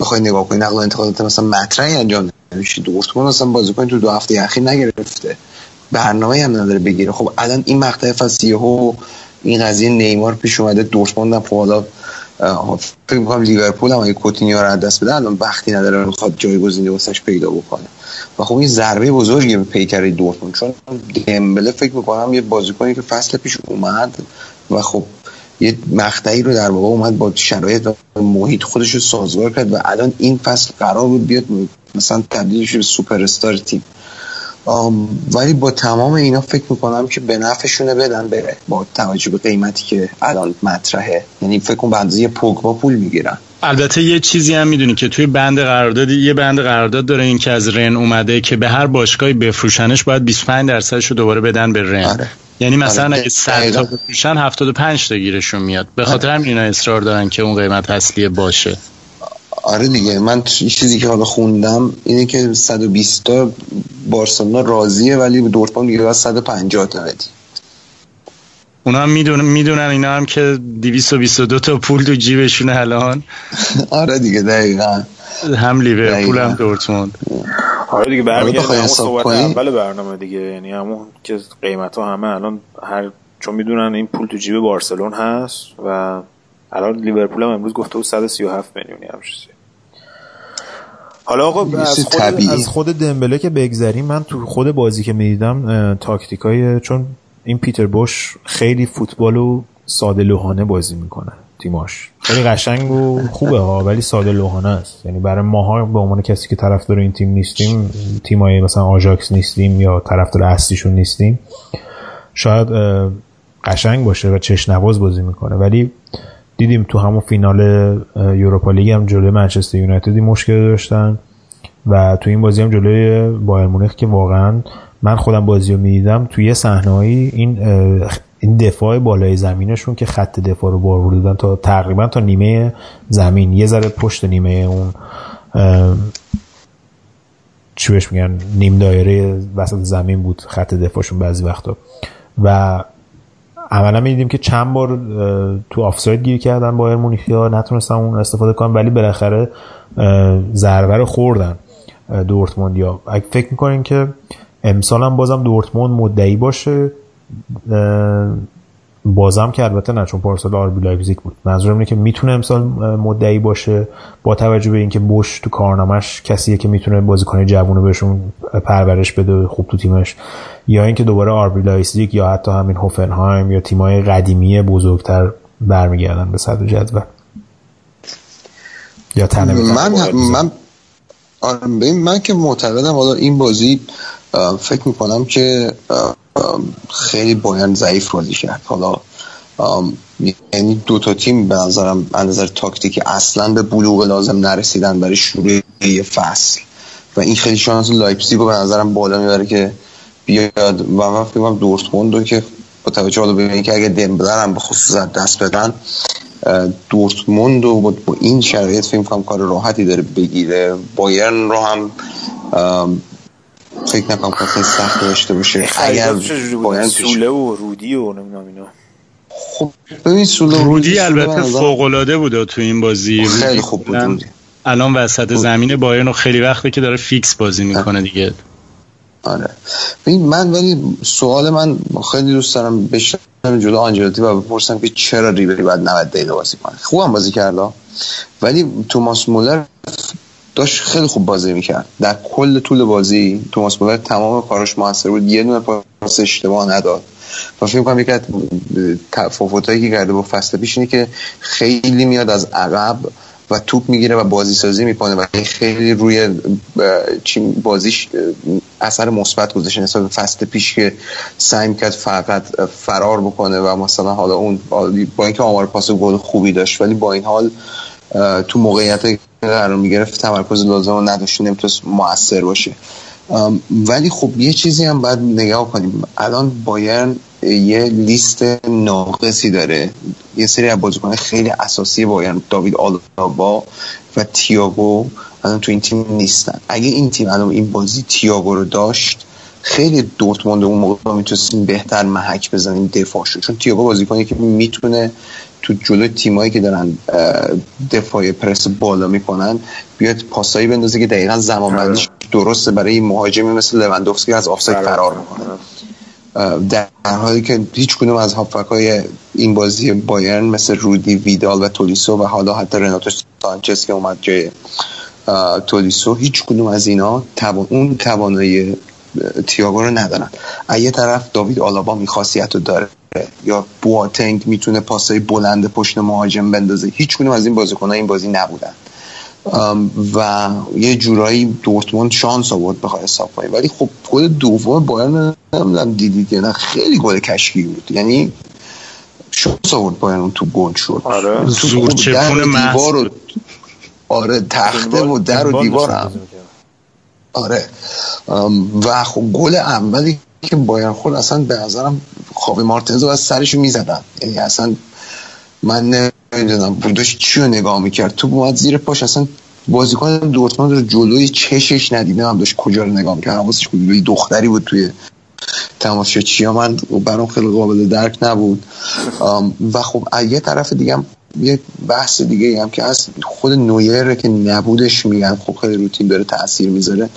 [SPEAKER 2] بخوای نگاه کنی نقل و انتقالات مثلا مطرحی انجام نمیشه دورتموند اصلا بازیکن تو دو هفته اخیر نگرفته. برنامه هم نداره بگیره. خب الان این مقطع فصلی و این قضیه نیمار پیش اومده دورتموند هم حالا فکر می‌کنم لیورپول هم اگه کوتینیو رو دست بده الان وقتی نداره می‌خواد جایگزینی واسش پیدا بکنه. و خب این ضربه بزرگی به پیکر دورتموند چون دمبله فکر می‌کنم یه بازیکنی که فصل پیش اومد و خب یه مقطعی رو در واقع اومد با شرایط و محیط خودش رو سازگار کرد و الان این فصل قرار بود بیاد مثلا تبدیلش به سوپر استار تیم ولی با تمام اینا فکر می‌کنم که به نفعشونه بدن بره با توجه به قیمتی که الان مطرحه. یعنی فکر کنم بنده پوگبا پول می‌گیرن.
[SPEAKER 3] البته یه چیزی هم می‌دونی که توی بند قرارداد یه بند قرارداد داره این که از رن اومده که به هر باشگاهی بفروشنش باید 25 درصدش رو دوباره بدن به رن. آره. یعنی مثلا آره. اگه 100 تا بفروشن 75 تا گیرشون میاد. به خاطر همین اینا اصرار دارن که اون قیمت اصلی باشه.
[SPEAKER 2] آره دیگه من چیزی که حالا خوندم اینه که 120 تا بارسلونا راضیه ولی به دورتموند میگه 150 تا بدی.
[SPEAKER 3] اونا هم می‌دونن می‌دونن اینا هم که 222 تا پول تو جیبشونه الان.
[SPEAKER 2] آره دیگه دقیقا.
[SPEAKER 3] هم لیورپول هم دورتموند.
[SPEAKER 4] آره دیگه برمیگرده همون صحبت اول برنامه دیگه. یعنی همون که قیمت ها همه الان هر چون می‌دونن این پول تو جیب بارسلون هست و الان لیورپول هم امروز گفته بود 137 میلیونی هم
[SPEAKER 5] حالا آقا از خود, از خود دمبله که بگذریم من تو خود بازی که می‌دیدم تاکتیکای چون این پیتر بوش خیلی فوتبال و ساده لوحانه بازی می‌کنه تیماش. خیلی قشنگ و خوبه ها ولی ساده لوحانه است. یعنی برای ماها به عنوان کسی که طرفدار این تیم نیستیم تیمای مثلا آژاکس نیستیم یا طرفدار اصلیشون نیستیم شاید قشنگ باشه و چشنواز بازی می‌کنه. ولی دیدیم تو همون فینال یوروپا لیگ هم جلوی منچستر یونایتدی مشکل داشتن
[SPEAKER 4] و تو این بازی هم جلوی بایر مونیخ که واقعا من خودم بازی رو می‌دیدم توی یه صحنه‌ای این این دفاع بالای زمینشون که خط دفاع رو بار بردن تا تقریبا تا نیمه زمین یه ذره پشت نیمه اون چی بهش میگن نیم دایره وسط زمین بود خط دفاعشون بعضی وقتا. و عملا می‌دیدیم که چند بار تو آفساید گیر کردن بایرن مونیخیا نتونستن اون استفاده کنن ولی بالاخره ضربه رو خوردن دورتموندیا اگه فکر می‌کنین که امسال هم بازم دورتموند مدعی باشه بازم که البته نه چون پارسال آربی لایپزیگ بود. منظورم اینه که می‌تونه امسال مدعی باشه با توجه به اینکه بوش تو کارنامش کسیه که می‌تونه بازیکن جوونه بهشون پرورش بده خوب تو تیمش یا اینکه دوباره آربی لایپزیگ یا حتی همین هوفنهایم یا تیمای قدیمی بزرگتر برمیگردن به صدر جدول.
[SPEAKER 2] یا من من آره من که معتقدم حالا این بازی فکر می‌کنم که خیلی باید ضعیف بازی کرد. حالا یعنی دو تا تیم به نظرم از نظر تاکتیکی اصلا به بلوغ لازم نرسیدن برای شروع یه فصل. و این خیلی شانس لایپزیگ رو به نظرم بالا می‌بره که بیاد. و من فکر کنم دورتموند رو که با توجه حالا ببینید که اگه دمبله رو هم به خصوص دست بدن دورتموند رو با این شرایط فکر کنم کار راحتی داره بگیره. بایرن رو هم فکر نکنم کار سخت داشته باشه. اگر
[SPEAKER 6] بایرن سوله و رودی و نمی‌دونم اینا.
[SPEAKER 2] خب ببین
[SPEAKER 3] سوله رودی البته فوق العاده بود تو این بازی.
[SPEAKER 2] خیلی خوب بود
[SPEAKER 3] الان وسط زمین بایرن خیلی وقته که داره فیکس بازی می‌کنه دیگه.
[SPEAKER 2] آره. من ولی سوال من خیلی دوست دارم بشنم جلو آنجلوتی و بپرسم که چرا ریبری بعد 90 دقیقه بازی کنه. خوبم بازی کرده ولی توماس مولر داشت خیلی خوب بازی می‌کرد. در کل طول بازی توماس مولر تمام کاراش موثر بود. یه دونه پاس اشتباه نداد. و فکر کنم یکی از تفاوتایی که کرده با فصل پیش اینه که خیلی میاد از عقب و توپ می‌گیره و بازی سازی می‌کنه و خیلی روی بازیش اثر مثبت گذاشته نسبت به فصل پیش که سعی کرد فقط فرار بکنه و مثلا حالا اون با اینکه آمار پاس گل خوبی داشت ولی با این حال تو موقعیت قرار می‌گرفت تمرکز لازم رو نداشت نمی‌تونست موثر باشه. ولی خب یه چیزی هم باید نگاه کنیم. الان بایرن یه لیست ناقصی داره. یه سری از بازیکن خیلی اساسی بایرن داوید آلابا و تییاگو الان تو این تیم نیستن. اگه این تیم الان این بازی تییاگو رو داشت خیلی دورتموند اون موقع می‌تونستیم بهتر محک بزنیم دفاعشو. چون تییاگو بازیکنی که می‌تونه تو جلو تیمایی که دارن دفاع پرس بالا می‌کنن بیاد پاسایی بندازه که دقیقا زمان بندیش درسته. برای مهاجمی مثل لوندوفسکی از آفساید فرار می‌کنه. در حالی که هیچ کدوم از هافک این بازی بایرن مثل رودی ویدال و تولیسو و حالا حتی رناتو سانچز که اومد جای تولیسو هیچ کدوم از اینا اون توانایی تیاگو رو ندارن. یه طرف داوید آلابا می خاصیت رو داره یا بواتنگ می‌تونه پاسای بلند پشت مهاجم بندازه. هیچ از این بازیکن‌ها این بازی نبودن. و یه جورایی دورتموند شانس آورد بخواه حساب کنیم ولی خب گل دوم بایرن نمی‌دونم دیدید نه خیلی گل کشکی بود. یعنی شانس آورد بایرن تو گل شد.
[SPEAKER 3] آره. زور
[SPEAKER 2] در دیوار و آره تخته و در و دیوار هم. آره. و خب گل اولی که بایرن خود اصلا به نظرم خوابی مارتنز رو از سرش می‌زدن. یعنی اصلا من نمی‌دونم بودش چی رو نگاه می‌کرد؟ تو اومد زیر پاش اصلا بازیکن دورتموند رو جلوی چشش ندیده هم داشت کجا رو نگاه می‌کرد. حواسش بود دختری بود توی تماشا چیا من برام خیلی قابل درک نبود. و خب یه طرف دیگه یه بحث دیگه هم که از خود نویر که نبودش میگن خب خیلی روتین داره تاثیر می‌ذاره.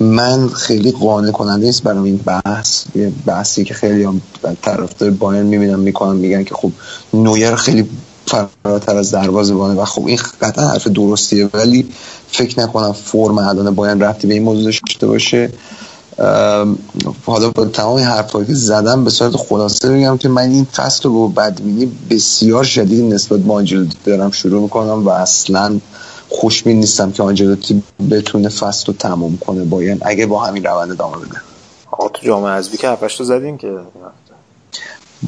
[SPEAKER 2] من خیلی قانع کننده نیست برام این بحث. یه بحثی که خیلی هم طرفدار بایرن می‌بینم می‌کنم میگن که خب نویر خیلی فراتر از بانه و خب این قطعا حرف درستیه ولی فکر نکنم فرم الان باید رفتی به این موضوع داشته باشه. حالا با تمام حرفایی که زدم به صورت خلاصه بگم که من این فصل رو با بدبینی بسیار شدید نسبت به آنجلوتی دارم شروع می‌کنم و اصلا خوشبین نیستم که آنجلوتی بتونه فصل رو تموم کنه باید اگه با همین روند ادامه بده.
[SPEAKER 6] آقا تو جام حذفی که هفتش رو زدیم که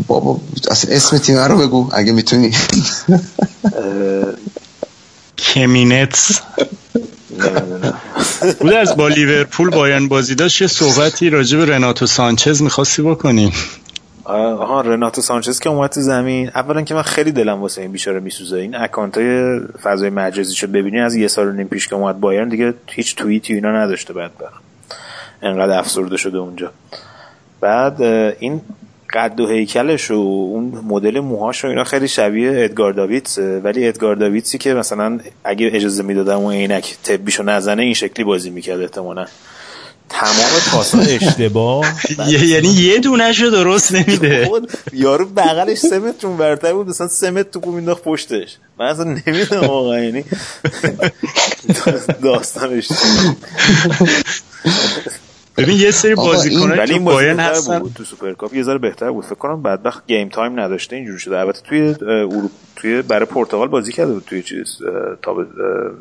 [SPEAKER 2] بابا اصلا اسم تیم رو بگو اگه می‌تونی.
[SPEAKER 3] کمنیتس. بود از با لیورپول بایرن بازی داشت یه صحبتی راجع به رناتو سانچز می‌خواستی بکنی؟
[SPEAKER 4] آها رناتو سانچز که اومد تو زمین. اولا که من خیلی دلم واسه این بیچاره میسوزه. این account های فضای مجازی شد ببینی از یه سال و نیم پیش که اومد بایرن دیگه هیچ توییتی اینا نداشته بعد انقدر افسرده شده اونجا. بعد این قد و هیکلش و اون مدل موهاش و اینا خیلی شبیه ادگار داویدز ولی ادگار داویدزی که مثلا اگه اجازه می‌دادم و عینک تبیشو نزنه این شکلی بازی می‌کرد احتمالاً. تمام پاسا اشتباه.
[SPEAKER 3] یعنی یه دونهشو درست نمیده.
[SPEAKER 4] یارو بغلش سه متر اون برتر بود مثلا سه متر تو مینداخت پشتش. من اصلا نمی‌دونم واقعا یعنی داستانش
[SPEAKER 3] ببین یه سری بازیکنان
[SPEAKER 4] ولی این بایرن هستن. بود تو سوپرکاپ. یه ذره بهتر بود. فکر کنم بدبخت game time نداشته اینجوری شده. البته توی اروپا توی برای پرتغال بازی کرده بود توی چیز تا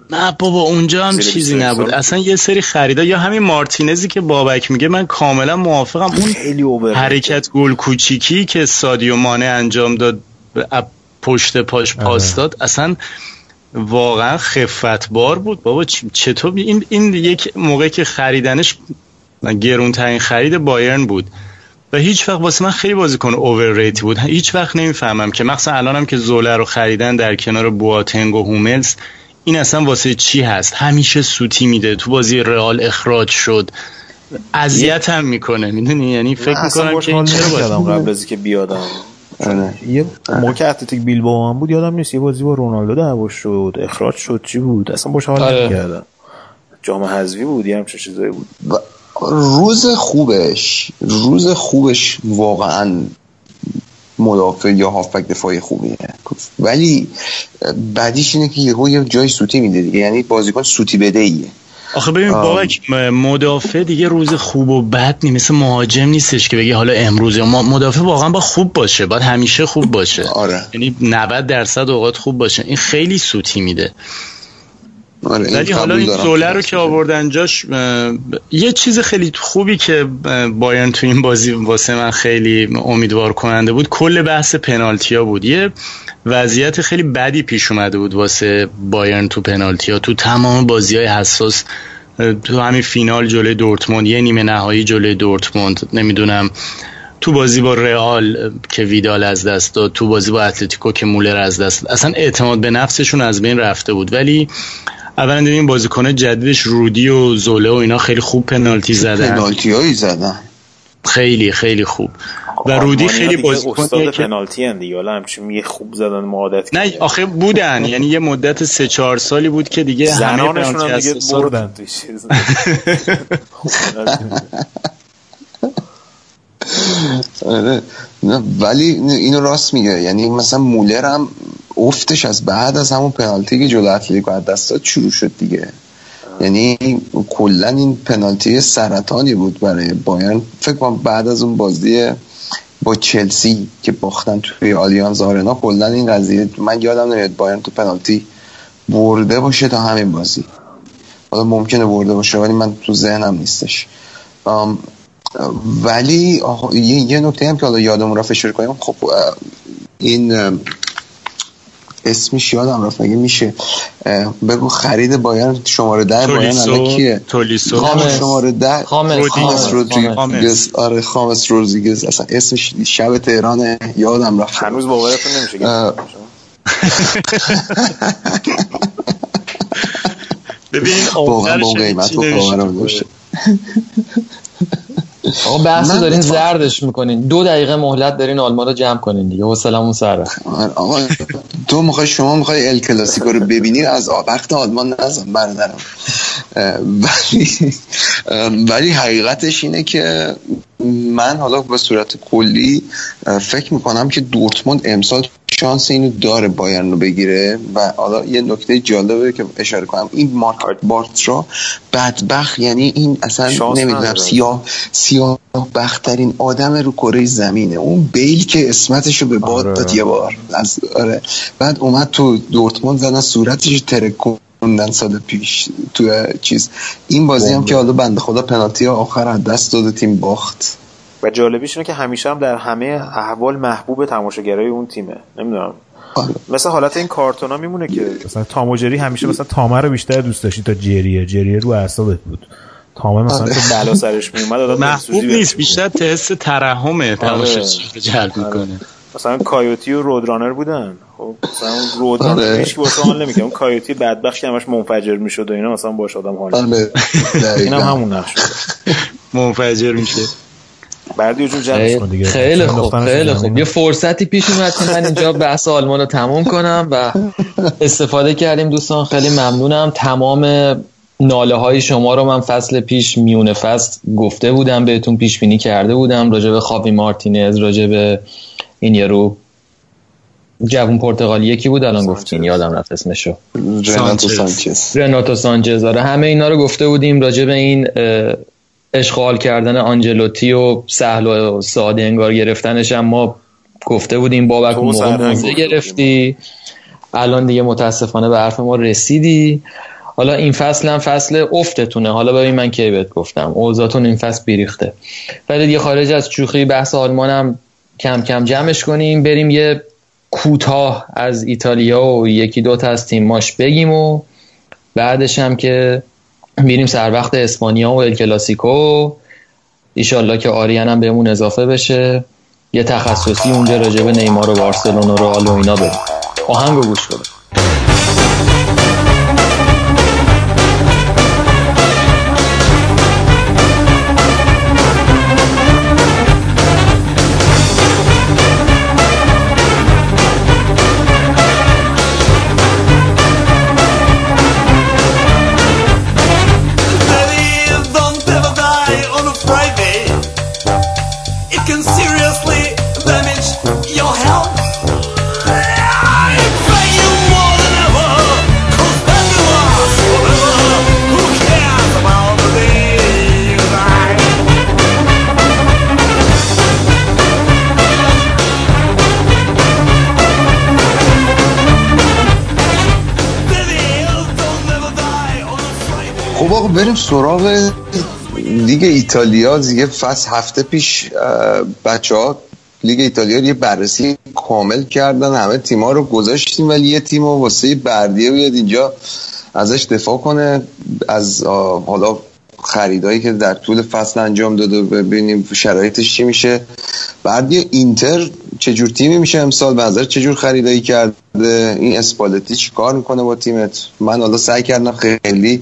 [SPEAKER 3] نه بابا اونجا هم چیزی نبود. اصلا یه سری خریدا یا همین مارتینزی که بابک میگه من کاملا موافقم. اون
[SPEAKER 4] خیلی over
[SPEAKER 3] حرکت گل کوچیکی که سادیو مانه انجام داد پشت پاش پاس داد اصلا واقعا خفتبار بود. بابا چطور؟ این این یک موقع که خریدنش گرون ترین خرید بایرن بود. و هیچ وقت واسه من خیلی بازیکن اوورریت بود. هیچ وقت نمی‌فهمم که مثلا الانم که زوله رو خریدن در کنار بواتنگ و هوملز این اصلا واسه چی هست؟ همیشه سوتی میده. تو بازی رئال اخراج شد. اذیت هم می‌کنه. می‌دونی؟ یعنی فکر می‌کنم که این چرا
[SPEAKER 4] قبل از که بیادم.
[SPEAKER 5] یه موقع اتلتیک بیلبائو هم بود یادم نیست. یه بازی با رونالدو دعوا شد. اخراج شد. چی بود؟ اصلا باش حال نمی‌کردم.
[SPEAKER 4] جام حذفی بود یه همچین چیزایی بود.
[SPEAKER 2] روز خوبش روز خوبش واقعا مدافع یا هافبک دفاعی خوبیه. ولی بعدیش اینه که یهو یه جای سوتی میده دیگه یعنی بازیکن سوتی بده ایه
[SPEAKER 3] آخه ببین بابک مدافع دیگه روز خوب و بد نی مثل مهاجم نیستش که بگی حالا امروز. مدافع واقعا با خوب باشه باید همیشه خوب باشه.
[SPEAKER 2] آره.
[SPEAKER 3] یعنی 90 درصد اوقات خوب باشه. این خیلی سوتی میده.
[SPEAKER 2] آره
[SPEAKER 3] ولی حالا این زوله رو که آوردن جاش یه چیز خیلی خوبی که بایرن تو این بازی واسه من خیلی امیدوار کننده بود کل بحث پنالتیا بود. یه وضعیت خیلی بدی پیش اومده بود واسه بایرن تو پنالتیا تو تمام بازی های حساس تو همین فینال جلوی دورتموند یه نیمه نهایی جلوی دورتموند نمی‌دونم تو بازی با رئال که ویدال از دست داد تو بازی با اتلتیکو که مولر از دست اصلا اعتماد به نفسشون از بین رفته بود. ولی اولا دیدیم بازیکن جدیدش رودی و زوله و اینا خیلی خوب پنالتی زدن.
[SPEAKER 2] پنالتی هایی زدن؟
[SPEAKER 3] خیلی خیلی خوب. و رودی خیلی
[SPEAKER 4] بازیکن که پنالتی ان دیگه. حالا همچین یه خوب زدن مادت
[SPEAKER 3] نه آخه بودن. یعنی یه مدت سه چهار سالی بود که دیگه همه پنالتی
[SPEAKER 4] دیگه بردن
[SPEAKER 2] آره. ولی اینو راست میگه. یعنی مثلا مولر هم افتش از بعد از همون پنالتی که جلو اتلتیکو از دست داد شروع شد دیگه. یعنی کلا این پنالتی سرطانی بود برای بایرن. فکر کنم بعد از اون بازی با چلسی که باختن توی آلیانز آرنا کلا این قضیه من یادم نمیاد بایرن تو پنالتی برده باشه تا همین بازی. حالا ممکنه برده باشه ولی من تو ذهنم نیستش. ولی یه نکته هم که حالا یادمون را فشار کنیم خب این اسمش یادم رفت مگه میشه؟ بگو خرید بایرن شماره ده بایرن الان کیه؟
[SPEAKER 3] تولیسو.
[SPEAKER 2] خامس شماره ده خامس رودریگز. آره خامس رودریگز. اصلا اسمش شب تهران یادم رفت.
[SPEAKER 4] هنوز باورتون نمیشه
[SPEAKER 3] ببین
[SPEAKER 2] واقعا با قیمت باورم داشته
[SPEAKER 1] آقا بحث دارین زردش می‌کنین. دو دقیقه مهلت دارین آلمان رو جمع کنین دیگه. حوصلمون سر.
[SPEAKER 2] آقا تو می‌خوای شما می‌خوای ال کلاسیکو رو ببینی از وقت آلمان نزن برادرم. ولی ولی حقیقتش اینه که من حالا به صورت کلی فکر می‌کنم که دورتموند امسال شانس اینو داره بایرن رو بگیره و حالا یه نکته جالبه که اشاره کنم این مارک بارترا بدبخت یعنی این اصلا نمی‌دونم سیاه سیاه بخترین آدم رو کره زمینه اون بیل که اسمتش رو به باد آره. داد یه بار از آره. بعد اومد تو دورتموند زدن صورتش ترکوندن سال پیش تو چیز. این بازی هم که حالا بنده خدا پنالتی آخر از دست داده تیم باخت.
[SPEAKER 4] و جالبیش اینه که همیشه هم در همه احوال محبوب تماشاگرای اون تیمه. نمی‌دونم. مثل حالت این کارتون ها میمونه که
[SPEAKER 5] مثلا تام و جری همیشه مثلا تامه رو بیشتر دوست داشتی تا جریه. جریه رو اعصابت بود. تامه مثلا تو
[SPEAKER 4] بلا سرش میومد
[SPEAKER 3] محبوب نیست بیشتر تست ترحمه تماشاچی رو جلب می‌کنه.
[SPEAKER 4] مثلا کایوتی و رودرانر بودن خب مثلا رودرانر
[SPEAKER 2] آره.
[SPEAKER 4] هیچ واسه حال نمی‌کنه اون کایوتی بدبخت که همش منفجر می‌شد و اینا مثلا باش آدم حال.
[SPEAKER 2] آره
[SPEAKER 4] اینم. همون نقش بود
[SPEAKER 3] منفجر میشه
[SPEAKER 4] بردی جون جمعش کن
[SPEAKER 5] دیگه.
[SPEAKER 1] خیلی خوب خیلی. خوب یه فرصتی پیش اومد که من اینجا بحث آلمان رو تموم کنم و استفاده کردیم دوستان خیلی ممنونم تمام ناله های شما رو من فصل پیش میونه فصل گفته بودم بهتون پیش بینی کرده بودم راجع به خاوی مارتینز راجع به این یارو جوون پرتغالی یکی بود الان گفتین یادم رفت اسمشو.
[SPEAKER 2] رناتو
[SPEAKER 3] سانچز.
[SPEAKER 1] رناتو سانچز. آره همه اینا رو گفته بودیم راجع به این اشغال کردن آنجلوتی و سهل و ساده انگار گرفتنش هم ما گفته بودیم بابک موقع گرفتی. الان دیگه متاسفانه به حرف ما رسیدی. حالا این فصل هم فصل افتتونه. حالا ببین من کی بهت گفتم. اوضاعتون این فصل بیریخته. ولی دیگه خارج از شوخی بحث آلمان هم کم کم جمعش کنیم بریم یه کوتاه از ایتالیا و یکی دوتا از تیماش بگیم و بعدش هم که میریم سر وقت اسپانیا و الکلاسیکو ایشالله که آریان هم بهمون اضافه بشه. یه تخصصی اونجا راجع به نیمار و بارسلون و رئال و اینا بریم آهنگ رو گوش کنیم
[SPEAKER 2] بریم سراغ لیگ ایتالیا. دیگه فصل هفته پیش بچه ها لیگ ایتالیا یه بررسی کامل کردن. همه تیما رو گذاشتیم ولی یه تیم واسه بردیه بیاد اینجا ازش دفاع کنه. از حالا خریدایی که در طول فصل انجام داده ببینیم شرایطش چی میشه. بردیه اینتر چجور تیمی میشه امسال؟ به نظر چجور خریدایی کرده؟ این اسپالتی چی کار می‌کنه با تیمت؟ من حالا سعی کردم خیلی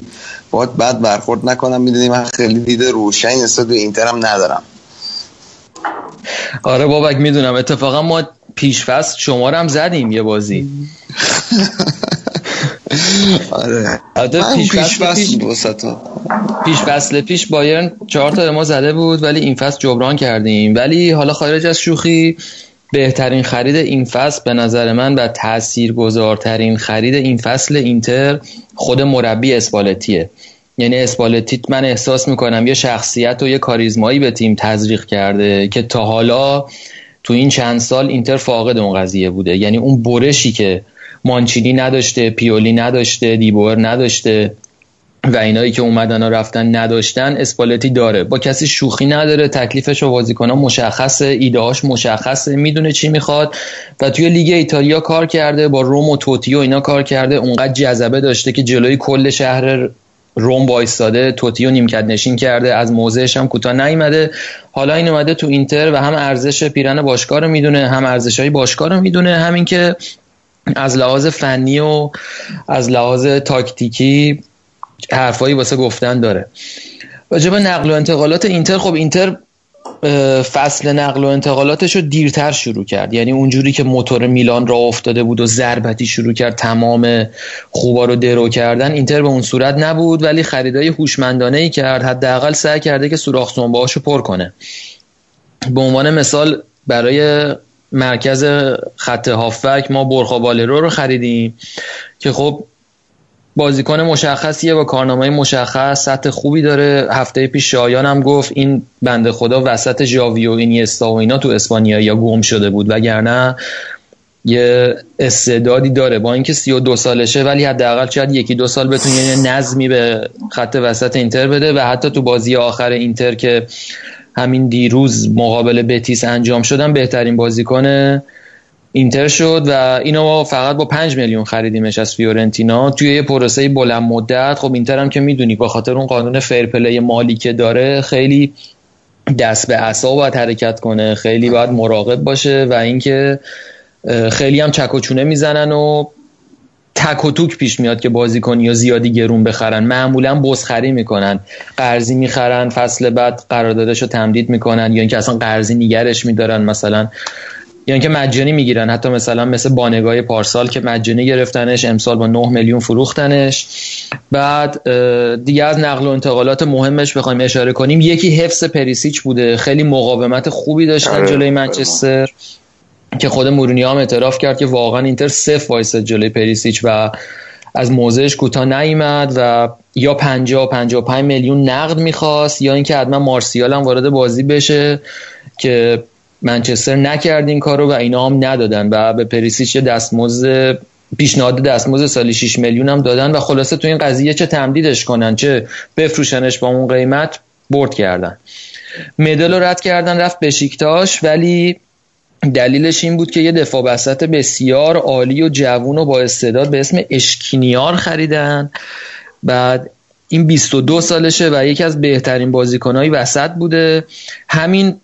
[SPEAKER 2] باید بعد برخورد نکنم. می‌دونی من خیلی دیده روشنی نسبت به اینتر هم ندارم.
[SPEAKER 1] آره بابک می‌دونم. اتفاقا ما پیش فصل شما هم زدیم یه بازی.
[SPEAKER 2] آره.
[SPEAKER 1] البته پیش
[SPEAKER 2] پیش
[SPEAKER 1] فصل
[SPEAKER 2] فصل
[SPEAKER 1] پیش- پیش فصل پیش بایرن چهار تا ما زده بود ولی این فصل جبران کردیم. ولی حالا خارج از شوخی بهترین خرید این فصل به نظر من و تاثیرگذارترین خرید این فصل اینتر خود مربی اسپالتیه. یعنی اسپالتی من احساس می‌کنم یه شخصیت و یه کاریزمایی به تیم تزریق کرده که تا حالا تو این چند سال اینتر فاقد اون قضیه بوده. یعنی اون برشی که مانچینی نداشته پیولی نداشته دیبور نداشته و اینایی که اومدن و رفتن نداشتن اسپالتی داره. با کسی شوخی نداره تکلیفش و بازیکنان مشخصه ایدهاش مشخصه می‌دونه چی می‌خواد و توی لیگ ایتالیا کار کرده با روم و توتی و اینا کار کرده اونقدر جذبه داشته که جلوی کل شهر روم وایستاده توتی و نیمکت نشین کرده از موضعش هم کوتاه نیومده. حالا این اومده تو اینتر و هم ارزش پیرن باشگاه رو می‌دونه هم ارزش های باشگاه رو می‌دونه همین که از لحاظ فنی و از لحاظ تاکتیکی حرفایی واسه گفتن داره. راجب نقل و انتقالات اینتر خب اینتر فصل نقل و انتقالاتش رو دیرتر شروع کرد. یعنی اونجوری که موتور میلان را افتاده بود و ضربتی شروع کرد تمام خوبا رو درو کردن اینتر به اون صورت نبود ولی خریدای هوشمندانه ای کرد. حداقل سعی کرده که سوراخ سنبه‌هاشو پر کنه. به عنوان مثال برای مرکز خط هافک ما برخا بالرو رو خریدیم که خب بازیکن مشخصیه با کارنامه مشخص سطح خوبی داره. هفته پیش شایان هم گفت این بنده خدا وسط ژاوی و اینیستا و اینا تو اسپانیا یا گم شده بود. وگرنه یه استعدادی داره. با اینکه 32 سالشه ولی حداقل شاید یکی دو سال بتونه یه نظمی به خط وسط اینتر بده و حتی تو بازی آخر اینتر که همین دیروز مقابل بتیس انجام شدن بهترین بازیکن اینتر شد و اینو فقط با 5 میلیون خریدیمش از فیورنتینا. توی یه پروسه بلند مدت. خب اینتر هم که می‌دونی به خاطر اون قانون fair play مالی که داره خیلی دست به عصا باید حرکت کنه. خیلی باید مراقب باشه و اینکه خیلی هم چک و چونه می‌زنن و تک و توک پیش میاد که بازیکن یا زیادی گرون بخرن. معمولا بزخری می‌کنن. قرضی می‌خرن فصل بعد قراردادش رو تمدید می‌کنن یا اینکه اصلا قرضی نگرش میدارن مثلا. یا اینکه مجانی می‌گیرن. حتی مثلا مثل بانگای پارسال که مجانی گرفتنش امسال با 9 میلیون فروختنش. بعد دیگه از نقل و انتقالات مهمش بخوایم اشاره کنیم. یکی حفظ پریسیچ بوده. خیلی مقاومت خوبی داشتن
[SPEAKER 4] آره.
[SPEAKER 1] جلوی منچستر. که خود مورینیو هم اعتراف کرد که واقعا اینتر صفر وایساد جلوی پریسیچ و از موضعش کوتاه نیامد و یا 50 55 میلیون نقد می‌خواست یا اینکه حتما مارسیال هم وارد بازی بشه که منچستر نکرد این کارو و اینا هم ندادن و به پریسیچ دستمزد پیشنهاد دستمزد سالی 6 میلیون هم دادن و خلاصه تو این قضیه چه تمدیدش کنن چه بفروشنش با اون قیمت برد کردن. مدل رو رد کردن رفت بشیکتاش ولی دلیلش این بود که یه دفاع وسط بسیار عالی و جوون و با استعداد به اسم اشکینیار خریدن. بعد این 22 سالشه و یکی از بهترین بازیکنهای وسط بوده. همین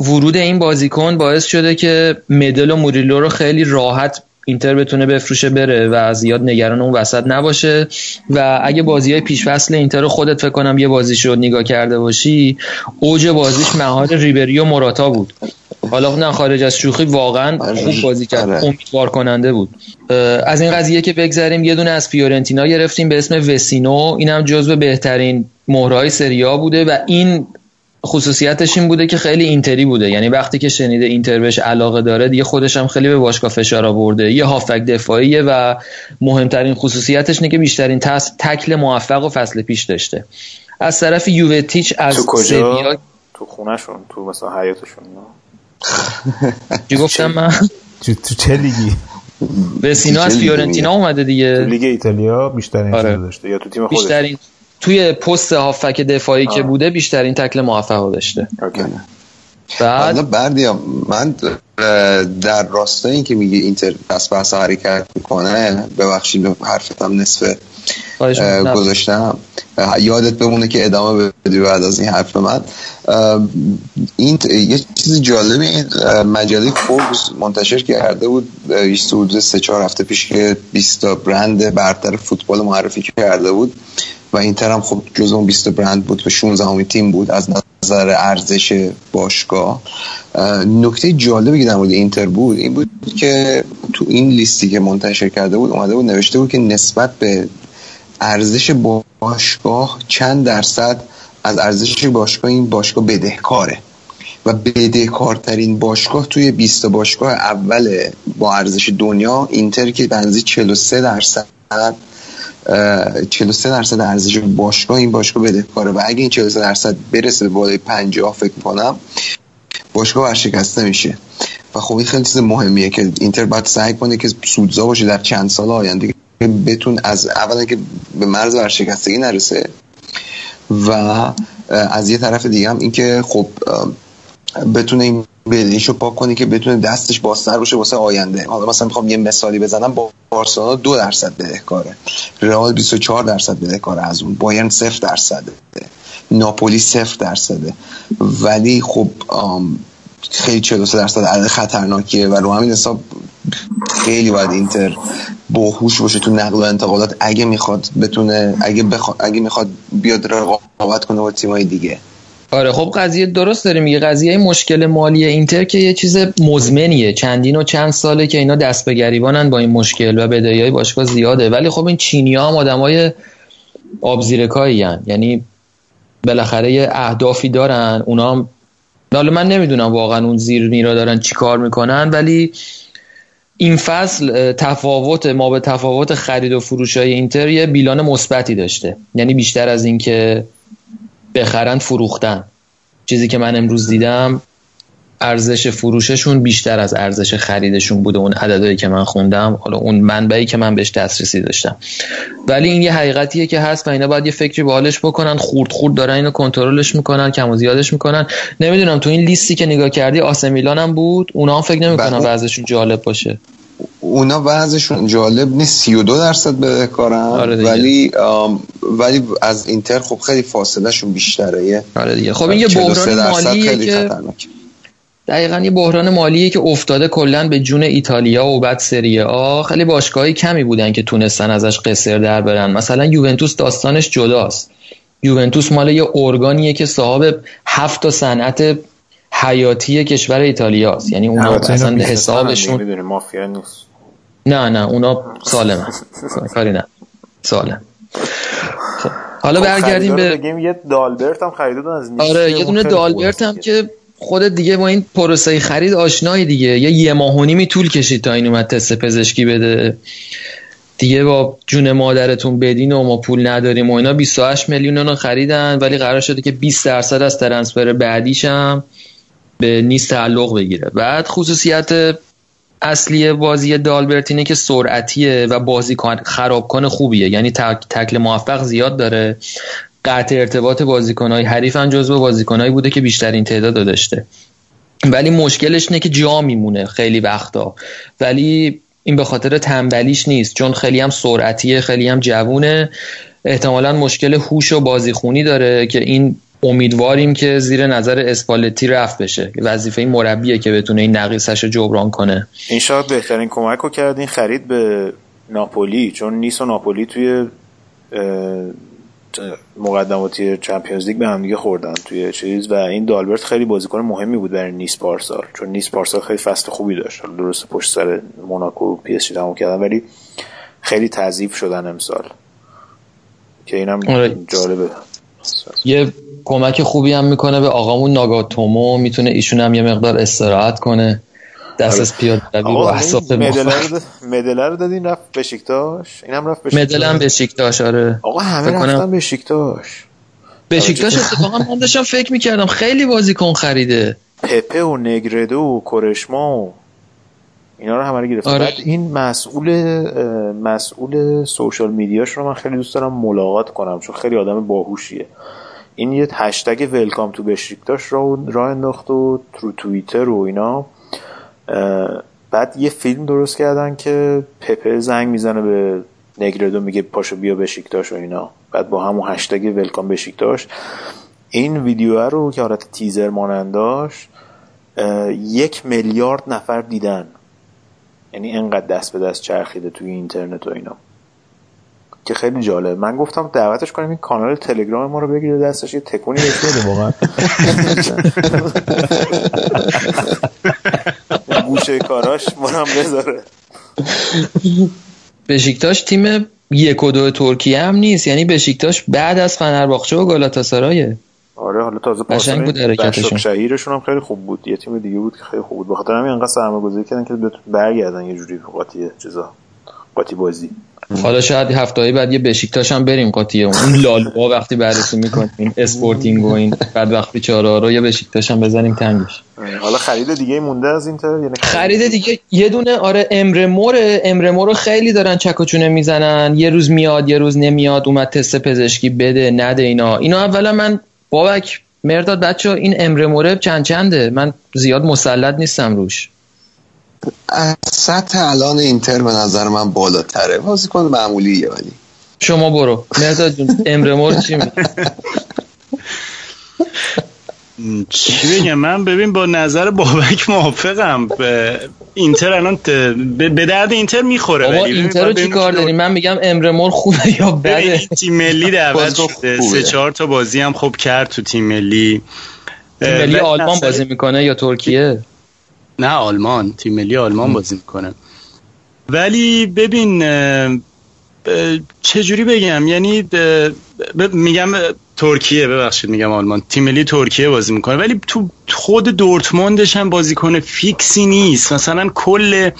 [SPEAKER 1] ورود این بازیکن باعث شده که مدل و موریلو رو خیلی راحت اینتر بتونه بفروشه بره و زیاد نگران اون وسط نباشه. و اگه بازی های پیش فصل اینتر رو خودت فکر کنم یه بازیش رو نگاه کرده باشی اوج بازیش مهار ریبری و موراتا بود. حالا نه خارج از شوخی واقعا خوب بازی کرد.
[SPEAKER 2] آره.
[SPEAKER 1] امیدوار کننده بود از این قضیه که بگذریم یه دونه از فیورنتینا گرفتیم به اسم وسینو. اینم جزو بهترین مهرهای سریا بوده و این خصوصیتش این بوده که خیلی اینتری بوده. یعنی وقتی که شنیده اینتر بهش علاقه داره دیگه خودش هم خیلی به باشگاه فشار آورده. یه هافک دفاعیه و مهمترین خصوصیتش اینه که بیشترین تس تکل موفق و فصل پیش داشته. از طرف یوونتیچ از
[SPEAKER 4] تو کجا؟
[SPEAKER 1] سویا
[SPEAKER 4] تو خونهشون تو مثلا حیاتشون نه؟
[SPEAKER 1] چی گفتم من
[SPEAKER 5] تو, تو چه لیگی
[SPEAKER 1] وسینو از
[SPEAKER 2] چه لیگی
[SPEAKER 1] فیورنتینا اومده
[SPEAKER 4] تو
[SPEAKER 1] دیگه
[SPEAKER 4] لیگ ایتالیا
[SPEAKER 5] ایتالیا بیشتر
[SPEAKER 1] آره.
[SPEAKER 5] داشته
[SPEAKER 4] یا تو تیم خودش
[SPEAKER 1] بیشترین توی پست هافک دفاعی که
[SPEAKER 4] آه.
[SPEAKER 1] بوده بیشترین تکل موفق رو داشته
[SPEAKER 4] اوکی.
[SPEAKER 1] بعد
[SPEAKER 2] حالا بردیا من در راستای این که میگه اینتر پس بحث حرکت می‌کنه ببخشید حرفتم نصف. گذاشتم. اه، یادت بمونه که ادامه بدی بعد از این حرف من. این یه چیز جالبی این مجله فوربس منتشر کرده بود یه حدود سه چهار هفته پیش که 20 تا برند برتر فوتبال معرفی کرده بود. و اینتر هم خب جز اون 20 تا برند بود و 16 همین تیم بود از نظر ارزش باشگاه. اه، نکته جالبی که در مورد اینتر بود این بود که تو این لیستی که منتشر کرده بود اومده بود نوشته بود که نسبت به ارزش باشگاه چند درصد از ارزش باشگاه این باشگاه بدهکاره؟ و بدهکارترین باشگاه توی 20 تا باشگاه اول با ارزش دنیا اینتر که بنزی 43 درصد اه، 43 درصد ارزش باشگاه این باشگاه بدهکاره. و اگه این 43 درصد برسه به بالای 50 فکر کنم باشگاه ورشکسته میشه. و خب این خیلی چیز مهمیه که اینتر باید سعی کنه که سودزا باشه در چند سال آینده. بتون از اولا که به مرز ورشکستگی نرسه و از یه طرف دیگه هم اینکه خب بتونه این بدهیشو پاک کنه که بتونه دستش بازتر باشه واسه آینده. حالا مثلا می‌خوام یه مثالی بزنم با بارسلونا دو درصد بدهکاره. رئال 24 درصد بدهکاره از اون. بایرن 0 درصده. ناپولی 0 درصده. ولی خب خیلی 43 درصد عدد خطرناکیه و رو همین حساب خیلی باید اینتر باهوش باشه تو نقل و انتقالات. اگه می‌خواد بتونه اگه بخوا... اگه می‌خواد بیاد رقابت کنه با تیمای دیگه.
[SPEAKER 1] آره خب قضیه درست داره میگه. قضیه مشکل مالی اینتر که یه چیز مزمنیه. چندین و چند ساله که اینا دست به گریبانن با این مشکل و بدهی های باشگاه زیاده. ولی خب این چینی ها هم آدم های آبزیرکایی یعنی بالاخره یه اهدافی دارن. اونا هم من نمی‌دونم واقعا اون زیر میرا دارن چی کار می‌کنن ولی این فصل تفاوت ما به تفاوت خرید و فروش های اینتر یه بیلان مثبتی داشته. یعنی بیشتر از اینکه بخرن فروختن. چیزی که من امروز دیدم ارزش فروششون بیشتر از ارزش خریدشون بوده. اون عددهایی که من خوندم حالا اون منبعی که من بهش دسترسی داشتم. ولی این یه حقیقتیه که هست و اینا باید یه فکری به حالش بکنن. خورد خورد دارن اینو کنترلش می‌کنن کم و زیادش می‌کنن. نمی‌دونم تو این لیستی که نگاه کردی آسمیلان هم بود؟ اونا هم فکر نمی‌کنن
[SPEAKER 2] بله.
[SPEAKER 1] وضعشون جالب باشه.
[SPEAKER 2] اونا وضعشون جالب نیست. 32 درصد بدهکارن
[SPEAKER 1] آره.
[SPEAKER 2] ولی ولی از اینتر خب خیلی فاصله شون بیشتره
[SPEAKER 1] آره دیگه. خب این یه
[SPEAKER 2] 43
[SPEAKER 1] بحران مالیه که
[SPEAKER 2] خطرناک
[SPEAKER 1] دقیقا یه بحران مالیه که افتاده کلا به جون ایتالیا و بعد سری آ خیلی باشگاهی کمی بودن که تونستن ازش قصر در برن. مثلا یوونتوس داستانش جداست. یوونتوس مال یه ارگانیه که صاحب هفت تا صنعت حیاتی کشور ایتالیاست. یعنی اونا اصلا حسابشون
[SPEAKER 4] می‌دونی مافیا نیست.
[SPEAKER 1] نه نه اونا سالم کاری نه سالم. خب حالا برگردیم
[SPEAKER 4] خریدار
[SPEAKER 1] به
[SPEAKER 4] بگیم یه دالبرت هم خریدن از
[SPEAKER 1] آره یه دونه دالبرت هم که خودت دیگه با این پروسه خرید آشنایی دیگه. یه یه ماه و نیمی طول کشید تا این اومد تست پزشکی بده. دیگه با جون مادرتون بدین و ما پول نداریم و اینا 28 میلیون رو خریدن ولی قرار شده که 20 درصد از ترنسفر بعدیش هم به نیست تعلق بگیره. بعد خصوصیت اصلی بازی دالبرت اینه که سرعتیه و بازی خرابکن خوبیه. یعنی تک- تکل موفق زیاد داره. قطع ارتباط بازیکنهای حریف هم جزو بازیکنهایی بوده که بیشترین تعداد داشته. ولی مشکلش اینه که جا میمونه خیلی وقتا. ولی این به خاطر تنبلیش نیست چون خیلی هم سرعتیه خیلی هم جوونه. احتمالا مشکل هوش و بازیخونی داره که این امیدواریم که زیر نظر اسپالتی رفت بشه. وظیفه این مربیه که بتونه این نقیصش رو جبران کنه.
[SPEAKER 4] این شاید بهترین کمک رو کردین خرید به ناپولی چون نیس و ناپولی توی مقدماتی چمپیونز لیگ به هم دیگه خوردن توی چیز و این دالبرت خیلی بازیکن مهمی بود برای نیس پارسال چون نیس پارسال خیلی فصل خوبی داشت. حالا درست پشت سر موناکو و پی اس جی تموم کردن ولی خیلی تضعیف شدن امسال. که اینم
[SPEAKER 1] آره.
[SPEAKER 4] جالبه.
[SPEAKER 1] یه کمک خوبی هم می‌کنه به آقامون ناگاتومو. می‌تونه ایشون هم یه مقدار استراحت کنه. دست از پیاده روی و احساس مفرد.
[SPEAKER 4] رو دادین رفت بشیکتاش اینم رفت بشیکتاش
[SPEAKER 1] مدلم به شیکتاش آره.
[SPEAKER 4] آقا همه
[SPEAKER 1] فکر کنم-
[SPEAKER 4] رفتن بشیکتاش
[SPEAKER 1] بشیکتاش اتفاقا من داشتم فکر می‌کردم خیلی بازیکن خریده.
[SPEAKER 4] پپه و نگردو و کرشما و اینا رو همه رو گرفت.
[SPEAKER 1] آره.
[SPEAKER 4] بعد این مسئول مسئول سوشال میدیاش رو من خیلی دوست دارم ملاقات کنم چون خیلی آدم باهوشیه. این یه هشتگ ولکام تو بشیکتاش رو راه انداخت و تو توییتر و اینا. بعد یه فیلم درست کردن که پپه زنگ می‌زنه به نگردو میگه پاشو بیا بشیکتاش و اینا. بعد با همون هشتگ ولکام بشیکتاش این ویدیو رو که حالت تیزر مانند داشت اه، یک میلیارد نفر دیدن. یعنی انقدر دست به دست چرخیده توی اینترنت و اینا. که خیلی جالب. من گفتم دعوتش کنیم این کانال تلگرام ما رو بگیره دستش یه تکونی بده. واقعا. گوشه کاراش هم بذاره.
[SPEAKER 1] بشیکتاش تیم یک و دو ترکیه هم نیست. یعنی بشیکتاش بعد از فنرباخچه و گالاتاسارایه.
[SPEAKER 4] آره حالا تازه
[SPEAKER 1] قشنگ بود حرکتشون.
[SPEAKER 4] شهیرشون هم خیلی خوب بود. یه تیم دیگه بود که خیلی خوب بود. بخاطر همین انقدر سرمایه‌گذاری کردن که بتون برگردن یه جوری قاطی چیزا. قاطی بازی.
[SPEAKER 1] حالا شاید هفته بعد یه بشیکتاش هم بریم قاطیه اون لالوا وقتی بررسی می‌کنیم اسپورتینگ و این بعد وقت بیچاره رو یه بشیکتاش هم بزنیم تنگش.
[SPEAKER 4] حالا خرید دیگه مونده از اینتر یعنی
[SPEAKER 1] خرید. دیگه یه دونه آره امرموره امرمور رو خیلی دارن چک و چونه می‌زنن. یه روز میاد یه روز نمیاد اومد تست پزشکی بده نده اینا. اینا اولا من بابک مرداد بچه این امرموره چند چنده؟ من زیاد مسلط نیستم روش.
[SPEAKER 2] از سطح الان اینتر به نظر من بالاتره. بازیکن معمولیه ولی.
[SPEAKER 1] شما برو. مرداد جون امرمور چی
[SPEAKER 3] چی بگم؟ من ببین با نظر بابک موافقم. به اینتر الان ت- به درد اینتر می‌خوره.
[SPEAKER 1] بابا اینتر رو چی کار
[SPEAKER 3] چی
[SPEAKER 1] داریم؟ من میگم امرمور خوبه یا بده؟
[SPEAKER 3] این تیم ملی دعوت شده. سه چهار تا بازی هم خوب کرد تو تیم ملی.
[SPEAKER 1] تیم ملی
[SPEAKER 3] ولی
[SPEAKER 1] آلمان بازی می‌کنه یا ترکیه؟
[SPEAKER 3] نه آلمان تیم ملی آلمان بازی می‌کنه. ولی ببین چجوری بگم؟ یعنی میگم ترکیه ببخشید میگم آلمان. تیم ملی ترکیه بازی می‌کنه. ولی تو خود دورتموندش هم بازیکن فیکسی نیست. مثلا کل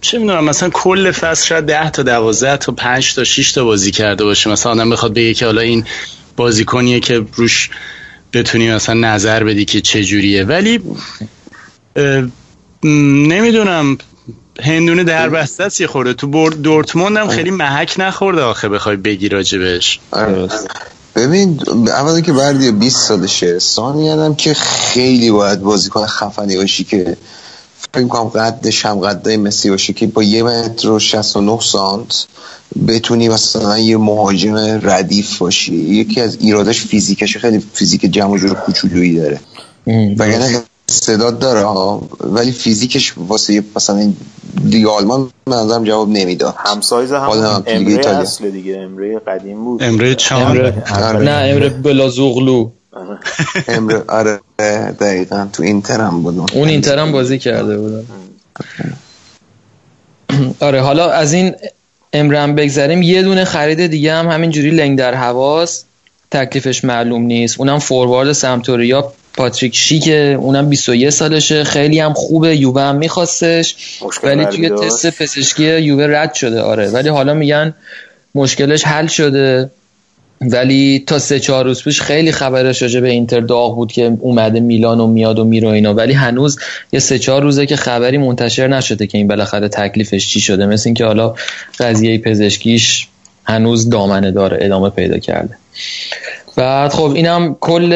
[SPEAKER 3] چه می‌دونم مثلا کل فصل شاید 10 تا 12 تا 5 تا 6 تا بازی کرده باشه. مثلا آدم بخواد بگه که حالا این بازیکنیه که روش بتونی مثلا نظر بدی که چه جوریه. ولی نمی‌دونم هندونه در بسته است یه خورده؟ تو برد دورتموند هم خیلی محک نخورده آخه بخوای بگی راجبش.
[SPEAKER 2] ببین اولا که بردی 20 سالشه ثانیا هم که خیلی باید بازیکن خفنی باشی که فکر کنم قدش هم قدای مسی باشه که با یه متر و 69 سانت بتونی مثلا یه مهاجم ردیف باشی. یکی از ایرادش فیزیکش خیلی فیزیک جمع و جور کوچولویی داره. وگرنه استعداد داره ها ولی فیزیکش واسه یه مثلا لیگ آلمان به نظرم جواب نمی‌داد.
[SPEAKER 4] همسایز هم امره. اصل دیگه. امره قدیم بود.
[SPEAKER 3] امره چان
[SPEAKER 1] امره
[SPEAKER 2] آره.
[SPEAKER 1] نه امره بلازوغلو.
[SPEAKER 2] امر آره. دقیقا تو اینتر هم بود.
[SPEAKER 1] اون اینتر هم بازی کرده بود آره حالا از این امرم بگذریم یه دونه خرید دیگه هم همینجوری لنگ در هواست تکلیفش معلوم نیست. اونم فوروارد سمتوریا. پاتریک شیکه اونم 21 سالشه. خیلی هم خوبه. یووه هم میخواستش. ولی توی. تست پزشکی یووه رد شده. آره. ولی حالا میگن مشکلش حل شده. ولی تا سه چهار روز پیش خیلی خبرش راجع به اینتر داغ بود که اومده میلان و میاد و میره اینا. ولی هنوز یه سه چهار روزه که خبری منتشر نشده که این بالاخره تکلیفش چی شده. مثل اینکه حالا قضیه پزشکیش هنوز دامنه داره ادامه پیدا کرده. بعد خب اینم کل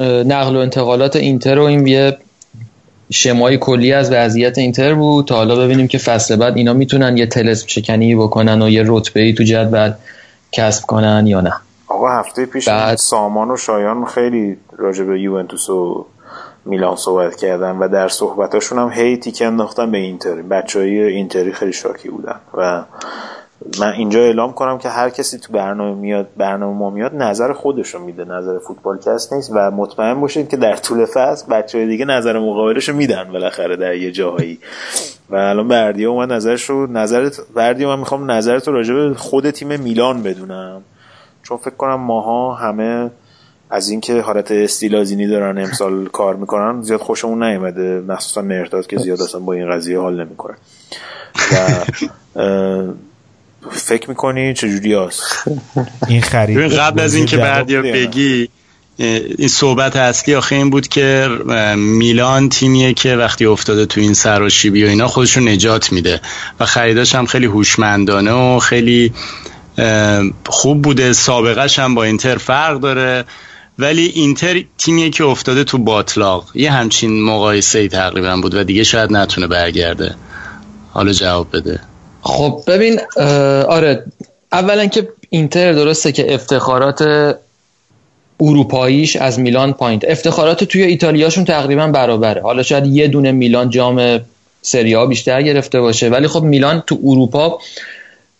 [SPEAKER 1] نقل و انتقالات اینتر و این یه شمای کلی از وضعیت اینتر بود. تا حالا ببینیم که فصل بعد اینا می‌تونن یه تلسم شکنی بکنن و یه رتبه ای تو جدول کسب کنن یا نه.
[SPEAKER 4] آقا هفته پیش
[SPEAKER 1] بعد-
[SPEAKER 4] سامان و شایان خیلی راجع به یوونتوس و میلان صحبت کردن و در صحبتاشون هم هی تیکه انداختن به اینتر. بچه های اینتری خیلی شاکی بودن و من اینجا اعلام کنم که هر کسی تو برنامه میاد برنامه ما میاد نظر خودشو میده. نظر فوتبال کست نیست و مطمئن باشید که در طول فصل بچه دیگه نظر مقابلشو میدن بالاخره در یه جاهایی. و الان بردیا اومد نظرش رو نظرت بردیا من می‌خوام نظرت رو راجع به خود تیم میلان بدونم. چون فکر کنم ماها همه از اینکه حالت استیلازینی دارن امسال کار می‌کنن زیاد خوشمون نیومده. مخصوصا مرتاد که زیاد اصلا با این قضیه حال نمی‌کنه. و فکر می‌کنی چجوری هست؟
[SPEAKER 5] این خرید
[SPEAKER 3] ببین قبل از اینکه بردیا؟ بگی این صحبت اصلی آخه این بود که میلان تیمیه که وقتی افتاده تو این سر و شیبی و اینا خودش رو نجات میده و خریداش هم خیلی هوشمندانه و خیلی خوب بوده. سابقش هم با اینتر فرق داره. ولی اینتر تیمیه که افتاده تو باطلاق. یه همچین مقایسه ای تقریبا بود و دیگه شاید نتونه برگرده. حالا جواب بده.
[SPEAKER 1] خب ببین آره اولا که اینتر درسته که افتخارات اروپاییش از میلان پایینت افتخارات توی ایتالیاشون تقریبا برابره. حالا شاید یه دونه میلان جام سری بیشتر گرفته باشه ولی خب میلان تو اروپا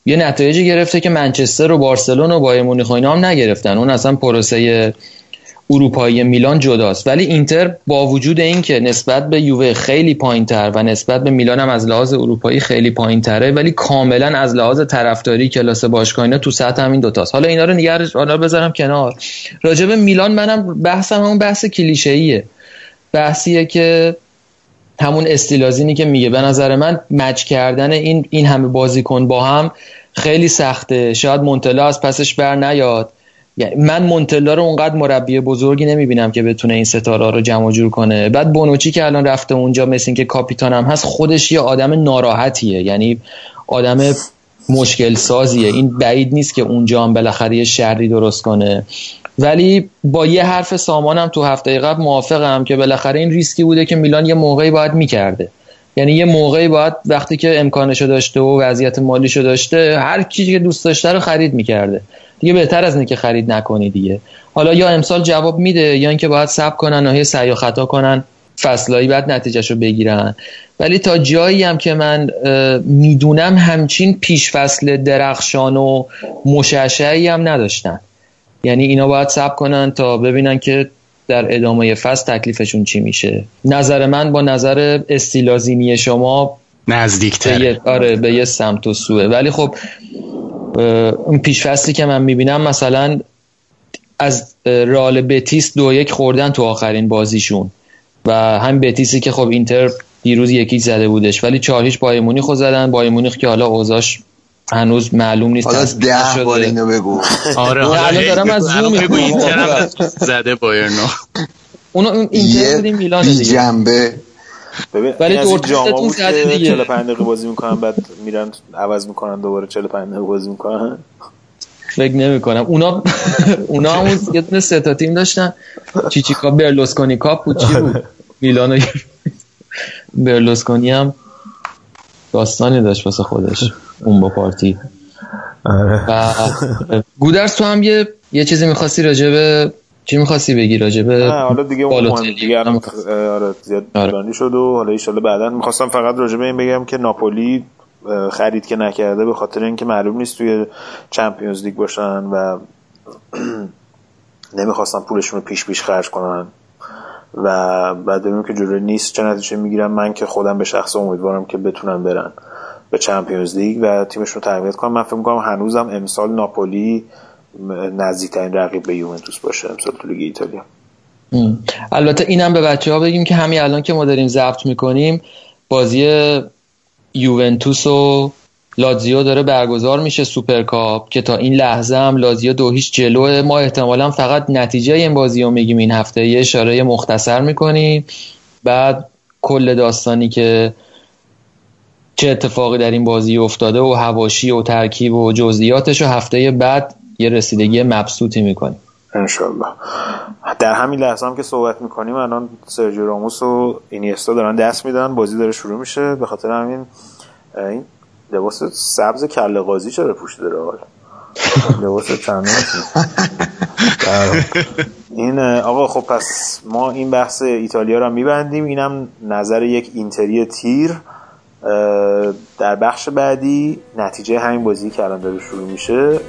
[SPEAKER 1] یه نتایجی گرفته که منچستر و بارسلون و بایر مونیخ هم نگرفتن. اون اصلا پروسه اروپایی میلان جداست. ولی اینتر با وجود اینکه نسبت به یووه خیلی پایینتر و نسبت به میلان هم از لحاظ اروپایی خیلی پایینتره ولی کاملا از لحاظ طرفداری کلاس باشگاه اینا تو سطح همین دوتاست حالا اینا رو نگر حالا بذارم کنار. راجع به میلان منم بحثم همون بحث کلیشه‌ایه. بحثیه که همون استیلازینی که میگه. به نظر من مچ کردن این این همه بازیکن با هم خیلی سخته. شاید مونتلا از پسش بر نیاد. یعنی من مونتلا رو اونقدر مربی بزرگی نمی‌بینم که بتونه این ستاره رو جمع جور کنه. بعد بونوچی که الان رفته اونجا مثل اینکه هم هست خودش یه آدم ناراحتیه. یعنی آدم مشکل سازیه این بعید نیست که اونجا هم بالاخره یه شری درست کنه. ولی با یه حرف سامانم تو هفته قبل موافقم که بالاخره این ریسکی بوده که میلان یه موقعی باید می‌کرده. یعنی یه موقعی باید وقتی که امکانشو داشته و وضعیت مالیشو داشته هر چیزی که دوست داشته رو خرید می‌کرده. دیگه بهتر از اینه که خرید نکنی دیگه. حالا یا امسال جواب میده یا اینکه باید صبر کنن و هی سعی و خطا کنن فصلایی بعد نتیجهش رو بگیرن. ولی تا جایی هم که من می‌دونم همچین پیش فصل درخشان و مشعشعی هم نداشتن. یعنی اینا باید صبر کنن تا ببینن که در ادامه فصل تکلیفشون چی میشه. نظر من با نظر استیلازینی شما
[SPEAKER 3] نزدیکتر
[SPEAKER 1] یه, آره به یه سمت و سوه. ولی خب اون پیش فصلی که من می‌بینم مثلا از رئال بتیس دو یک خوردن تو آخرین بازیشون و هم بتیسی که خب اینتر دیروز یکی زده بودش ولی چهار هیچ بایر مونیخ رو زدن بایر مونیخ که حالا اوضاش هنوز معلوم نیست
[SPEAKER 2] حالا ده. بار اینو بگو
[SPEAKER 3] آره
[SPEAKER 1] الان
[SPEAKER 3] حالا
[SPEAKER 1] دارم از زوم
[SPEAKER 3] بگو. اینتر هم زده بایرنو
[SPEAKER 1] اونو اون اینتر بودیم میلان
[SPEAKER 2] بی
[SPEAKER 1] دیگه
[SPEAKER 2] جنبه
[SPEAKER 4] ببین
[SPEAKER 1] ولی دورتموندتون زده
[SPEAKER 4] که
[SPEAKER 1] دیگه.
[SPEAKER 4] 45 دقیقه بازی می‌کنن بعد میرن عوض می‌کنن دوباره 45 دقیقه بازی می‌کنن.
[SPEAKER 1] فکر نمی کنم اونا اونا همون یه دونه سه تا تیم داشتن. چیچیکا برلوسکونی کاپ بود چی بود؟ میلان و برلوسکونی هم داستانی داشت واسه خودش. اون با پارتی.
[SPEAKER 5] آره.
[SPEAKER 1] و گودرس تو هم یه یه چیزی می‌خواستی راجع به چی می‌خواستی بگی راجع به
[SPEAKER 4] نه حالا دیگه اون دیگه الان آره زیاد
[SPEAKER 1] آره.
[SPEAKER 4] شد و حالا ایشالا بعدا می‌خواستم فقط راجع به این بگم که ناپولی خرید که نکرده به خاطر اینکه معلوم نیست توی چمپیونز لیگ باشن و نمی‌خواستن پولشون رو پیش پیش خرج کنن. و بعد ببینیم که جلوی نیس. چه نتیجه می‌گیرن؟ من که خودم به شخص امیدوارم که بتونن برن به Champions League و تیمشون رو تقویت کنم من فکر می‌کنم هنوزم امسال ناپولی نزدیکترین رقیب به یوونتوس باشه امسال تو لیگ ایتالیا.
[SPEAKER 1] البته اینم به بچه ها بگیم که همین الان که ما داریم ضبط می‌کنیم بازی یوونتوس و لاتزیو داره برگزار میشه سوپرکاپ که تا این لحظه هم لاتزیو دو هیچ جلوئه. ما احتمالا فقط نتیجه این بازی رو میگیم این هفته. یه اشاره مختصر می‌کنیم. بعد کل داستانی که چه اتفاقی در این بازی افتاده و هواشی و ترکیب و جزئیاتش و هفته بعد یه رسیدگی مبسوطی می‌کنیم
[SPEAKER 4] انشالله. در همین لحظه هم که صحبت می‌کنیم الان سرجیو راموس و اینیستا دارن دست میدن. بازی داره شروع میشه. به خاطر همین این لباس سبز کله قاضی چرا پوشیده رئال لباس چند این آقا خب پس ما این بحث ایتالیا رو میبندیم. اینم نظر یک اینتری تیر. در بخش بعدی نتیجه همین بازی که الان داره شروع میشه.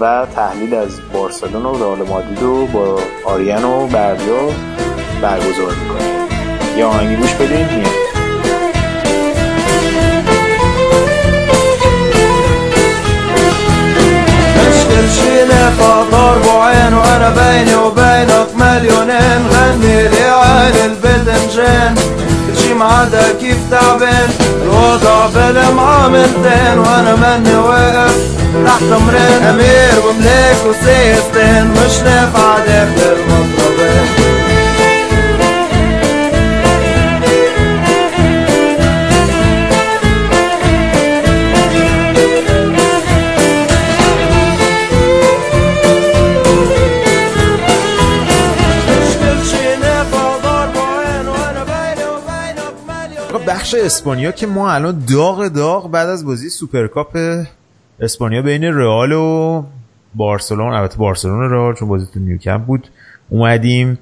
[SPEAKER 4] و تحلیل از بارسلون و رئال مادرید رو با آریان و بردیا برگزار می‌کنیم. یا آهنگی گوش بدین میاد.
[SPEAKER 7] وانا بيني وبينك مليونين غني معدا كيف تعبان الوضع بالمعاملتين وأنا مني واقف تحت امرين امير وملك وسيستين مش نافع داخل المطربين
[SPEAKER 5] بخش اسپانیا که ما الان داغ داغ بعد از بازی سوپرکاپ اسپانیا بین رئال و بارسلون البته بارسلون رئال چون بازی تو نیوکمپ بود اومدیم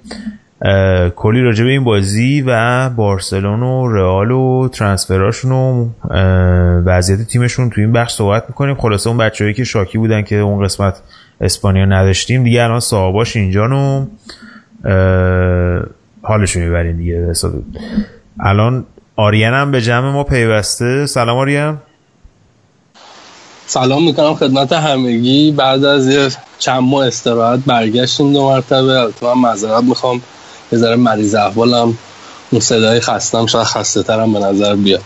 [SPEAKER 5] کلی راجع به این بازی و بارسلون و رئال و transfer اشون و وضعیت تیمشون تو این بخش صحبت می‌کنیم. خلاصه اون بچه‌هایی که شاکی بودن که اون قسمت اسپانیا نداشتیم دیگه الان صاحباش اینجان و اه، حالشو می‌برین دیگه الان آریان هم به جمع ما پیوسته. سلام آریان
[SPEAKER 8] سلام می‌کنم خدمت همگی. بعد از یه چند ماه استراحت برگشتیم دو مرتبه. البته من معذرت می‌خوام. یه ذره مریض احوالم. اون صدای خستم شاید خسته ترم به نظر بیاد.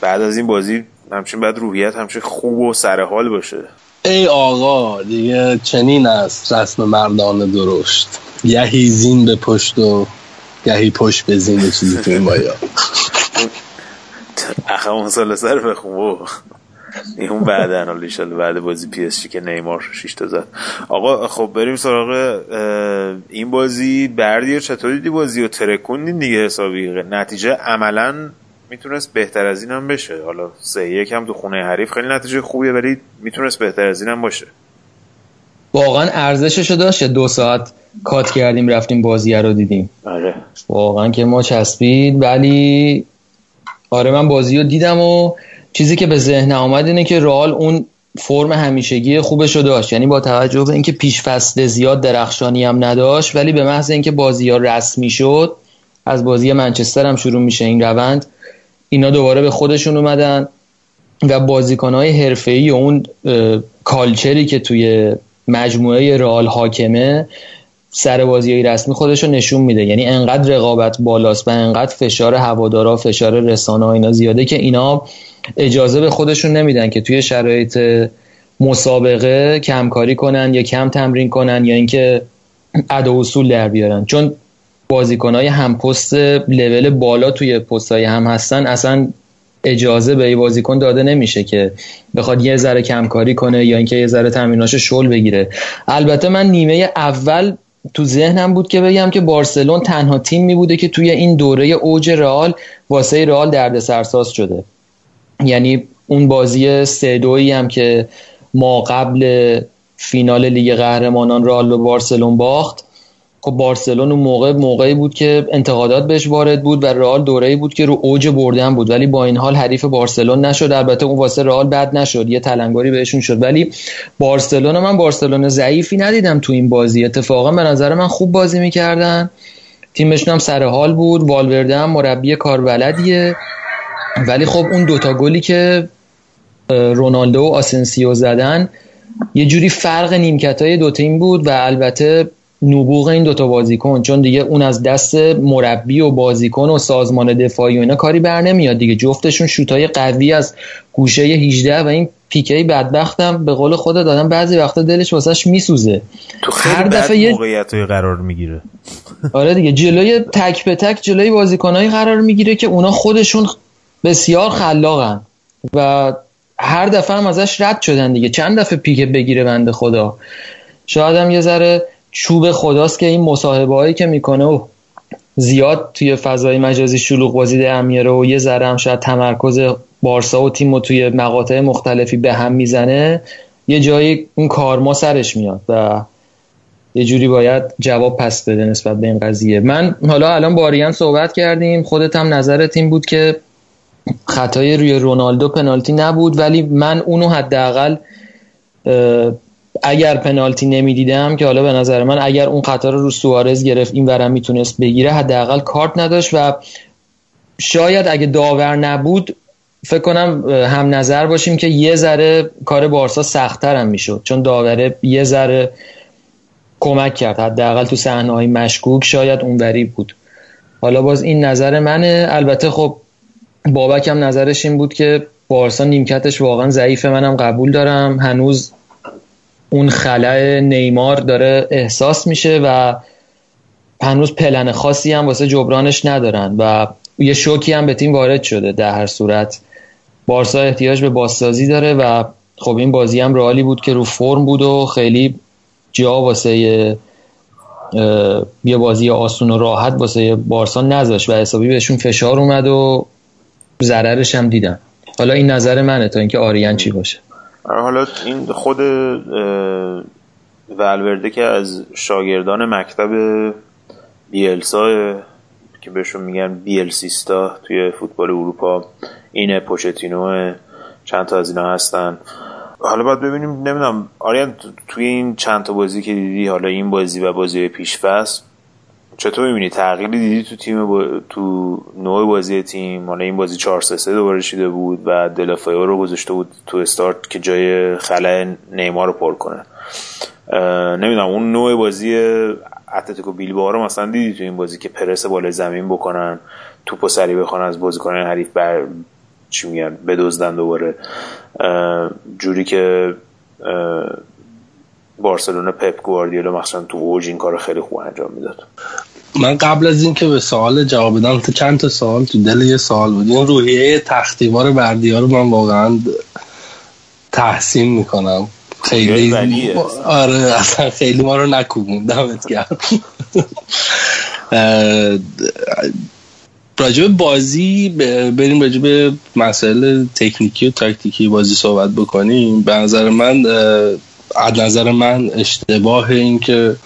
[SPEAKER 4] بعد از این بازی همچین بعد روحیت همچین خوب و سرحال باشه.
[SPEAKER 8] ای آقا دیگه چنین است. رسم مردان درشت. گهی زین به پشت و گهی پشت به زین یه چیزی تو این بایا.
[SPEAKER 4] اخه اون سال سر بخون این اون بعد ایشالله بعد بازی پی اس که نیمار 6 تا زد. آقا خب بریم سراغ این بازی بردی چطور دیدی بازی و ترکوندین دیگه حسابی؟ نتیجه عملا می‌تونست بهتر از این هم بشه. حالا سه یک هم تو خونه حریف خیلی نتیجه خوبیه ولی می‌تونست بهتر از این هم باشه.
[SPEAKER 1] واقعا ارزششو داشت یه دو ساعت کات کردیم رفتیم بازی رو دیدیم.
[SPEAKER 4] آره.
[SPEAKER 1] واقعا که ما چسبید. ولی آره من بازی رو دیدم و چیزی که به ذهن آمد اینه که رئال اون فرم همیشگی خوبش رو داشت. یعنی با توجه به اینکه پیش فصل زیاد درخشانی هم نداشت ولی به محض اینکه بازی ها رسمی شد از بازی منچستر هم شروع میشه این روند. اینا دوباره به خودشون اومدن و بازیکنهای حرفه‌ای و اون کالچری که توی مجموعه رئال حاکمه سر بازی رسمی خودش رو نشون میده. یعنی انقدر رقابت بالاست و انقدر فشار هوادارا فشار رسانه ها اینا زیاده که اینا اجازه به خودشون نمیدن که توی شرایط مسابقه کمکاری کنن یا کم تمرین کنن یا اینکه ادا اصول در بیارن. چون بازیکنهای هم پست لول بالا توی پست های هم هستن اصلا اجازه به بازیکن داده نمیشه که بخواد یه ذره کمکاری کنه یا اینکه یه ذره تمریناشو شل بگیره. البته من نیمه اول تو ذهنم بود که بگم که بارسلون تنها تیم می بوده که توی این دوره اوج رئال واسه رئال درد سرساز شده. یعنی اون بازی سه دویی هم که ما قبل فینال لیگ قهرمانان رئال به بارسلون باخت خب بارسلون اون موقع موقعی بود که انتقادات بهش وارد بود و رئال دوره‌ای بود که رو اوج بردن بود. ولی با این حال حریف بارسلون نشد. البته اون واسه رئال بد نشد. یه تلنگاری بهشون شد. ولی بارسلون من بارسلون ضعیفی ندیدم تو این بازی. اتفاقا به نظر من خوب بازی می‌کردن. تیمشون هم سر حال بود. والورده هم مربی کاربلدیه ولی خب اون دوتا گلی که رونالدو و آسنسیو زدن یه جوری فرق نیمکت های دو تیم بود و البته نبوغ این دوتا بازیکن چون دیگه اون از دست مربی و بازیکن و سازمان دفاعی و اینا کاری بر نمیاد دیگه. جفتشون شوتای قوی از گوشه 18 و این پیکه بدبختم. به قول خود دادم بعضی وقتا دلش واسش میسوزه.
[SPEAKER 5] تو هر دفعه یه موقعیت قرار می‌گیره.
[SPEAKER 1] آره دیگه جلوی تک به تک جلوی بازیکنایی قرار می‌گیره که اونا خودشون بسیار خلاقن و هر دفعه هم ازش رد شدن دیگه. چند دفعه پیک بگیره بنده خدا؟ شاید هم یه ذره چوب خداست که این مصاحبه هایی که می‌کنه و زیاد توی فضای مجازی شلوغ بازی در و یه ذره هم شاید تمرکز بارسا و تیم و توی مقاطع مختلفی به هم می‌زنه یه جایی اون کارما سرش میاد و یه جوری باید جواب پس بده نسبت به این قضیه. من حالا الان باریان صحبت کردیم خودت هم نظرت این بود که خطای روی رونالدو پنالتی نبود ولی من اونو حداقل اگر پنالتی نمی‌دیدم که حالا به نظر من اگر اون خطا رو رو سوارز گرفت این ورم می‌تونست بگیره حداقل کارت نداشت و شاید اگه داور نبود فکر کنم هم نظر باشیم که یه ذره کار بارسا سختتر هم می‌شد. چون داوره یه ذره کمک کرد. حداقل تو صحنه های مشکوک شاید اونوری بود. حالا باز این نظر منه. البته خب بابک هم نظرش این بود که بارسا نیمکتش واقعا ضعیفه. منم قبول دارم. هنوز اون خلع نیمار داره احساس میشه و هنوز پلن خاصی هم واسه جبرانش ندارن و یه شوکی هم به تیم وارد شده در هر صورت. بارسا احتیاج به بازسازی داره و خب این بازی هم رئالی بود که رو فرم بود و خیلی جا واسه یه بازی آسون و راحت واسه بارسا نذاشت و حسابی بهشون فشار اومد و ضررش هم دیدن. حالا این نظر منه تا اینکه آریان چی باشه.
[SPEAKER 4] حالا این خود ولورده که از شاگردان مکتب بیلسا که بهشون میگن بیلسیستا توی فوتبال اروپا اینه پوچتینو چند تا از اینا هستن. حالا باید ببینیم نمی‌دونم آریان توی این چند تا بازی که دیدی حالا این بازی و بازی پیش فصل چطور می‌بینی؟ تغییری دیدی تو تیم با... تو نوع بازی تیم؟ حالا این بازی 4 3 3 دوباره شده بود و دلافایو رو گذاشته بود تو استارت که جای خلای نیمار رو پر کنه. نمی‌دونم اون نوع بازی اتلتیکو بیلبائو رو مثلا دیدی تو این بازی که پرس بالای زمین بکنن توپو سری بخوان از بازیکنان حریف بر چی میگن بدزدن دوباره. جوری که بارسلونا پپ گواردیولا مثلا تو اوج این کار خیلی خوب انجام می‌داد.
[SPEAKER 8] من قبل از اینکه به سوال جواب بدم تو چند تا سوال تو دل یه سوال بود. این روحیه تختیوار بردیا رو من واقعا تحسین می‌کنم. خیلی آره اصلا خیلی ما رو نکوبون دمت گرم. راجب بازی بریم راجب مسائل تکنیکی و تاکتیکی بازی صحبت بکنیم. به نظر من از نظر من اشتباه این که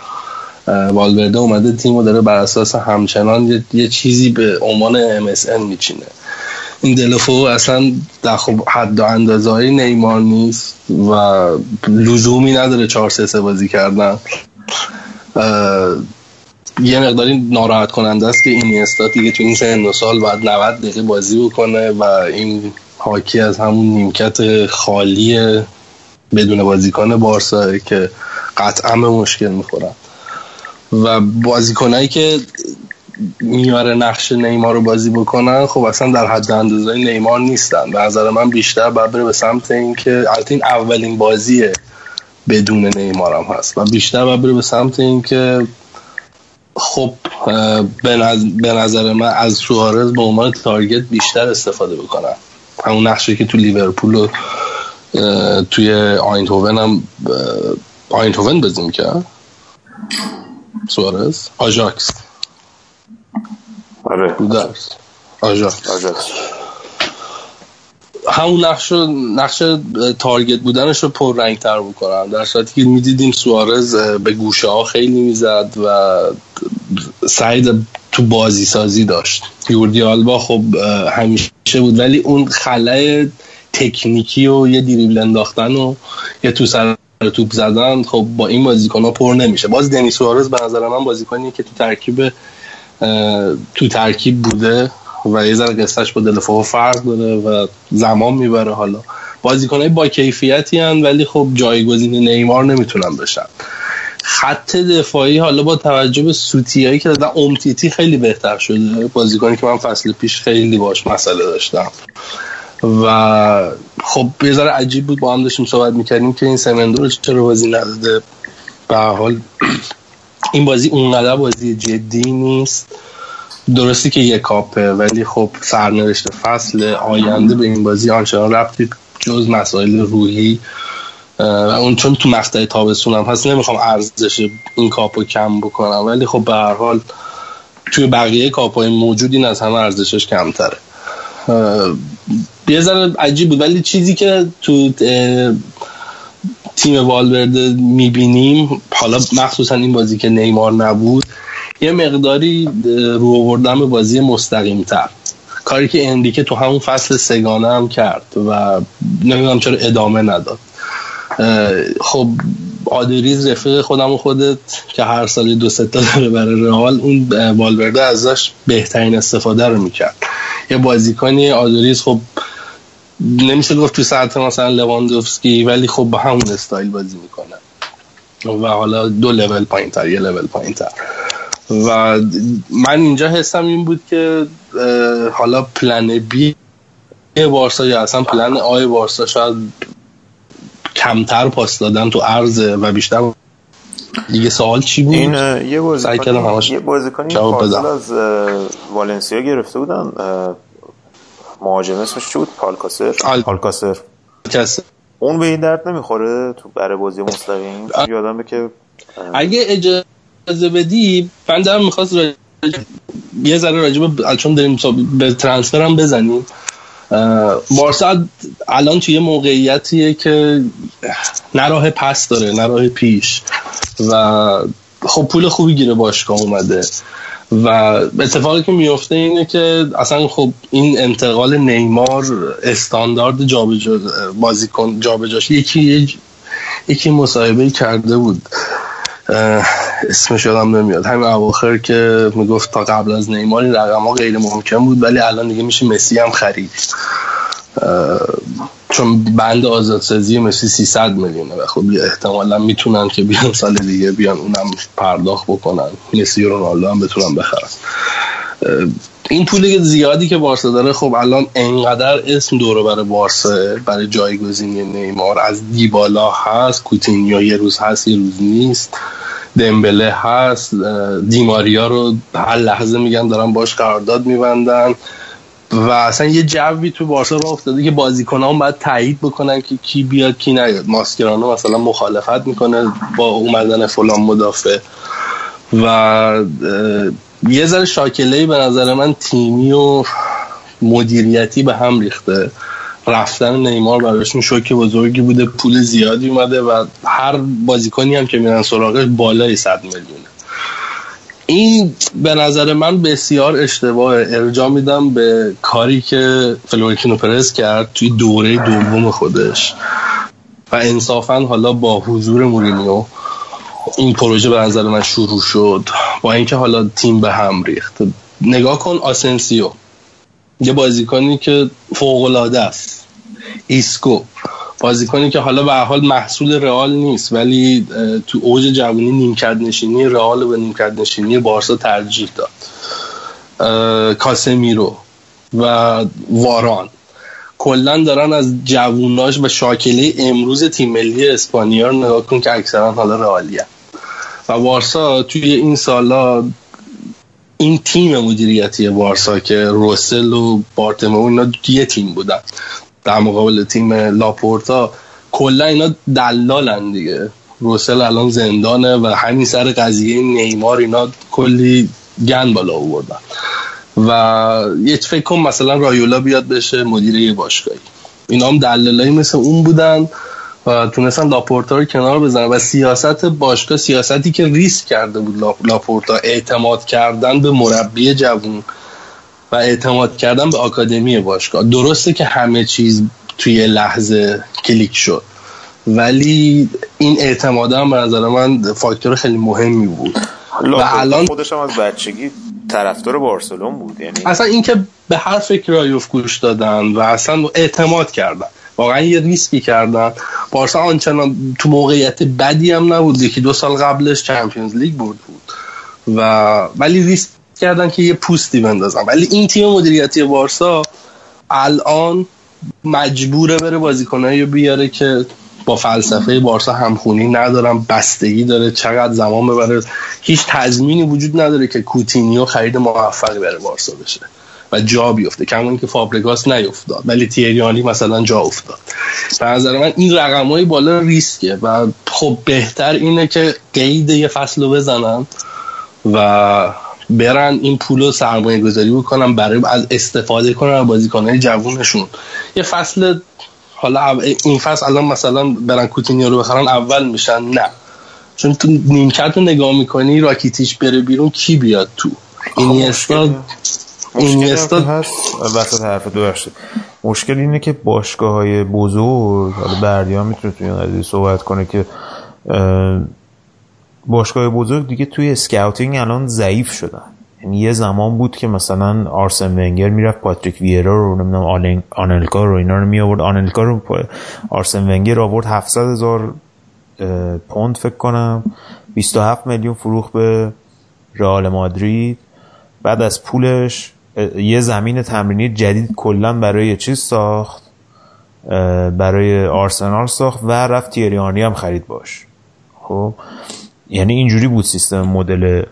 [SPEAKER 8] والورده اومده تیم و داره بر اساس همچنان یه, چیزی به عنوان MSN میچینه. این دلفو اصلا در خب حد و اندازه نیمار نیست و لزومی نداره 4 3 بازی کردن. یه مقداری ناراحت کننده است که این دیگه تو این سن سال بعد 90 دقیقه بازی بکنه و این حاکی از همون نیمکت خالی بدون بازیکن بارسا که قطعا مشکل می‌خورن و بازیکنایی که میاره نقش نیمار رو بازی بکنن خب اصلا در حد اندازه نیمار نیستن. به نظر من بیشتر باید بره به سمت اینکه البته این اولین بازیه بدون نیمار هم هست. و بیشتر باید بره به سمت اینکه خب به نظر, من از سوارز به عنوان target بیشتر استفاده بکنن. همون نقشی که تو لیورپول و توی آیندهوون هم آیندهوون بازی می‌کرد. سوارز آژاکس
[SPEAKER 4] آره.
[SPEAKER 8] بودرس آژاکس
[SPEAKER 4] آجاکس.
[SPEAKER 8] همون نقش نقش تارگت بودنش رو پر رنگ تر بکنن در صورتی که می‌دیدیم سوارز به گوشه ها خیلی می‌زد و سعید تو بازی سازی داشت. یوردی آلبا خب همیشه بود. ولی اون خلای تکنیکی و یه دریبل انداختن و یه تو سر توپ زدن خب با این بازیکن ها پر نمیشه. باز دنی سوارز به نظر من بازیکنیه که تو ترکیب تو ترکیب بوده و یه ذره قصهش با دلفو فرق داره و زمان می‌بره حالا. بازیکنهای با کیفیتی هن ولی خب جایگزین نیمار نمی‌تونن بشن. خط دفاعی حالا با توجه به سوتیایی که دادن امتیتی خیلی بهتر شده. بازیکنی که من فصل پیش خیلی باش مسئله داشتم. و خب یه ذره عجیب بود با هم داشتیم صحبت می‌کردیم که این سمندو رو چرا بازی نداده. به حال این بازی اونقدر بازی جدی نیست. درستی که یک کاپه ولی خب سرنوشت فصل آینده به این بازی آنچنان ربطی جز مسائل روحی. و اون چون تو مقطع تابستونم هست نمی‌خوام ارزش این کاپو کم بکنم. ولی خب به هر حال توی بقیه کاپای موجود این از همه ارزشش کمتره. یه ذره عجیب بود. ولی چیزی که تو تیم والورده می‌بینیم حالا مخصوصا این بازی که نیمار نبود یه مقداری رو آوردن به بازی مستقیم تر کاری که اندیکه تو همون فصل سگانه هم کرد و نمی‌دونم چرا ادامه نداد. خب آدریز رفیق خودم و خودت که هر سال دو سه تا داره برای رئال اون والورده ازش بهترین استفاده رو می‌کرد. یه بازیکنی آدریز خب نمیشه گفت تو سطح مثلا لواندوفسکی ولی خب با همون استایل بازی می‌کنه. و حالا دو لول پایین تر یه لول پایین تر و من اینجا حسم این بود که حالا plan B بارسا یا اصلا plan A ی بارسا شاید کمتر پاس دادن تو عرض و بیشتر دیگه سوال چی بود؟
[SPEAKER 4] این یه
[SPEAKER 8] همش
[SPEAKER 4] یه
[SPEAKER 8] بدم.
[SPEAKER 4] از والنسیا گرفته بودن. مهاجم اسمش چی بود؟ پالکاسر؟
[SPEAKER 8] آل-
[SPEAKER 4] پالکاسر. اون به این درد نمی‌خوره تو برای بازی مستقیم؟ چون یادمه که
[SPEAKER 8] اگه اجازه بدی من دارم می‌خواست راجع... یه ذره راجع به چون داریم به ترانسفر هم بزنیم. بارسا الان توی یه موقعیتیه که نه راه پس داره نه راه پیش. و خب پول خوبی گیره باشگاه اومده. و اتفاقی که میفته اینه که اصلا خب این انتقال نیمار استاندارد جابجا بازیکن جابجاش یکی یکی مصاحبه کرده بود. اسمش یادم نمیاد. همین اواخر که می‌گفت تا قبل از نیمار این رقم ها غیر ممکن بود ولی الان دیگه میشه مسی هم خرید. چون بند آزادسازی مسی 300 میلیونه و خب احتمالا می‌تونن که بیان سال دیگه بیان اونم پرداخت بکنن. مسی و رونالدو هم بتونن بخرن. این پول زیادی که بارسا داره خب الان انقدر اسم دوره برای بارسا برای جایگزینی نیمار از دیبالا هست کوتینیو یه روز هست یه روز نیست. دمبله هست دیماریا رو هر لحظه میگن دارن باش قرارداد میبندن. و اصلا یه جوی تو بارسا راه افتاده که بازیکنان باید تایید بکنن که کی بیاد کی نیاد. ماسکرانو مثلا مخالفت می‌کنه با اومدن فلان مدافع. و یه ذره شاکله به نظر من تیمی و مدیریتی به هم ریخته. رفتن نیمار براشون شوک بزرگی بوده پول زیادی اومده و هر بازیکنی هم که میرن سراغش بالای 100 میلیونه. این به نظر من بسیار اشتباه. ارجاع میدم به کاری که فلورنتینو پرز کرد توی دوره دوم خودش. و انصافا حالا با حضور مورینیو این پروژه به نظر من شروع شد. با اینکه حالا تیم به هم ریخت. نگاه کن آسنسیو. یه بازیکنی که فوق العاده است. ایسکو. بازیکنی که حالا به حال محصول رئال نیست ولی تو اوج جوانی نیمکت نشینی رئال و نیمکت نشینی بارسا ترجیح داد. کاسمیرو و واران. کلا دارن از جووناش و شاکله امروز تیم ملی اسپانیا رو نگاه کن که اکثرا حالا رئالی و وارسا توی این سالا این تیم مدیریتی وارسا که روسل و بارتمو اینا یه تیم بودن. در مقابل تیم لاپورتا کلا اینا دلالن دیگه. روسل الان زندانه و همین سر قضیه نیمار اینا کلی گن بالا آوردن. و یه فکر کن مثلا رایولا بیاد بشه مدیر یه باشگاهی. اینا هم دلالایی مثل اون بودن و تونستن لاپورتا رو کنار بزنن. و سیاست باشگاه سیاستی که ریسک کرده بود لا- لاپورتا اعتماد کردن به مربی جوون. و اعتماد کردن به آکادمی باشگاه. درسته که همه چیز توی لحظه کلیک شد. ولی این اعتماد هم به نظر من فاکتور خیلی مهمی بود. و الان
[SPEAKER 9] خودش هم از بچگی طرفدار بارسلون بود یعنی
[SPEAKER 8] اصلا اینکه به حرف کرایوف گوش دادن و اصلا اعتماد کردن. واقعا یه ریسکی کردن. بارسا آنچنان تو موقعیت بدی هم نبود. یکی دو سال قبلش Champions League برده بود. و ولی ریسک کردن که یه پوستی بندازن ولی این تیم مدیریتی بارسا الان مجبوره بره بازیکنایی رو بیاره که با فلسفه بارسا همخونی ندارن بستگی داره چقدر زمان ببره. هیچ تضمینی وجود نداره که کوتینیو خرید موفقی برای بارسا بشه و جا بیفته. کما که فابرگاس نیفتاد ولی تیریانی مثلا جا افتاد. به نظر من این رقم های بالا ریسکه و خب بهتر اینه که قید یه فصل رو بزنن و برن این پول رو سرمایه گذاری بکنن برای از استفاده کنن از بازیکنهای جوونشون. یه فصل حالا این فصل الان مثلا برن کوتینیو رو بخرن اول میشن نه. چون تو نیمکت رو نگاه می‌کنی راکیتیش بره بیرون کی بیاد تو؟ اینیستا اینیستا
[SPEAKER 4] مشکل هست. وسط حرف دو. مشکل اینه که باشگاه های بزرگ حالا بردیا می‌تونه توی این قضیه صحبت کنه که باشگاه بزرگ دیگه توی scouting الان ضعیف شدن. یعنی یه زمان بود که مثلا آرسن ونگر می‌رفت پاتریک ویرا رو نمی‌دونم آنلکا رو اینا رو می آورد آنلکا رو آرسن ونگر آورد. 700 هزار پوند فکر کنم. 27 میلیون فروخ به رئال مادرید. بعد از پولش یه زمین تمرینی جدید کلا برای چیز ساخت. برای آرسنال ساخت و رفت تیریانی هم خرید باش. خب؟ یعنی اینجوری بود سیستم مدل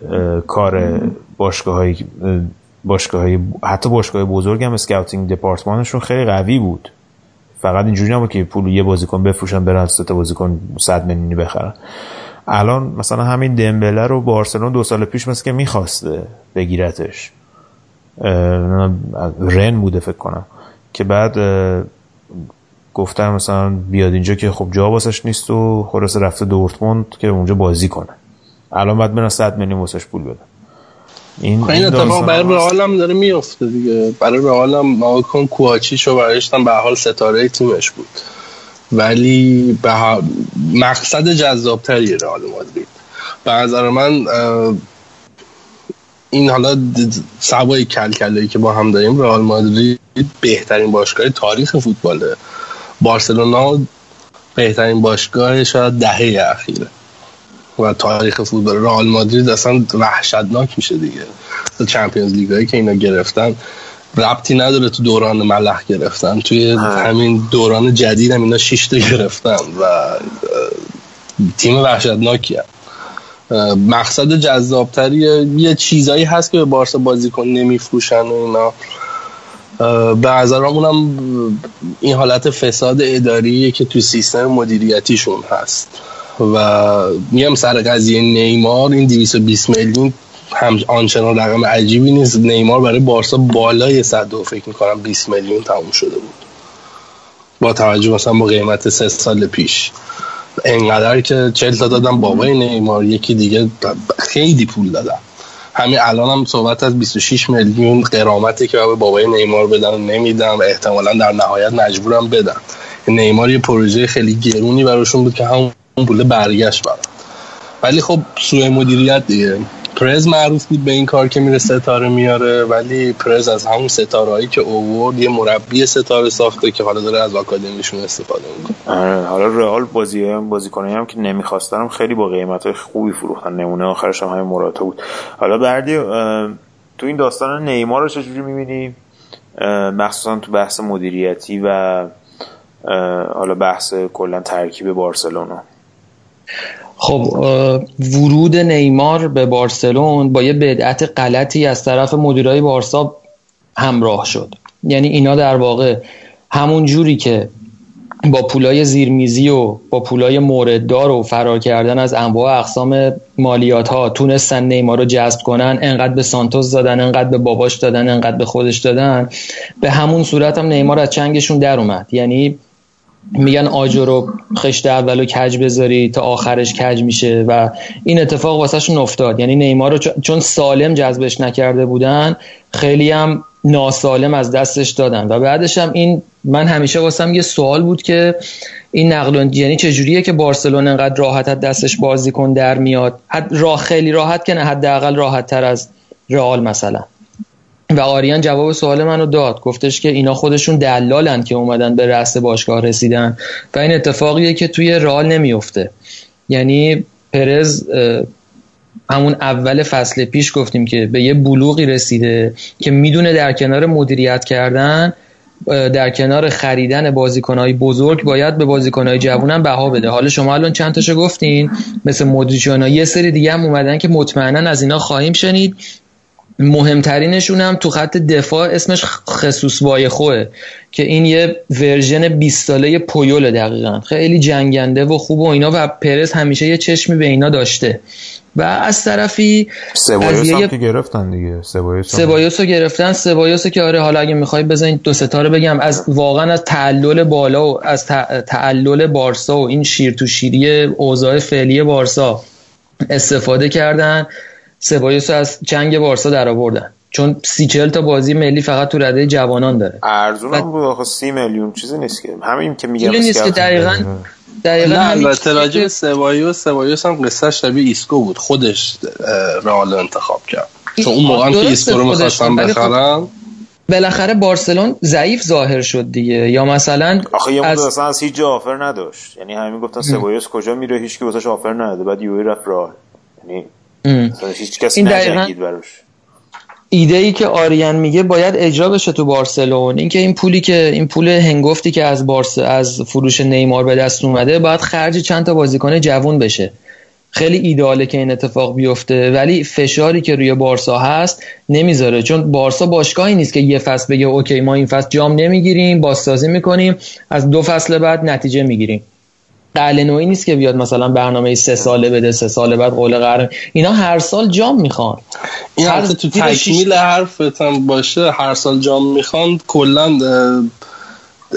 [SPEAKER 4] کار باشگاه های باشگاه های حتی باشگاه بزرگ هم اسکاوتینگ دپارتمانشون خیلی قوی بود. فقط اینجوری نبود که پول یه بازیکن بفروشن برن سه تا بازیکن 100 میلیونی بخرن. الان مثلا همین دمبله رو بارسلون دو سال پیش مثل که می‌خواسته بگیرتش. رن بوده فکر کنم. که بعد اه، گفتن مثلا بیاد اینجا که خب جا واسش نیست و خلاص رفته دورتموند که اونجا بازی کنه. الان باید برن 100 میلیون واسش پول بدن. این
[SPEAKER 8] خب این اتفاق برای. رئال هم داره میفته دیگه. برای رئال هم نگاه کن کوواچیچ رو برایش هم به حال ستاره تیمش بود. ولی به هر- مقصد جذابتری رئال مادرید. به نظر من این حالا سوای کلکلایی که با هم داریم رئال مادرید بهترین باشگاه تاریخ فوتباله. بارسلونا بهترین باشگاه شاید دهه اخیره. و تاریخ فوتبال. رئال مادرید اصلا وحشتناک میشه دیگه. چمپیونز لیگ هایی که اینا گرفتن ربطی نداره تو دوران ملح گرفتن. توی همین دوران جدید هم اینا شش تا گرفتن و تیم وحشتناکی هم. مقصد جذابتری یه چیزایی هست که به بارسا بازیکن نمیفروشن و اینا. به نظرم اونم این حالت فساد اداریه که تو سیستم مدیریتیشون هست. و میگم سر قضیه نیمار این 220 میلیون هم آنچنان رقم عجیبی نیست. نیمار برای بارسا بالای 100 و فکر می‌کنم 20 میلیون تموم شده بود. با توجه مثلا با قیمت سه سال پیش. انقدر که 40 تا دادم بابای نیمار یکی دیگه خیلی پول دادم همین الان هم صحبت از 26 میلیون قرامتی که به بابای نیمار بدن نمیدن و احتمالا در نهایت مجبورم بدن. نیمار یه پروژه خیلی گرونی براشون بود که همون پول برگشت برن. ولی خب سوء مدیریت دیگه. پرز معروف بود به این کار که میره ستاره میاره ولی پرز از همون ستاره هایی که اوورد یه مربی ستاره ساخته که حالا داره از آکادمیشون استفاده می‌کنه.
[SPEAKER 9] آره، حالا رئال بازی هم بازیکنایی هم که نمی‌خواستن هم خیلی با قیمت خوبی فروختن. نمونه آخرش هم همین مراتا بود. حالا بردی
[SPEAKER 4] تو این داستان نیمار رو چجوری می‌بینی؟ مخصوصا تو بحث مدیریتی و حالا بحث کلا ترکیب بارسلونا.
[SPEAKER 1] خب ورود نیمار به بارسلون با یه بدعت غلطی از طرف مدیرای بارسا همراه شد. یعنی اینا در واقع همون جوری که با پولای زیرمیزی و با پولای مورددار و فرار کردن از انواع اقسام مالیات ها تونستن نیمار رو جذب کنن انقدر به سانتوس دادن انقدر به باباش دادن انقدر به خودش دادن به همون صورت هم نیمار از چنگشون در اومد. یعنی میگن آجر رو خشت اول و کج بذاری تا آخرش کج میشه و این اتفاق واسهشون افتاد. یعنی نیمار رو چون سالم جذبش نکرده بودن خیلی هم ناسالم از دستش دادن. و بعدش هم این من همیشه واسم یه سوال بود که این نقل یعنی چجوریه که بارسلون انقدر راحت از دستش بازیکن در میاد؟ حد راه خیلی راحت که نه حداقل راحت تر از رئال مثلا. و آریان جواب سوال منو داد. گفتش که اینا خودشون دلالن که اومدن به رأس باشگاه رسیدن و این اتفاقیه که توی رئال نمیفته. یعنی پرز همون اول فصل پیش گفتیم که به یه بلوغی رسیده که می‌دونه در کنار مدیریت کردن در کنار خریدن بازیکنهای بزرگ باید به بازیکنهای جوونم بها بده. حالا شما الان چند تاشو گفتین؟ مثل مودریچ و اینا. یه سری دیگه هم اومدن که مطمئنا از اینا خواهیم شنید. مهمترینشون هم تو خط دفاع اسمش خصوص وایخوه که این یه ورژن 20 ساله پویول دقیقا. خیلی جنگنده و خوب و اینا و پرز همیشه یه چشمی به اینا داشته. و از طرفی
[SPEAKER 4] سبایوس
[SPEAKER 5] هم که گرفتن دیگه. سبایوس
[SPEAKER 1] سبایوس رو گرفتن. سبایوس که آره حالا اگه می‌خوای بزنید دو ستا رو بگم از واقعا از تعلل بالا و از تع- تعلل بارسا و این شیر تو شیری اوضاع فعلی بارسا استفاده کردن. سبایوس رو از چنگ بارسا در آوردن. چون سی چهل تا بازی ملی فقط تو رده جوانان داره.
[SPEAKER 4] ارزون هم بود آخه سی میلیون چیزی نیست که. همین که میگم
[SPEAKER 1] نیست که دقیقا دقیقا
[SPEAKER 8] البته راجع سبایوس سبایوس هم قصه شبیه ایسکو بود. خودش رئال انتخاب کرد. چون اون موقع هم که ایسکو رو
[SPEAKER 1] می‌خواستن خب
[SPEAKER 8] بخرن
[SPEAKER 1] بالاخره بارسلون ضعیف ظاهر شد دیگه. یا مثلا
[SPEAKER 4] آخه یه
[SPEAKER 1] از-
[SPEAKER 4] اصلا از هیچ جا offer نداشت. یعنی همین گفتن سبایوس کجا میره هیچ کی واسش offer نداده. بعد یهویی رفت راه یعنی هیچ
[SPEAKER 1] دقیقاً-
[SPEAKER 4] نجنگید براش.
[SPEAKER 1] ایده ای که آریان میگه باید اجرا بشه تو بارسلون. اینکه این پولی که این پول هنگفتی که از بارس از فروش نیمار به دست اومده باید خرج چند تا بازیکن جوون بشه. خیلی ایداله که این اتفاق بیفته ولی فشاری که روی بارسا هست نمی‌ذاره. چون بارسا باشگاهی نیست که یه فصل بگه اوکی ما این فصل جام نمی‌گیریم بازسازی می‌کنیم از دو فصل بعد نتیجه می‌گیریم. قله نوعی نیست که بیاد مثلا برنامه سه ساله بده سه سال بعد قول قرن. اینا هر سال جام می‌خوان.
[SPEAKER 8] این
[SPEAKER 1] هر
[SPEAKER 8] البته تو تکمیل حرفت هم باشه هر سال جام می‌خوان کلا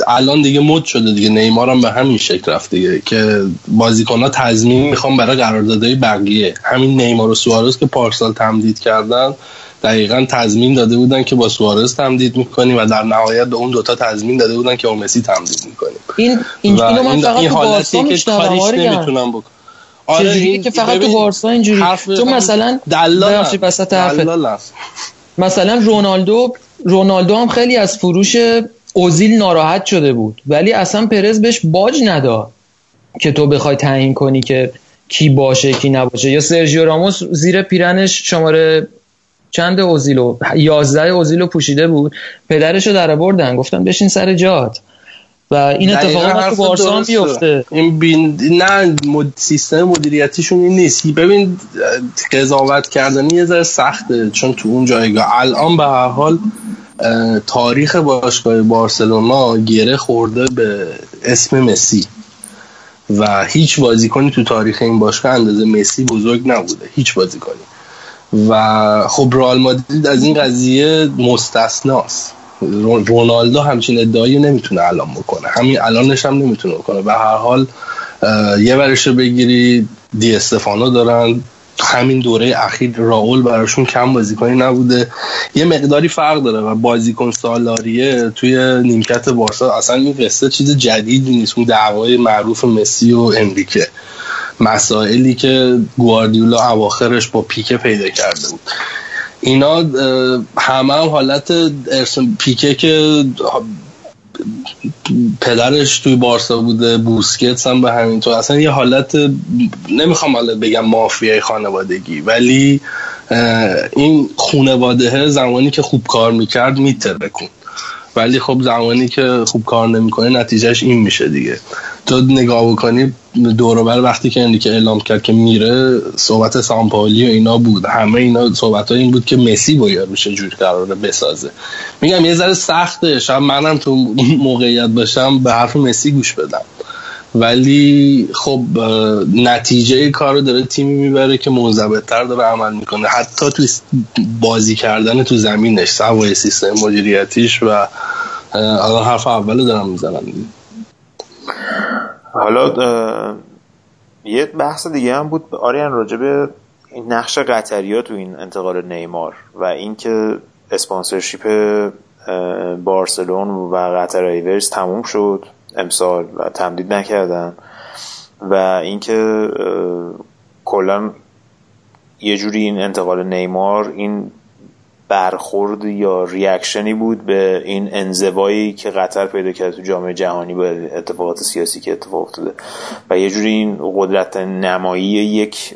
[SPEAKER 8] الان دیگه مد شده دیگه. نیمار هم به همین شکل رفت دیگه که بازیکن ها تضمین می‌خوان برای قراردادهای بقیه. همین نیمار و سوارز که پارسال تمدید کردن. دقیقا تضمین داده بودن که با سوارز تمدید می‌کنیم و در نهایت به اون دوتا تضمین داده بودن که با مسی تمدید می‌کنیم
[SPEAKER 1] این این اینو من
[SPEAKER 8] این,
[SPEAKER 1] فقط
[SPEAKER 8] این
[SPEAKER 1] تو
[SPEAKER 8] حالتیه که کاریش. نمی‌تونم بکنم
[SPEAKER 1] چجوریه که فقط تو بارسا اینجوری
[SPEAKER 8] بزنم.
[SPEAKER 1] مثلا حرفت.
[SPEAKER 8] دلالم.
[SPEAKER 1] مثلا رونالدو رونالدو هم خیلی از فروش اوزیل ناراحت شده بود ولی اصلا پرز بهش باج نداد که تو بخوای تعیین کنی که کی باشه کی نباشه یا سرژیو راموس زیر پیرنش شماره چند اوزیلو 11 اوزیلو پوشیده بود. پدرشو در آوردن. گفتن بشین سر جات. و این
[SPEAKER 8] دقیقاً
[SPEAKER 1] اتفاقا باید تو بارسا هم. بیفته.
[SPEAKER 8] این بین... نه مد... سیستم مدیریتیشون این نیست. ببین قضاوت کردنی یه ذره سخته. چون تو اون جایگاه الان به هر حال تاریخ باشگاه بارسلونا گره خورده به اسم مسی. و هیچ بازیکنی تو تاریخ این باشگاه اندازه مسی بزرگ نبوده. هیچ بازیکنی. و خب رئال مادرید از این قضیه مستثناست. رو- رونالدو همچین ادعایی نمی‌تونه الان بکنه. همین الانش هم نمی‌تونه بکنه. به هر حال یه ورش بگیری دی استفانو دارن. همین دوره اخیر راول براشون کم بازیکنی نبوده. یه مقداری فرق داره و بازیکن سالاریه توی نیمکت بارسا. اصلا این قصه چیز جدیدی نیست. اون دعوای معروف مسی و انریکه. مسائلی که گواردیولا اواخرش با پیکه پیدا کرده بود. اینا همه هم حالت پیکه که پدرش توی بارسا بوده بوسکتس هم به همین تو اصلا یه حالت نمی‌خوام حالا بگم مافیای خانوادگی ولی این خونواده زمانی که خوب کار می‌کرد میترکون. ولی خب زمانی که خوب کار نمی‌کنه نتیجهش این میشه دیگه. تو نگاه بکنی دور بر وقتی که انریکه اعلام کرد که میره صحبت سامپالی و اینا بود. همه اینا صحبت های این بود که مسی باید روش جوری قراره بسازه. میگم یه ذره سخته. شاید منم تو موقعیت باشم به حرف مسی گوش بدم. ولی خب نتیجه کار رو داره تیمی می‌بره که منضبطتر داره عمل می‌کنه. حتی تو بازی کردن تو زمینش سوای سیستم مدیریتیش و الان حرف اول دارم می‌زنم.
[SPEAKER 4] حالا یه بحث دیگه هم بود. آریان راجبه نقش قطری ها تو این انتقال نیمار و اینکه اسپانسرشیپ بارسلون و قطر ایورز تموم شد. امسال و تمدید نکردن و اینکه کلا یه جوری این انتقال نیمار این برخورد یا ریاکشنی بود به این انزوایی که قطر پیدا کرد تو جامعه جهانی با اتفاقات سیاسی که اتفاق افتاده. و یه جوری این قدرت نمایی یک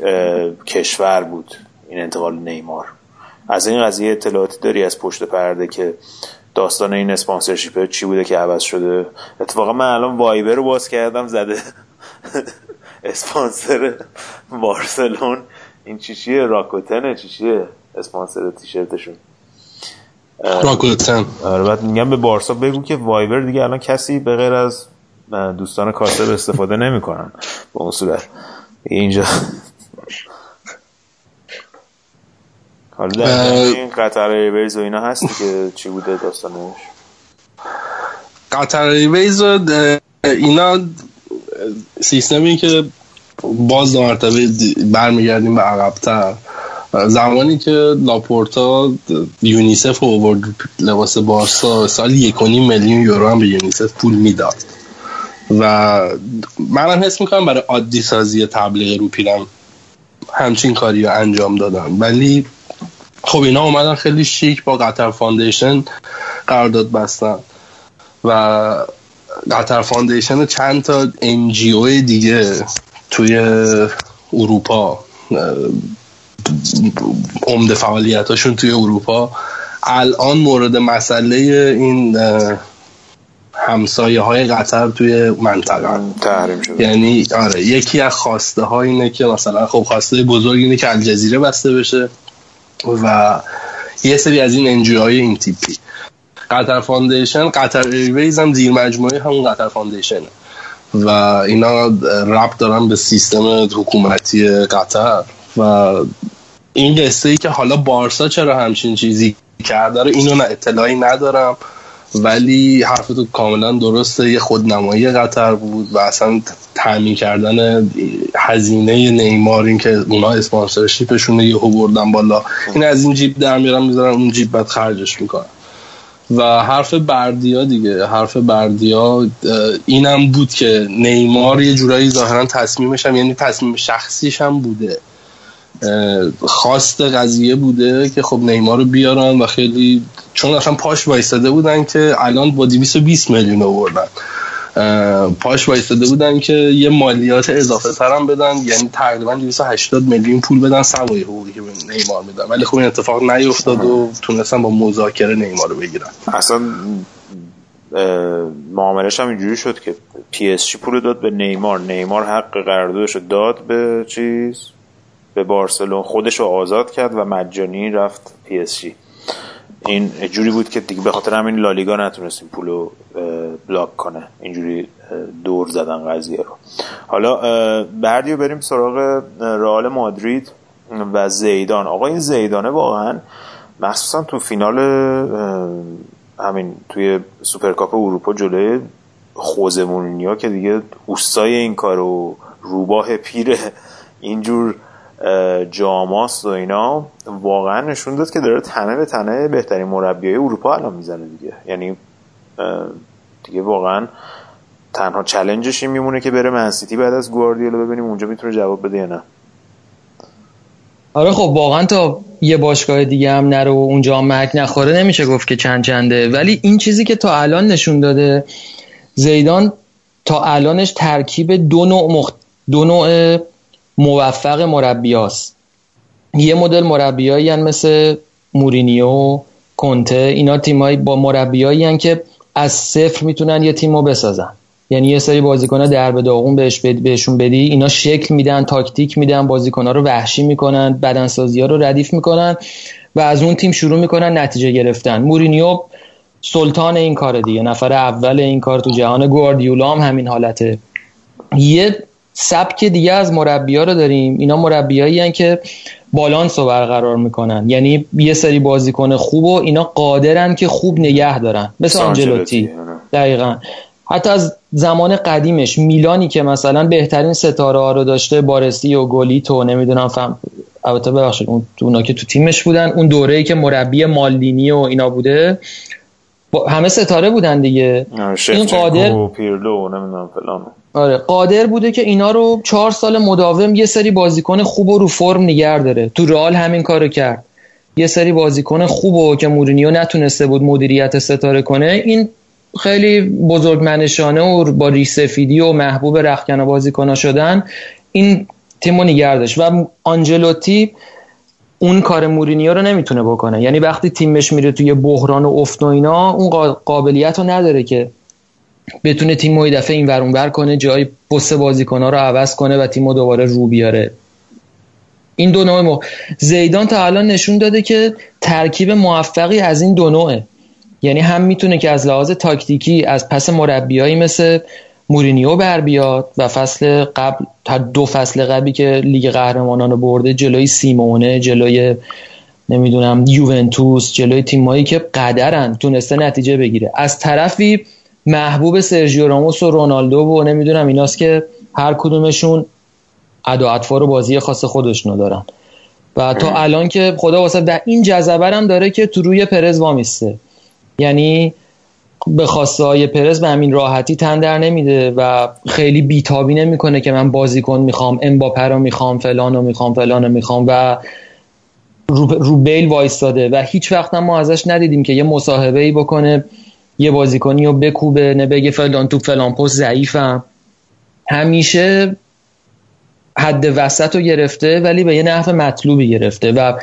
[SPEAKER 4] کشور بود این انتقال نیمار. از این قضیه اطلاعاتی داری از پشت پرده که داستان این اسپانسرشیپ چی بوده که عوض شده؟ اتفاقا من الان وایبر رو باز کردم زده اسپانسر بارسلون. این چی چیه؟ Rakuten ه چی چیه؟ اسپانسر تیشرتشون.
[SPEAKER 8] Rakuten.
[SPEAKER 4] آره بعد میگم به بارسا بگو که Viber دیگه الان کسی به غیر از دوستان کاسب استفاده نمی‌کنن. به اون صورت. اینجا حالا در این Qatar Airways و اینا هستی که چی بوده داستانش؟
[SPEAKER 8] Qatar Airways اینا سیستمی که باز دو مرتبه برمیگردیم به عقبتر. زمانی که لاپورتا یونیسف اوورد لباس بارسا سال یک میلیون یورو هم به یونیسف پول می‌داد. و منم حس می‌کنم برای عادی سازی تبلیغ رو پیرهن همچین کاری رو انجام دادن ولی خب اینا اومدن خیلی شیک با Qatar Foundation قرارداد بستن و Qatar Foundation چند تا NGO دیگه توی اروپا عمده فعالیتاشون توی اروپا. الان مورد مسئله این همسایه های قطر توی منطقه.
[SPEAKER 4] تحریم شده.
[SPEAKER 8] یعنی آره یکی از خواسته ها اینه که مثلا خب خواسته بزرگ اینه که الجزیره بسته بشه. و یه سری از این NGO های این تیپی. Qatar Foundation Qatar Airways هم زیر مجموعه همون Qatar Foundation و اینا ربط دارن به سیستم حکومتی قطر و این قصه ای که حالا بارسا چرا همچین چیزی کرده رو اینو اطلاعی ندارم. ولی حرف تو کاملا درسته. یه خودنمایی قطر بود و اصلا تامین کردن هزینه نیمار این که اونا اسپانسرشیپشون یه بردن بالا. این از این جیب در میارن می‌ذارن اون جیب بعد خرجش می‌کنن. و حرف بردیا دیگه. حرف بردیا اینم بود که نیمار یه جورایی ظاهرا تصمیمش هم یعنی تصمیم شخصیش هم بوده. خواست قضیه بوده که خب نیمار رو بیارن و خیلی چون اصلا پاش وایستاده بودن که الان با 220 میلیون آوردن. پاش وایستاده بودن که یه مالیات اضافه ترم بدن یعنی تقریبا 280 میلیون پول بدن سوای حقوقی که نیمار میدن. ولی خب این اتفاق نیفتاد و تونستن با مذاکره نیمار رو بگیرن.
[SPEAKER 4] اصلا معاملش هم اینجوری شد که PSG پول داد به نیمار. نیمار حق قراردادش رو داد به چیز؟ به بارسلون. خودش رو آزاد کرد و مجانی رفت PSG. این جوری بود که دیگه به خاطر همین لالیگا نتونست این پولو block کنه. اینجوری دور زدن قضیه رو. حالا بردیا بریم سراغ رئال مادرید و زیدان. آقا این زیدانه واقعا مخصوصا تو فینال همین توی سوپرکاپ اروپا جلوی خوزه که دیگه اوستای این کارو روباه پیر اینجور جاهاست و اینا واقعا نشون داد که داره تنه به تنه بهترین مربیای اروپا الان می‌زنه دیگه. یعنی دیگه واقعا تنها چلنجش این میمونه که بره منسیتی بعد از گواردیولا ببینیم اونجا می‌تونه جواب بده یا نه.
[SPEAKER 1] آره خب واقعا تا یه باشگاه دیگه هم نره اونجا مرگ نخوره نمیشه گفت که چند چنده. ولی این چیزی که تا الان نشون داده زیدان تا الانش ترکیب دو نوع, مخ... دو نوع موفق مربیاست یه مدل مربیایی مثل مورینیو کنته اینا تیمایی با مربیایی که از صفر می‌تونن یه تیم رو بسازن. یعنی یه سری بازیکن در به داغون بهش بهشون بدی اینا شکل میدن تاکتیک میدن بازیکن رو وحشی می‌کنن بدنسازی ها رو ردیف می‌کنن و از اون تیم شروع می‌کنن نتیجه گرفتن. مورینیو سلطان این کار دیگه نفر اول این کار تو جهان گواردیولا هم همین حالته. یه سبک دیگه از مربی ها رو داریم. اینا مربیایی هن که بالانس رو برقرار می‌کنن. یعنی یه سری بازیکن خوب و اینا قادرن که خوب نگه دارن. مثل آنجلوتی. دقیقا. حتی از زمان قدیمش میلانی که مثلا بهترین ستاره ها رو داشته بارسی و گلیت و نمی‌دونم فهم البته ببخشید اون اونا که تو تیمش بودن اون دوره ای که مربی مالدینی و اینا بوده همه ستاره بودن دیگه. این قادر
[SPEAKER 4] و پیرلو نمی‌دونم فلان.
[SPEAKER 1] آره قادر بوده که اینا رو چهار سال مداوم یه سری بازیکن خوب و رو فرم نگر داره. تو رئال همین کارو کرد. یه سری بازیکن خوب و که مورینیو نتونسته بود مدیریت ستاره کنه این خیلی بزرگ منشانه و با ریسفیدی و محبوب رخکن بازیکن شدن. این تیمو نگر داشت. و آنجلوتی اون کار مورینیو رو نمی‌تونه بکنه. یعنی وقتی تیمش میره توی بحران و افت و اینا اون قا- قابلیت رو نداره که بتونه تیم رو دفعه این ور اون ور کنه جای پست بازیکن‌ها رو عوض کنه و تیم رو دوباره رو بیاره این دو نوع. زیدان تا الان نشون داده که ترکیب موفقی از این دو نوعه یعنی هم می‌تونه که از لحاظ تاکتیکی از پس مربیایی مثل مورینیو بر بیاد و فصل قبل تا دو فصل قبلی که لیگ قهرمانان رو برده جلوی سیمونه جلوی نمی‌دونم یوونتوس جلوی تیمایی که قدرن تونسته نتیجه بگیره از طرفی محبوب سرژیو راموس و رونالدو و نمی‌دونم ایناست که هر کدومشون ادا اطوار و بازی خاص خودشونو دارن. و تا الان که خدا واسه در این جذبه هم داره که تو روی پرز وامیسته. یعنی به خواسته های پرز به همین راحتی تن در نمیده و خیلی بیتابی نمی‌کنه که من بازیکن می‌خوام امباپه رو می‌خوام فلان رو می‌خوام فلان رو می‌خوام و رو, رو بیل وایستاده. و هیچ وقت هم ما ازش ندیدیم که یه مصاحبه ای بکنه. یه بازیکنی رو بکوبه نه بگه فلان تو فلان پست ضعیفم. همیشه حد وسط رو گرفته ولی به یه نحو مطلوبی گرفته و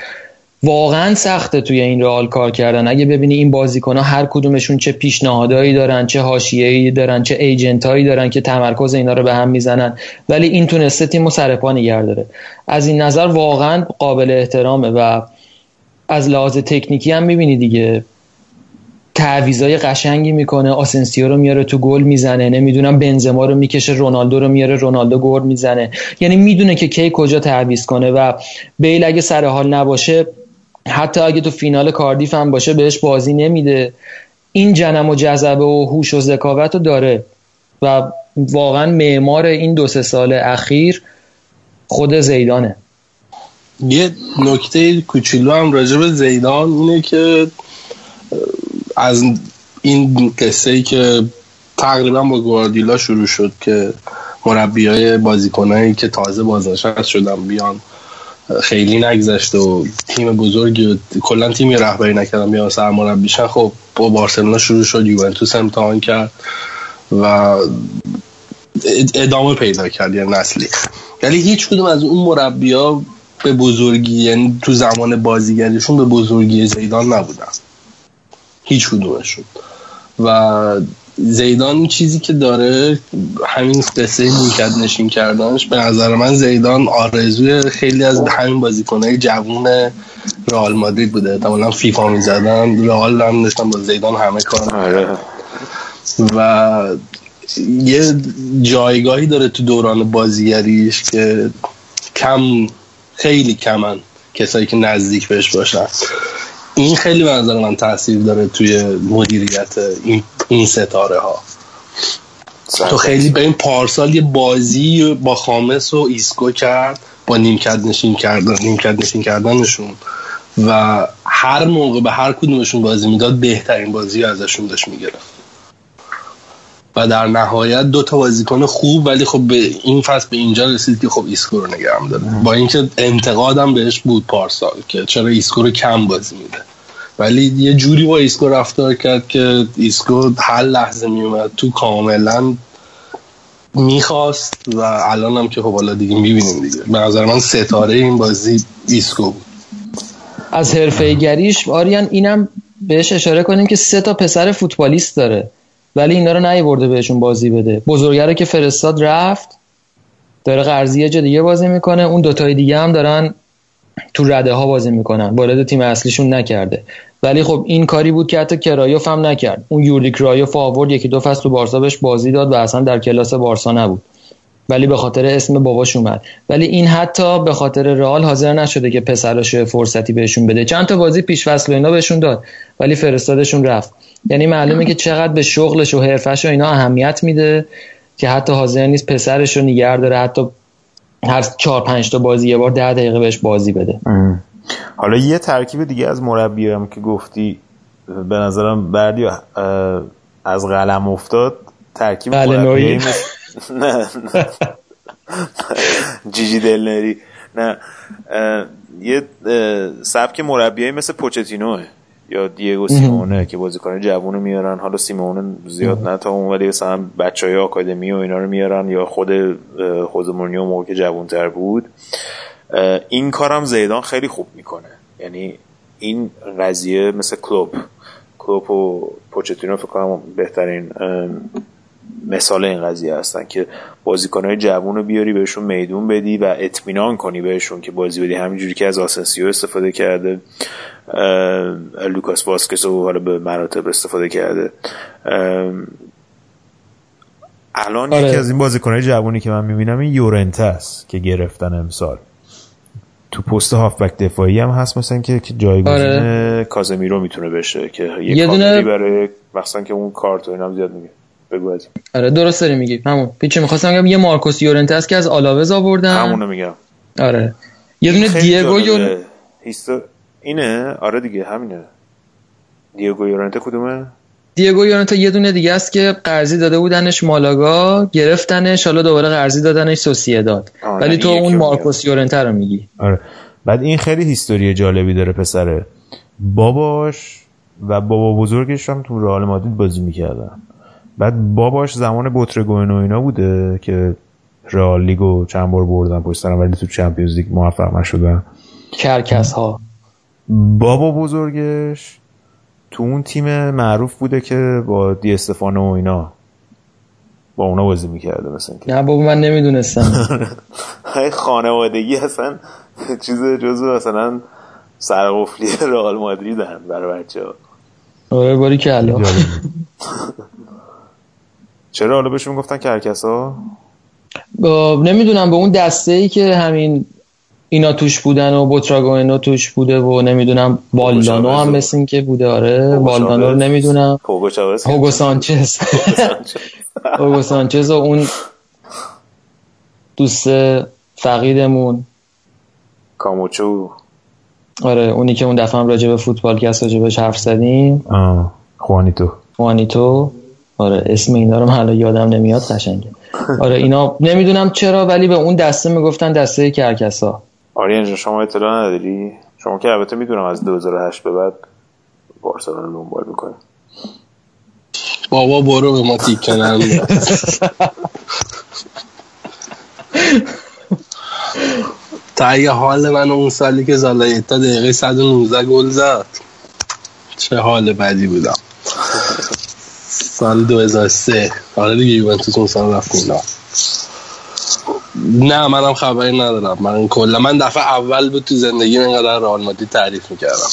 [SPEAKER 1] واقعا سخته توی این رئال کار کردن. اگه ببینی این بازیکن ها هر کدومشون چه پیشنهادایی دارن چه حاشیه‌ای دارن چه ایجنتایی دارن که تمرکز اینا رو به هم می‌زنن ولی این تونسته تیم سر پا داره از این نظر واقعا قابل احترامه و از لحاظ تکنیکی هم می‌بینی دیگه. تعویضای قشنگی می‌کنه. آسنسیو رو میاره تو گل می‌زنه. نمی‌دونم بنزما رو می‌کشه رونالدو رو میاره رونالدو گل می‌زنه. یعنی می‌دونه که کی کجا تعویض کنه و بیل اگه سر حال نباشه حتی اگه تو فینال کاردیف هم باشه بهش بازی نمیده. این جنم و جذبه و هوش و ذکاوت رو داره و واقعا معمار این دو سه سال اخیر خود زیدانه.
[SPEAKER 8] یه نکته کوچولو هم راجع به زیدان اینه که از این قصه ای که تقریبا با گواردیولا شروع شد که مربی های بازیکنایی که تازه بازنشست شدن بیان خیلی نگذشته و تیم بزرگی و کلا تیمی رهبری نکردن بیان سرمربیشن خب با بارسلونا شروع شد یوونتوس امتحان کرد و ادامه پیدا کرد یه نسلی. ولی هیچ کدوم از اون مربیا به بزرگی یعنی تو زمان بازیگریشون به بزرگی زیدان نبودن. هیچ کدومشون و زیدان این چیزی که داره همین قصه نیمکت نشین کردنش به نظر من زیدان آرزوی خیلی از همین بازیکنهای جوون رئال مادرید بوده. احتمالا فیفا می‌زدن رئال هم داشتن با زیدان همه کار
[SPEAKER 4] آره.
[SPEAKER 8] و یه جایگاهی داره تو دوران بازیگریش که کم خیلی کمن کسایی که نزدیک بهش باشن. این خیلی به نظر من تاثیر داره توی مدیریت این, این ستاره ها تو خیلی به این پارسال یه بازی با خامس و ایسکو کرد با نیمکت نشین کردن نیمکت نشین کردنشون. و هر موقع به هر کدومشون بازی می‌داد بهترین بازی ازشون داشت می‌گرفت. و در نهایت دو تا بازیکن خوب ولی خب به این فصل به اینجا رسید که خب ایسکو رو نگرم داره. با اینکه انتقادم بهش بود پارسال که چرا ایسکو رو کم بازی میده. ولی یه جوری با ایسکو رفتار کرد که ایسکو هر لحظه میومد تو کاملا می‌خواست و الان هم که خب حالا دیگه می‌بینیم دیگه. به نظر من ستاره این بازی ایسکو بود.
[SPEAKER 1] از حرفه گریش آریان اینم بهش اشاره کنیم که سه تا پسر فوتبالیست داره. ولی اینا رو نیورده بهشون بازی بده. بزرگه رو که فرستاد رفت. داره قرضی یه جا دیگه بازی می‌کنه. اون دوتای دیگه هم دارن تو رده ها بازی می‌کنن. وارد تیم اصلیشون نکرده. ولی خب این کاری بود که حتی کرایوف هم نکرد. اون یوری کرایوف آورد. یکی دو فصل تو بارسا بهش بازی داد و اصلا در کلاس بارسا نبود. ولی به خاطر اسم باباش اومد. ولی این حتی به خاطر رئال حاضر نشده که پسرش فرصتی بهشون بده. چند تا بازی پیش فصل اینا بهشون داد. ولی فرستادشون رفت. یعنی معلومه که چقدر به شغلش و حرفش و اینا اهمیت میده که حتی حاضر نیست پسرش رو نگه داره حتی هر چهار پنج تا بازی یه بار ده دقیقه بهش بازی بده.
[SPEAKER 10] حالا یه ترکیب دیگه از مربی هم که گفتی به نظرم بردی از قلم افتاد ترکیب
[SPEAKER 1] بله،.
[SPEAKER 10] مثل-
[SPEAKER 4] نه نه. جیجی دلنری. نه. یه سبک مربیایی مثل پوچتینوه. یا دیگو سیمونه که بازیکن جوون رو میارن. حالا سیمونه زیاد نه تا اون ولی مثلا بچه های آکادمی و اینا رو میارن یا خود مورینیو موقع که جوانتر بود. این کارم زیدان خیلی خوب می‌کنه. یعنی این قضیه مثل کلوب کلوب و پوچتینو فکر کنم بهترین مثال این قضیه هستن که بازیکنهای جوون رو بیاری بهشون میدون بدی و اطمینان کنی بهشون که بازی بدی همینجوری که از آسنسیو استفاده کرده لوکاس واسکس رو حالا به مراتب استفاده کرده الان
[SPEAKER 1] آره.
[SPEAKER 10] یکی از این بازیکنهای جوونی که من می‌بینم این یورنته است که گرفتن امسال تو پست هافبک دفاعی هم هست مثلا که جایگزین
[SPEAKER 1] آره.
[SPEAKER 4] کازمیرو می‌تونه بشه که یه,
[SPEAKER 1] یه
[SPEAKER 4] یه
[SPEAKER 1] دونه-
[SPEAKER 4] برای مثلا که اون کارت و اینم زیاد میگه بگو از.
[SPEAKER 1] آره درست داری میگی. همون. پیچه می‌خواستم بگم یه مارکوس یورنته است که از آلاوز آوردن.
[SPEAKER 4] همونو میگم.
[SPEAKER 1] آره. یه دونه دیگو. یور...
[SPEAKER 4] هیستو... اینه؟ آره دیگه همینه. دیگو یورنته کدومه؟
[SPEAKER 1] دیگو یورنته یه دونه دیگه است که قرضی داده بودنش مالاگا گرفتنش حالا دوباره قرضی دادنش سوسییداد
[SPEAKER 4] آه،
[SPEAKER 1] ولی
[SPEAKER 4] نه،
[SPEAKER 1] تو
[SPEAKER 4] این
[SPEAKER 1] اون مارکوس یورنته رو میگی.
[SPEAKER 10] آره. بعد این خیلی هیستوری جالبی داره پسره. باباش و بابا بزرگش هم تو رئال مادرید بازی می‌کردن. بعد باباش زمان بوترگوین و اینا بوده که رئال لیگو چند بار بردن پشت سرم ولی تو چمپیونز لیگ موفق نشدن.
[SPEAKER 1] کرکس ها
[SPEAKER 10] بابا بزرگش تو اون تیم معروف بوده که با دی استفانو و اینا با اونا بازی می‌کرده مثلا که
[SPEAKER 1] نه بابا من نمی‌دونستم.
[SPEAKER 4] های خانوادگی اصلا چیز جزو مثلا سرقفلی رئال مادرید هم برای بچه ها
[SPEAKER 1] آره باری کلا
[SPEAKER 4] چرا حالا بهشون گفتن کرکس ها
[SPEAKER 1] با- نمی‌دونم به اون دسته ای که همین اینا توش بودن و بوتراگوینو توش بوده و نمی‌دونم والدانو هم مثل این که بوده آره
[SPEAKER 4] هوگو
[SPEAKER 1] والدانو رو. نمی‌دونم.
[SPEAKER 4] هوگو
[SPEAKER 1] سانچز. هوگو سانچز. و اون دوست فقیدمون.
[SPEAKER 4] کاموچو.
[SPEAKER 1] آره اونی که اون دفعه هم راجع به فوتبال کست راجع بهش حرف زدیم.
[SPEAKER 10] خوانیتو
[SPEAKER 1] وانیتو آره اسم اینا رو من حالا یادم نمیاد قشنگه. آره اینا نمی‌دونم چرا ولی به اون دسته می‌گفتن دسته کرکسا.
[SPEAKER 4] آریان شما اطلاع نداری؟ شما که البته می‌دونم از 2008 به بعد بارسلونا رو دنبال می‌کنه
[SPEAKER 8] بابا برو به ما ننداز. تا اگه حال من اون سالی که زالایتا دقیقه 119 گل زد چه حال بدی بودم. سال 2003 آره دیگه یوونتوس اون سال رفت گل نه منم خبری ندارم. من کلا من دفعه اول بود تو زندگی اینقدر رئال مادرید تعریف می‌کردم.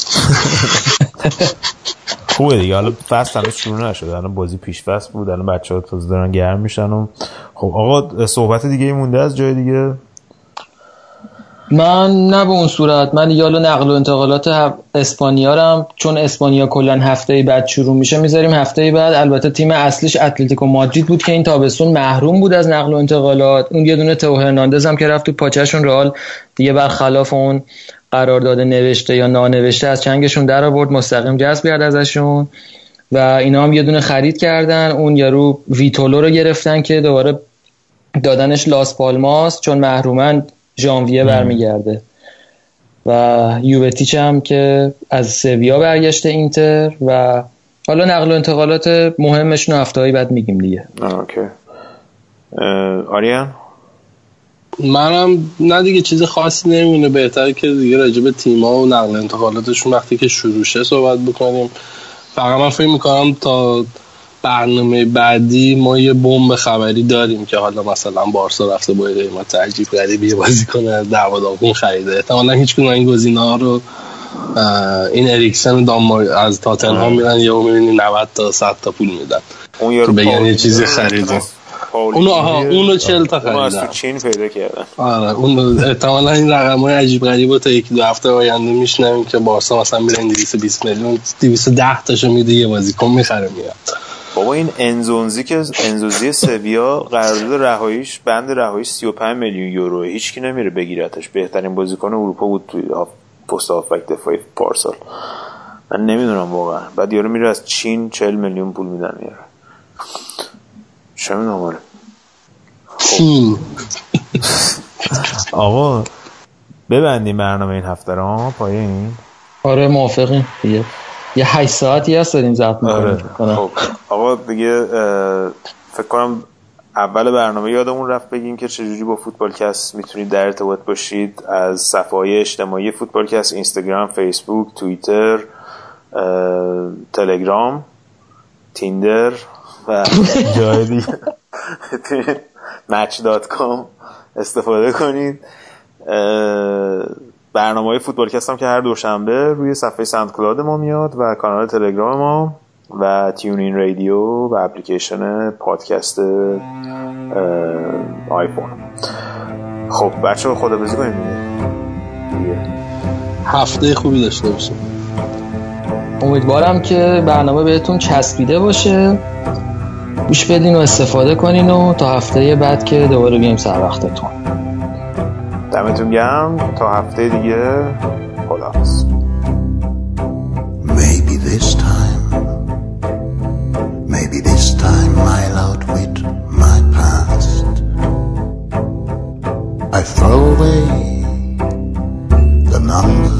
[SPEAKER 10] خوبه دیگه. حالا فصل هنوز شروع نشده. الان بازی پیش فصل بود. الان بچه ها تازه دارن گرم میشن و خب آقا صحبت دیگه مونده از جای دیگه؟
[SPEAKER 1] من نه به اون صورت من یالا نقل و انتقالات هف- اسپانیا رم چون اسپانیا کلا هفته بعد شروع میشه می‌ذاریم هفته بعد. البته تیم اصلیش اتلتیکو مادرید بود که این تابستون محروم بود از نقل و انتقالات. اون یه دونه تو هرناندز هم که رفت تو پاچهشون رئال دیگه برخلاف اون قرارداد نوشته یا نانوشته از چنگشون در آورد مستقیم جذب کرد ازشون. و اینا هم یه دونه خرید کردن. اون یارو ویتولو رو گرفتن که دوباره دادنش لاس پالماس چون محرومن ژانویه برمیگرده. و یووتیچ هم که از سویا برگشته اینتر و حالا نقل و انتقالات مهمشون هفته بعد میگیم دیگه.
[SPEAKER 4] اوکی. آریان
[SPEAKER 8] منم نه دیگه چیز خاصی نمیمونه. بهتره که دیگه راجع به تیما و نقل انتقالاتشون وقتی که شروع شه صحبت بکنیم. فقط من فکر می‌کنم تا برنامه بعدی ما یه بمب خبری داریم که حالا مثلا بارسا رفته با یه قیمت عجیب غریبی یه بازیکن دعوا داغون خریده. احتمالا هیچ کدوم این گزینه‌ها رو این اریکسن دانمارک از تاتنهام میرن یهو می‌بینی 90 تا 100 تا پول میدن.
[SPEAKER 4] اون
[SPEAKER 8] بگن یه چیزی خریدیم
[SPEAKER 4] پاولی-
[SPEAKER 8] اونو آها اونو 40 تا
[SPEAKER 4] اونو از
[SPEAKER 8] خریدن.
[SPEAKER 4] چین پیدا کردن.
[SPEAKER 8] آره اون احتمالا این رقم های عجیب غریب رو تا یکی دو هفته آینده میشنویم که بارسا مثلا میره این 220 میلیون 210 تاشو میده یه بازیکن می‌خره میاد.
[SPEAKER 4] بابا این انزونزی که انزوزی سویا قرارداد رهاییش بند رهاییش 35 میلیون یورو. هیچکی نمیره بگیرتش. بهترین بازیکن اروپا بود توی پست هافبک دفاعی پارسال. من نمی‌دونم واقعا. بعد یارو میره از چین 40 میلیون پول میدن میاره چه می‌دونم
[SPEAKER 8] تیم
[SPEAKER 10] آقا ببندیم برنامه این هفته رو پایین؟
[SPEAKER 1] آره موافقیم. دیگه یه 8 ساعتی هست داریم ضبط
[SPEAKER 10] آره.
[SPEAKER 1] می‌کنیم
[SPEAKER 4] خب. آقا دیگه فکر کنم اول برنامه یادمون رفت بگیم که چجوری با فوتبالکست می‌تونید در ارتباط باشید از صفحه های اجتماعی فوتبالکست اینستاگرام فیسبوک توییتر تلگرام تیندر و
[SPEAKER 10] جای دیگه.
[SPEAKER 4] Match دات کام استفاده کنید. برنامه های فوتبالکست هم که هر دوشنبه روی صفحه SoundCloud ما میاد و کانال تلگرام ما و TuneIn Radio و اپلیکیشن پادکست آیفون. خب بچه‌ها خداحافظی کنیم
[SPEAKER 8] هفته خوبی داشته باشیم
[SPEAKER 1] امیدوارم که برنامه بهتون چسبیده باشه. گوش بدین و استفاده کنین و تا هفته بعد که دوباره بیایم سر وقتتون.
[SPEAKER 4] دمتون گرم تا هفته دیگه خداحافظ
[SPEAKER 11] Maybe this time, maybe this time I'll outwit my past. I throw away the numbers,